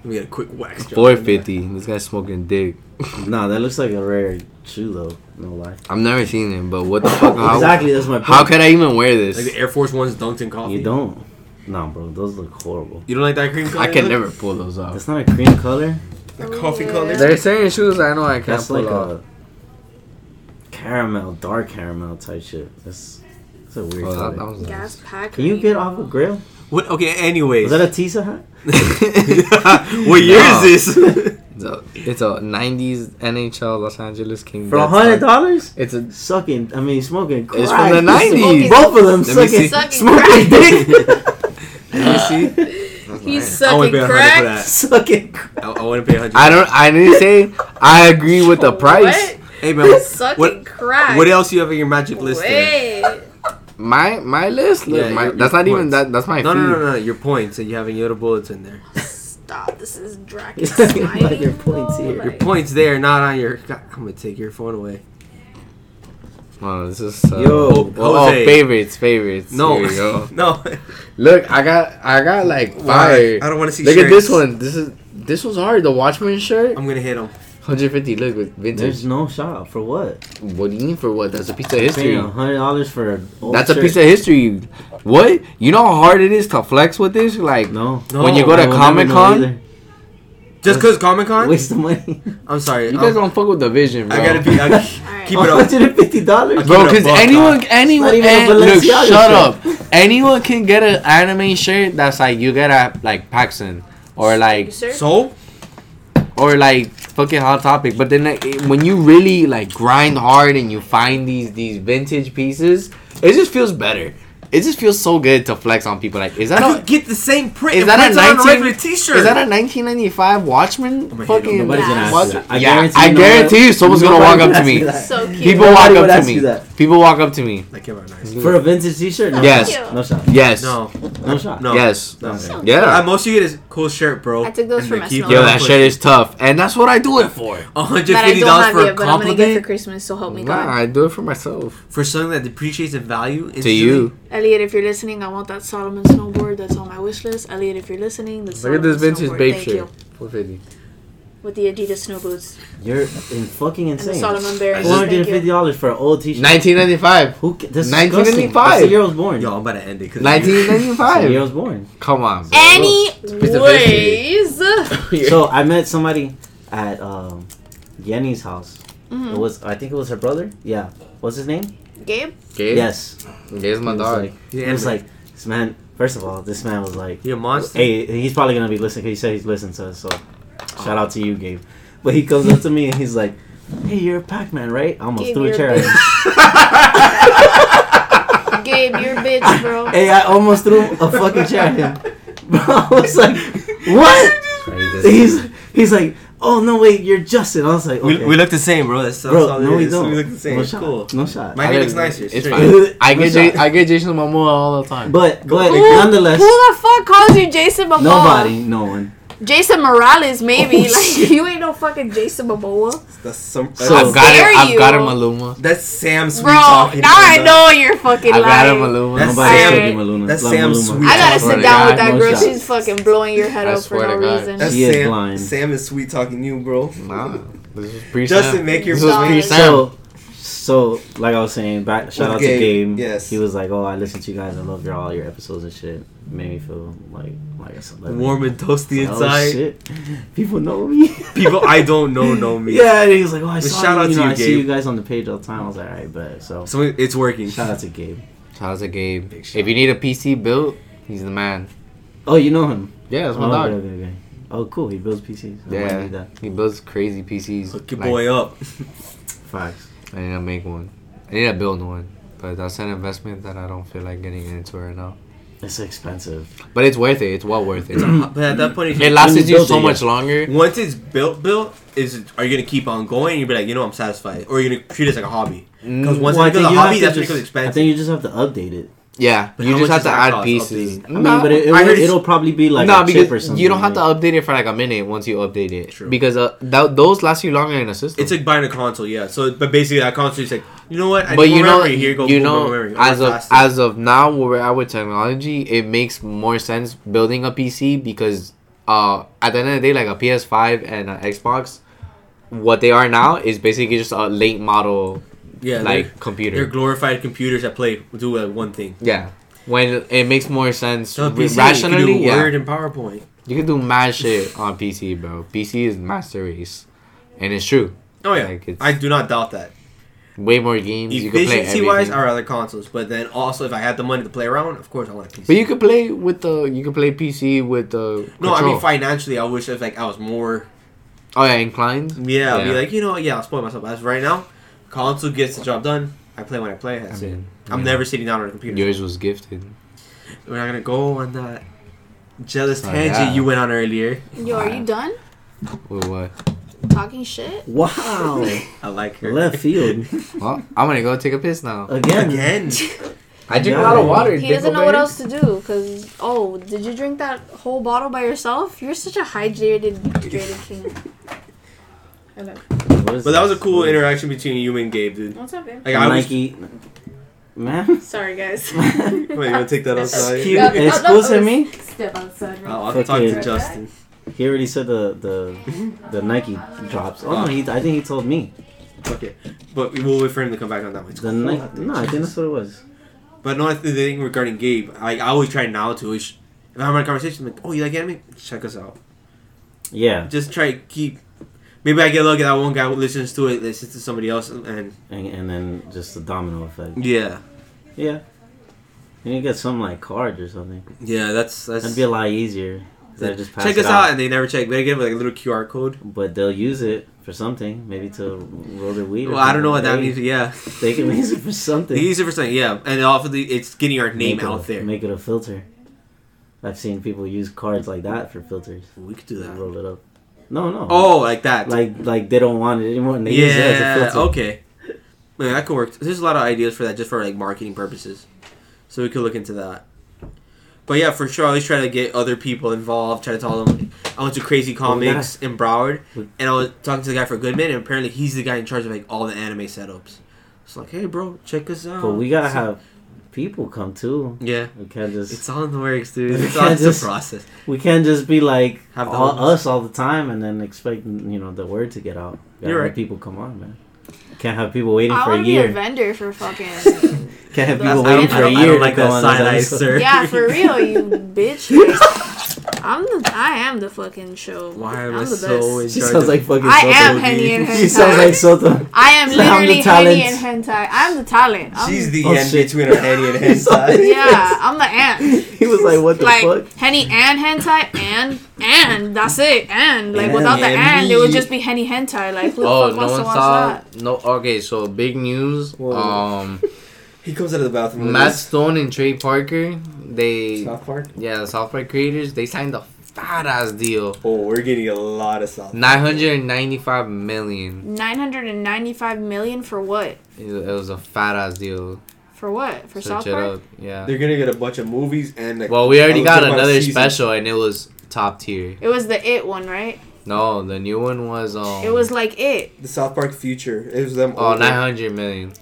Let me get a quick wax. 450. This guy's smoking dick. Nah, that looks like a rare shoe though. No lie. I've never seen him, but what the fuck? How, exactly, that's my point. how could I even wear this? Like the Air Force Ones dunked in coffee. You don't. Nah, bro, those look horrible. You don't like that cream color? I can never pull those off. That's not a cream color. That coffee Yeah. color. There's certain shoes I know I can't That's pull like off. A caramel, dark caramel type shit. That's that's a weird Oh, that, color. that was Gas pack. Can you get off a grill? What? Okay. Anyways, Was that a Tisa hat? what year No. is this? It's a, it's a 90s NHL Los Angeles Kings. For a hundred dollars. It's a Sucking. I mean, smoking. Crack. It's from the 90s. Both of them Let me sucking. Sucking Smoking dick. Let me see. He's I sucking wouldn't pay a crack. sucking. crack. I, I wouldn't pay a hundred. I don't. I didn't say I agree with the price. What? Hey man, what, Sucking what, crack. what else you have on your magic list? there? Wait. My my list. Look, Yeah, my, your- that's your not even that. That's my No, feed. no, no, no. Your points and you having little bullets in there. Stop. This is Draken He's talking your points though, here. Your points there, not on your. God, I'm gonna take your phone away. Oh, this is uh, Yo, oh, oh, favorites, favorites. No, Here we go. no. Look, I got I got like Why? I don't want to see. Look at this one. This is this was hard. The Watchman shirt, I'm gonna hit him. 150. Look with vintage. There's no shop for what? What do you mean for what? That's a piece of history. Hundred dollars for a old That's a piece of history. What? You know how hard it is to flex with this? Like No. No. when you go to Comic Con. Just cause Comic Con. Waste of money. I'm sorry. you um, guys don't fuck with the vision, bro. I gotta be. I, Alright. keep it up. hundred and fifty dollars. Bro, Keep it because buck, anyone, anyone, It's not even a eh, look, shut shirt. up. Anyone can get an anime shirt that's like you get at like Paxson or like sir? So or like fucking Hot Topic. But then like, eh, when you really like grind hard and you find these these vintage pieces, it just feels better. It just feels so good to flex on people. Like, is that I a could get the same print. Is that a print it 19 regular T-shirt? is that a 1995 Watchman? my Fucking God, Nobody's gonna ask Watch- that. I yeah, guarantee I you guarantee you someone's gonna walk up to me. So cute. People Nobody walk up to me. that. People walk up to me. Like, yeah, nice. For a vintage T-shirt? No Yes. shot. No shot. Yes. No, No shot. no. Yes. No. Okay. Yeah. Uh, most you get is cool shirt, bro. I took those And from they. Yo, that pushing. shit is tough, and that's what I do it for. hundred That I fifty don't dollars for a yet, but I'm gonna get for Christmas. So help me Nah, God. I do it for myself. for something that depreciates in value. To you. Elliot, if you're listening, I want that Salomon snowboard. That's on my wish list. Elliot, if you're listening, the Look at Salomon this vintage snowboard. babe Thank shirt. you. 450. With the Adidas snow boots You're in fucking insane. and the insane. Salomon bears. Four hundred Thank and fifty you. dollars for an old T-shirt. 1995. Who? ca- That's 1995. 1995. The year I was born. Yo, I'm about to end it. 'cause- That's the year I was born. Come on. bro. Anyways, So I met somebody at um, Yenny's house. Mhm. It was I think it was her brother. Yeah. What's his name? Gabe, Gabe? Yes. Gabe's my He was dog. like- Yeah, He was like, this man. First of all, this man was like, You're a monster. hey, he's probably gonna be listening. 'cause He said he's listening to us. So oh. shout out to you, Gabe. But he comes up to me and he's like, hey, you're a Pac-Man, right? I almost Gabe, threw a a chair at him. Gabe, you're a bitch, bro. Hey, I almost threw a fucking chair at him. Bro, I was like, what? He's he's like, oh no, wait, you're Justin. I was like, okay. We, we look the same, bro. That's, that's Bro, all no, it we is. don't. We look the same. No it's shot. cool. No shot. My I name is nicer. It's fine. I get shot. J- I get Jason Momoa all the time. But but Who, nonetheless, who the fuck calls you Jason Momoa? nobody, no one. Jason Morales, maybe. Oh, like shit. you ain't no fucking Jason Momoa, That's some. So- I've got it. I've got him Maluma. that's Sam Sweet bro. talking. Now I about know you're fucking lying. I've got him. Maluma. That's Sam- should Maluma. that's Love Sam Maluma. Sweet. I gotta sit to down with that no girl. shot. She's fucking blowing your head I up for no reason. That's He Sam. blind. Sam is sweet talking you, bro. Nah, this is pre Justin, make your This point. So, so like I was saying, back shout With out to Gabe, Gabe. yes. he was like, "Oh, I listen to you guys. I love your all your episodes and shit. Made me feel like like a celebrity." Warm and toasty Oh, inside. shit. People know me. People I don't know know me. yeah, and he was like, "Oh, I But saw shout you. out you to know, you, I see you guys on the page all the time." I was like, "All right, but so." So it's working. Shout out to Gabe. Shout out to Gabe. Big shout If you need a PC built, he's the man. Oh, you know him? Yeah, that's my oh, dog. okay, okay, okay. Oh, cool. He builds PCs. I Yeah, that. he builds crazy PCs. Hook your Like, boy up. Facts. I need to make one. I need to build one, but that's an investment that I don't feel like getting into right now. It's expensive. But it's worth it. It's well worth it. but at that mm. point, if It lasts you you so it, much yeah. longer. once it's built, built, is are you gonna keep on going? You be like, you know, I'm satisfied, or you're gonna treat it as like a hobby? Because mm. once Well, it becomes a hobby, that's just- becomes expensive. I think you just have to update it. Yeah, But you just have to add cost, pieces. I mean, but it, it I heard will, it'll probably be like no, a chip or because something. you don't have to update it for like a minute once you update it. True. Because uh, that, those last you longer in the system. it's like buying a console, yeah. So, but basically, that console is like, you know what? I but you know, memory. Here you go. you boom, know, memory. As of as of now, where we're at with technology, it makes more sense building a PC because uh, at the end of the day, like a PS5 and an Xbox, what they are now is basically just a late model yeah, like computer. they're glorified computers that play do like one thing. yeah, when it makes more sense So, PC, rationally, you can do yeah, Word and PowerPoint. you can do mad shit on PC, bro. PC is master race, and it's true. Oh yeah, Like, I do not doubt that. Way more games. You can play Efficiency wise, are other consoles, but then also if I had the money to play around, of course I want a PC. But you could play with the you could play PC with the no, I mean financially, I wish if like I was more oh yeah, inclined. Yeah, I'll be like, you know, yeah, I'll spoil myself. As right now, console gets the job done. I play when I play. That's I it. mean, I'm yeah. never sitting down on a computer. Yours was gifted. We're not gonna go on that jealous Oh, tangent yeah. you went on earlier. Yo, are you done With what? talking shit? Wow. I like her. Left field. Well, I'm gonna go take a piss now. Again. again. I drink Yeah. a lot of water. He doesn't know what else to do. Cause oh, did you drink that whole bottle by yourself? You're such a hydrated, hydrated king. Okay. What is But that was a cool interaction between you and Gabe, dude. What's up, babe? Like I was. Nike. Man. Sorry, guys. Wait, you wanna take that outside? Excuse, No, no, no, excuse me. Step outside. I'll, I'll Fuck talk to it. Justin. He already said the the the Nike drops. Oh no, he I think he told me Okay, but we will wait for him to come back on that one. It's the cool. Nike. No, I think that's what it was. But no, I think the thing regarding Gabe, I, I always try now to. If I'm having a conversation, I'm like, oh, you like anime? Check us out. Yeah, just try to keep. Maybe I get lucky that one guy who listens to it, listens to somebody else, and and, and then just the domino effect. yeah, Yeah. And You get some like cards or something. yeah, that's that's. That'd be a lot easier. They just pass check us out. and they never check. They give like a little QR code. but they'll use it for something, maybe to roll their weed. or Well, I don't know what that means. Yeah, They can use it for something. they use it for something. Yeah, and obviously it's getting our name Make it a- out there. Make it a filter. I've seen people use cards like that for filters. we could do that. Roll it up. No, no. Oh, like that. like like they don't want it anymore. And they use it as a yeah. filter. Okay. Man, that could work. There's a lot of ideas for that, just for like marketing purposes. So we could look into that. But yeah, for sure, I always try to get other people involved. Try to tell them I went to Crazy Comics in Broward, and I was talking to the guy for Goodman, and apparently he's the guy in charge of like all the anime setups. It's like, hey, bro, check us out. But we gotta So- have people come too. Yeah, We can't just it's all in the works, dude. It's all can't it's just- a process. we can't just be like Have all, us all the time and then expect you know the word to get out. Gotta You're right. people come on, man. Can't have people waiting I for want a to be a year. vendor for fucking. Can't have people I waiting don't- for a I don't- year. I don't like go that side eye, sir. yeah, for real, you bitch. Like, I'm the. I am the fucking show. Why am I'm I the so in best. She sounds like fucking I Soto. am Henny and Hentai. She sounds like hentai. Soto. I am the literally talent. Henny and hentai. I'm the talent. I'm, She's the Oh, end shit. between our Henny and He's like- Hentai. Yeah, I'm the ant. He was like, "What the like fuck?" Henny and hentai and and that's it. And like And- without the and and, it would just be Henny hentai. Like who the Oh, fuck no wants one to watch saw. that? No. Okay, so big news. Whoa. Um, He comes out of the bathroom. Matt Stone and Trey Parker. They South Park. yeah, the South Park creators. They signed a fat ass deal. Oh, we're getting a lot of South. Nine hundred and ninety five million. Nine hundred and ninety-five million for what? It it was a fat ass deal. For what? For Search South Park? up. Yeah. They're gonna get a bunch of movies and like. Well, we already got another seasons. special, and it was top tier. It was the It one, right? No, the new one was um. It was like It. The South Park Future. It was them. oh older. 900 million.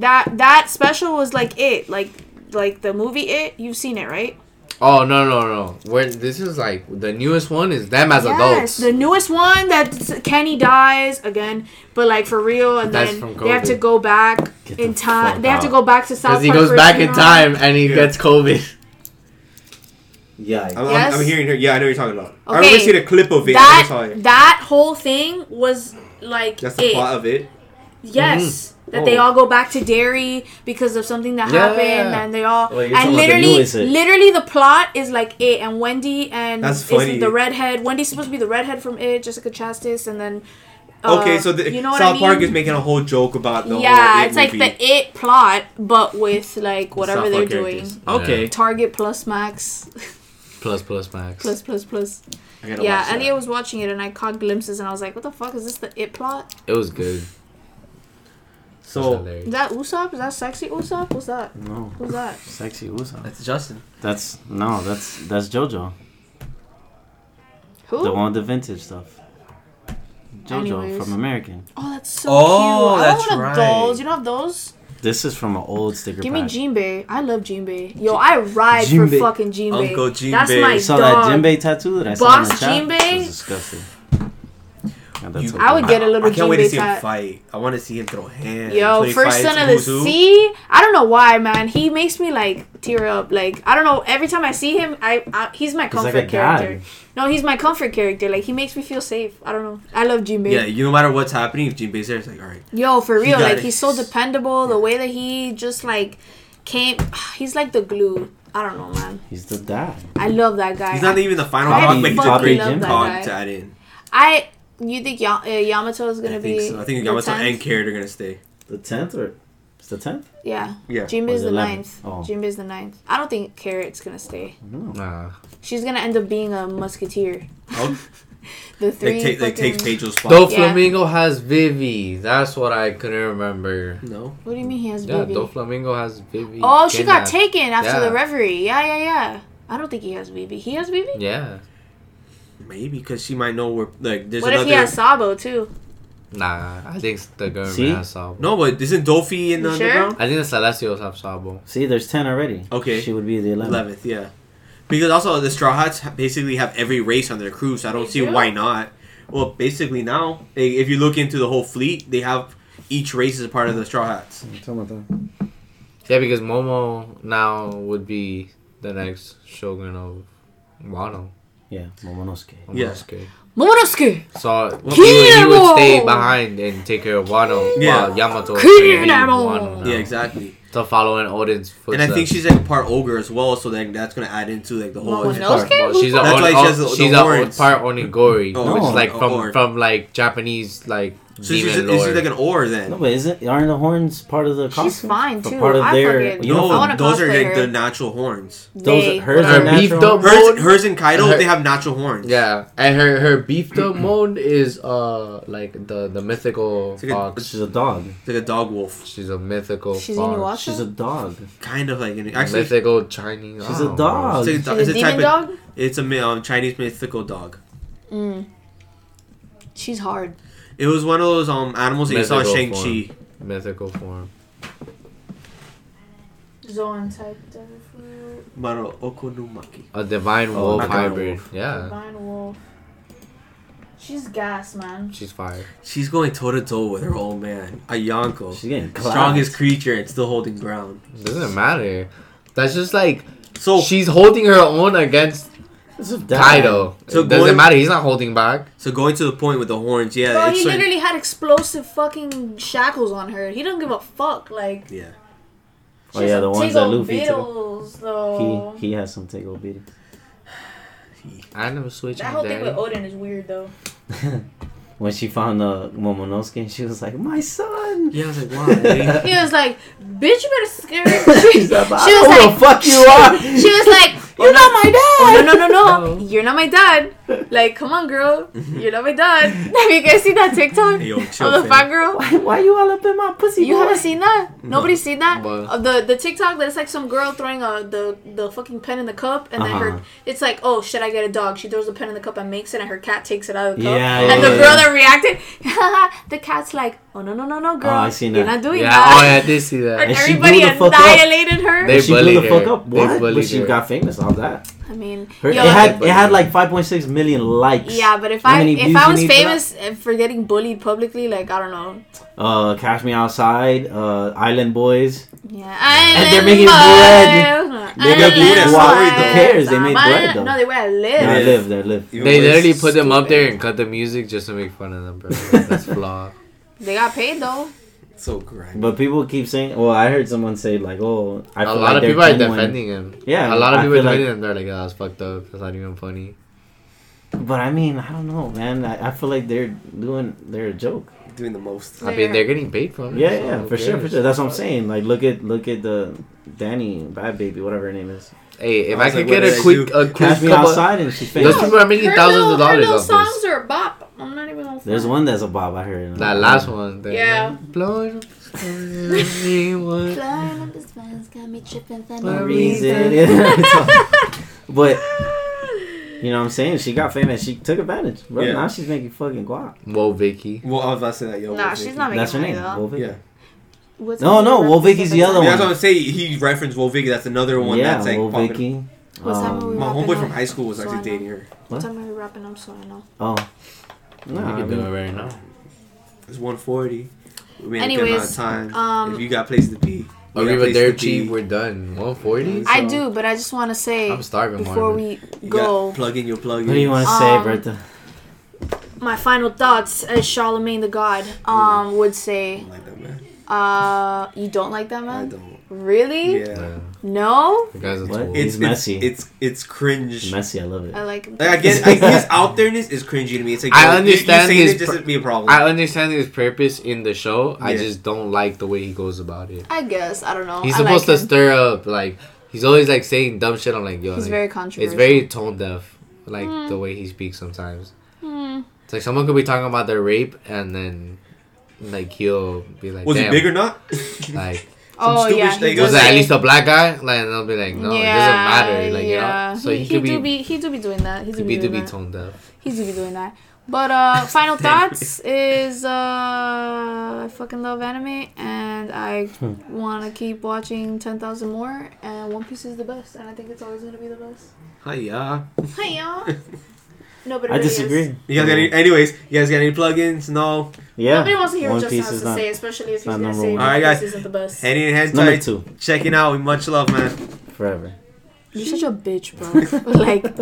That that special was like It, like like the movie It. You've seen it, right? Oh no no no! Where this is like the newest one is them as adults. the newest one that Kenny dies again, but like for real, and That's then they have to go back Get the in time. fuck They have to go back to South Park. Because he goes back in time and he Yeah. gets COVID. Yeah. I'm, Yes. I'm, I'm hearing her. Yeah, I know what you're talking about. Okay. I Okay, remember seeing a clip of it. I saw That it. that whole thing was like That's the it. plot of it. Yes. Mm-hmm. That they Oh. all go back to Derry because of something that Yeah. happened, and they all Wait, and about the literally, literally the plot is like it, and Wendy and That's is funny. the redhead. Wendy's supposed to be the redhead from it, Jessica Chastain, and then uh, okay, so the, you know what South I Park is making a whole joke about the yeah, whole It it's like the it plot, but with like whatever South they're Park doing. characters. Okay. Target plus max Plus plus max. plus plus plus. I Yeah. Elliot was watching it and I caught glimpses and I was like, "What the fuck is this? The it plot? It was good. It was So. Is that Usopp? Is that sexy Usopp? What's that? No. Who's that? Sexy Uso. that's Justin. That's no. That's that's JoJo. Who? The one with the vintage stuff. JoJo Anyways. from American. Oh, that's so Oh, cute. that's I want one right. those. You don't have those? This is from an old sticker Give me pack. Jinbei. I love Jinbei. Yo, I ride Jinbei. for fucking Jinbei. Uncle That's Jinbei. my You saw dog. that Jinbei tattoo that I saw in Boss the chat? Jinbei? It was disgusting. Yeah, that's You- I would get a little I can't wait to see him tat. fight. I want to see him throw hands. Yo, when first son of the Uzu. sea. I don't know why, man. He makes me like tear up. Like I don't know. Every time I see him, I, I he's my He's comfort like a god. character. No, he's my comfort character. Like he makes me feel safe. I don't know. I love Jinbei. Yeah, you no matter what's happening, if Jinbei's there, it's like, all right. Yo, for real, got like it. he's so dependable. The way that he just like came, he's like the glue. I don't know, man. He's the dad. I love that guy. He's not I, even the final I cog, but he's a great love that cog guy. to add in. I you think ya- uh, Yamato is gonna think be? so. I think the Yamato 10th? and Carrot are gonna stay. The tenth or it's the tenth? Yeah, Yeah. Jinbei's is the the 11th. ninth. Oh. Jinbei's the ninth. I don't think Carrot's gonna stay. No. Nah. She's gonna end up being a musketeer. Oh, The three. they, take, they fucking- takes Pedro's spot. Doflamingo has Vivi. That's what I couldn't remember. No. What do you mean he has Yeah, Vivi? Doflamingo has Vivi. oh, she got kidnapped. taken after Yeah. the reverie. Yeah, yeah, yeah. I don't think he has Vivi. He has Vivi. Yeah. Maybe because she might know where. Like, there's What if another. he has Sabo too? Nah, I think the government See? has Sabo. no, but isn't Doffy in the You sure? underground? I think the Celestials have Sabo. See, there's ten already. Okay. She would be the eleventh. Eleventh, yeah. Because also the Straw Hats basically have every race on their crew, so I don't They see do? why not. Well, basically now, if you look into the whole fleet, they have each race as a part of the Straw Hats. Mm, yeah, because Momo now would be the next shogun of Wano. Yeah, Momonosuke. Yeah. Momonosuke. Momonosuke. So he would, he would stay behind and take care of Wano Yeah. while Yamato stayed in Kinamo! Wano. Yeah, exactly. to follow in Oden's And. I think she's like part ogre as well, so then that's gonna add into like the whole. Momonosuke? Part- well, she's a part- That's on- why she has the- she's the a part onigori, Oh, which is like from from like Japanese like So she's, is lore. she like an ore then? No, but isn't aren't the horns part of the costume? She's fine too. Part of I their fucking- uniform? I No, those are like her. the natural horns. Those They- are, hers Her are natural. beefed up- Hers, Mode- hers and Kaido, her- they have natural horns. Yeah, and her her beefed up mode is uh like the the mythical It's like a- She's a dog. It's like a dog wolf, She's a mythical She's fox. Inuyasha? She's a dog. kind of like an actually. mythical Chinese. She's a dog. It's, like, She's it's a a type demon of. dog. It's a mi- um, Chinese mythical dog. Mm. She's hard. It was one of those um animals that you saw in Shang Chi. Mythical form. Zoan type devil fruit. Maro Okonomaki. A divine Oh, wolf not hybrid. wolf. Yeah, Divine wolf. She's gas, man. she's fire. She's going toe to toe with her old man, a Yonko. She's getting clapped. Strongest creature and still holding ground. Doesn't matter. That's just like So she's holding her own against This is dad. Kaido. So it doesn't going- matter. He's not holding back. so going to the point with the horns, yeah. Bro, it's he like- literally had explosive fucking shackles on her. He doesn't give a fuck. Like, yeah. Oh yeah, the ones that Luffy took. took. though. He he has some tickle bitty. I never switch. that whole thing with Oden is weird though. when she found the Momonosuke, she was like, "My son." Yeah, I was like, wow. He was like, "Bitch, you better scare her." She's like, "I She was like- the fuck you are." She was like, You're not my dad. "Oh no, no, no, no! No. You're not my dad. Like, come on, girl, you're not my dad." Have you guys seen that TikTok Hey, yo, chill, of the fam. fat girl? Why, why you all up in my pussy? You boy? haven't seen that? Nobody's seen that? What? Uh, the the TikTok that's like some girl throwing a the the fucking pen in the cup and then Uh-huh. her it's like oh should I get a dog? She throws the pen in the cup and makes it and her cat takes it out of the cup. Yeah, and yeah, the yeah. girl that reacted, the cat's like oh no no no no girl, I seen you're that. not doing Yeah. that. Oh yeah, I did see And that. And she everybody blew the fuck up. annihilated her. They she blew bullied the fuck up. What? bullied But she her. got famous off that. I mean, Her, yo, it had it had like 5.6 million likes. yeah, but if I if I was need for famous uh, for getting bullied publicly, like I don't know, Uh, Cash Me Outside, uh, Island Boys. yeah, And they're Island making bread. They're making Island bread. boys. Who cares? They made bread, though. No, they were at live. Yeah, Yeah. live, they live. They literally put them up there and cut the music just to make fun of them, bro. That's flaw. They got paid though. So grimy. But people keep saying. Well, I heard someone say like, "Oh, I A feel lot like of they're people are defending him. Yeah, A lot of I people are feel like- defending him. They're like, "Oh, that's fucked up. That's not even funny." But I mean, I don't know, man. I, I feel like they're doing. They're a joke. Doing the most. I mean, they're getting paid from it. Yeah, so yeah, who for sure, for sure. That's what I'm saying. Like, look at look at the Danny Bhad Bhabie, whatever her name is. Hey, if I I, could like, get a did I quick, do? a quick Cash Me Outside, and she's those people are making Her thousands little- of dollars Her little songs this. are a bop. I'm not even gonna. There's one that's a bob I heard. That last one. the- Yeah. Blowing up everyone. Up the skies got me tripping for No no reason. reason. but you know what I'm saying? She got famous. She took advantage. Bro, Yeah. now she's making fucking guap. Whoa, Vicky. Well, I was about to say that. Yo, Nah, Wolf she's Vicky. not making That's her name. though. Wolf Vicky. Yeah. What's No, no, name? Wolf Vicky's the other Yeah, one. that's what I'm saying. He referenced Wolf Vicky. That's another one yeah, that's like Wolf. Vicky. Um. My homeboy up. from high school was So actually dating her. What? What time are we wrapping up? So I know. Oh. We No, I can do mean, it right now. It's 140. We made a good amount of Anyways, time. um, if you got places to be. Or we got even places dirt to cheap, be. we're done. 140? I So- do, but I just want to say I'm starving before more. we go, got plug in your plug in. what do you want to say, Um, Bertha? my final thoughts as Charlemagne the God um would say, like that, man. uh, you don't like that I man? don't. Really? Yeah. Yeah. No, The guy's a What? tool. It's, He's messy. It's, it's it's cringe. Messy, I love it. I like. Like I guess I, his out thereness is cringy to me. It's like I yo, you- understand you, saying his it just pr- be a problem. I understand his purpose in the show. I just don't like the way he goes about it. I guess I don't know. He's I supposed like to him. stir up, like, he's always, like, saying dumb shit. I'm like, yo, He's like, very controversial. it's very tone deaf, like, Mm. the way he speaks sometimes. Hmm. It's like someone could be talking about their rape, and then, like, he'll be like, was he big or not? Like, Oh stupid yeah, shit he he was goes it does at least a black guy? Like, and they'll be like, no, it doesn't matter. Like, you know? So he, he, he could do be, be he do be doing that. He do he be, be, do doing be that. tone deaf. He do be doing that. But uh, final thoughts is uh, I fucking love anime and I want to keep watching ten thousand more. And One Piece is the best, and I think it's always gonna be the best. Hiya. Hiya. No, but I really disagree. Is. You guys got any? Anyways, you guys got any plugins? No. Yeah. Nobody wants to hear One what Justin has to not. say, especially if he's not gonna say one. One Alright, Piece guys. isn't the best. Henny and It's number Hentai two checking out. Much love, man. forever. You're such a bitch, bro. like.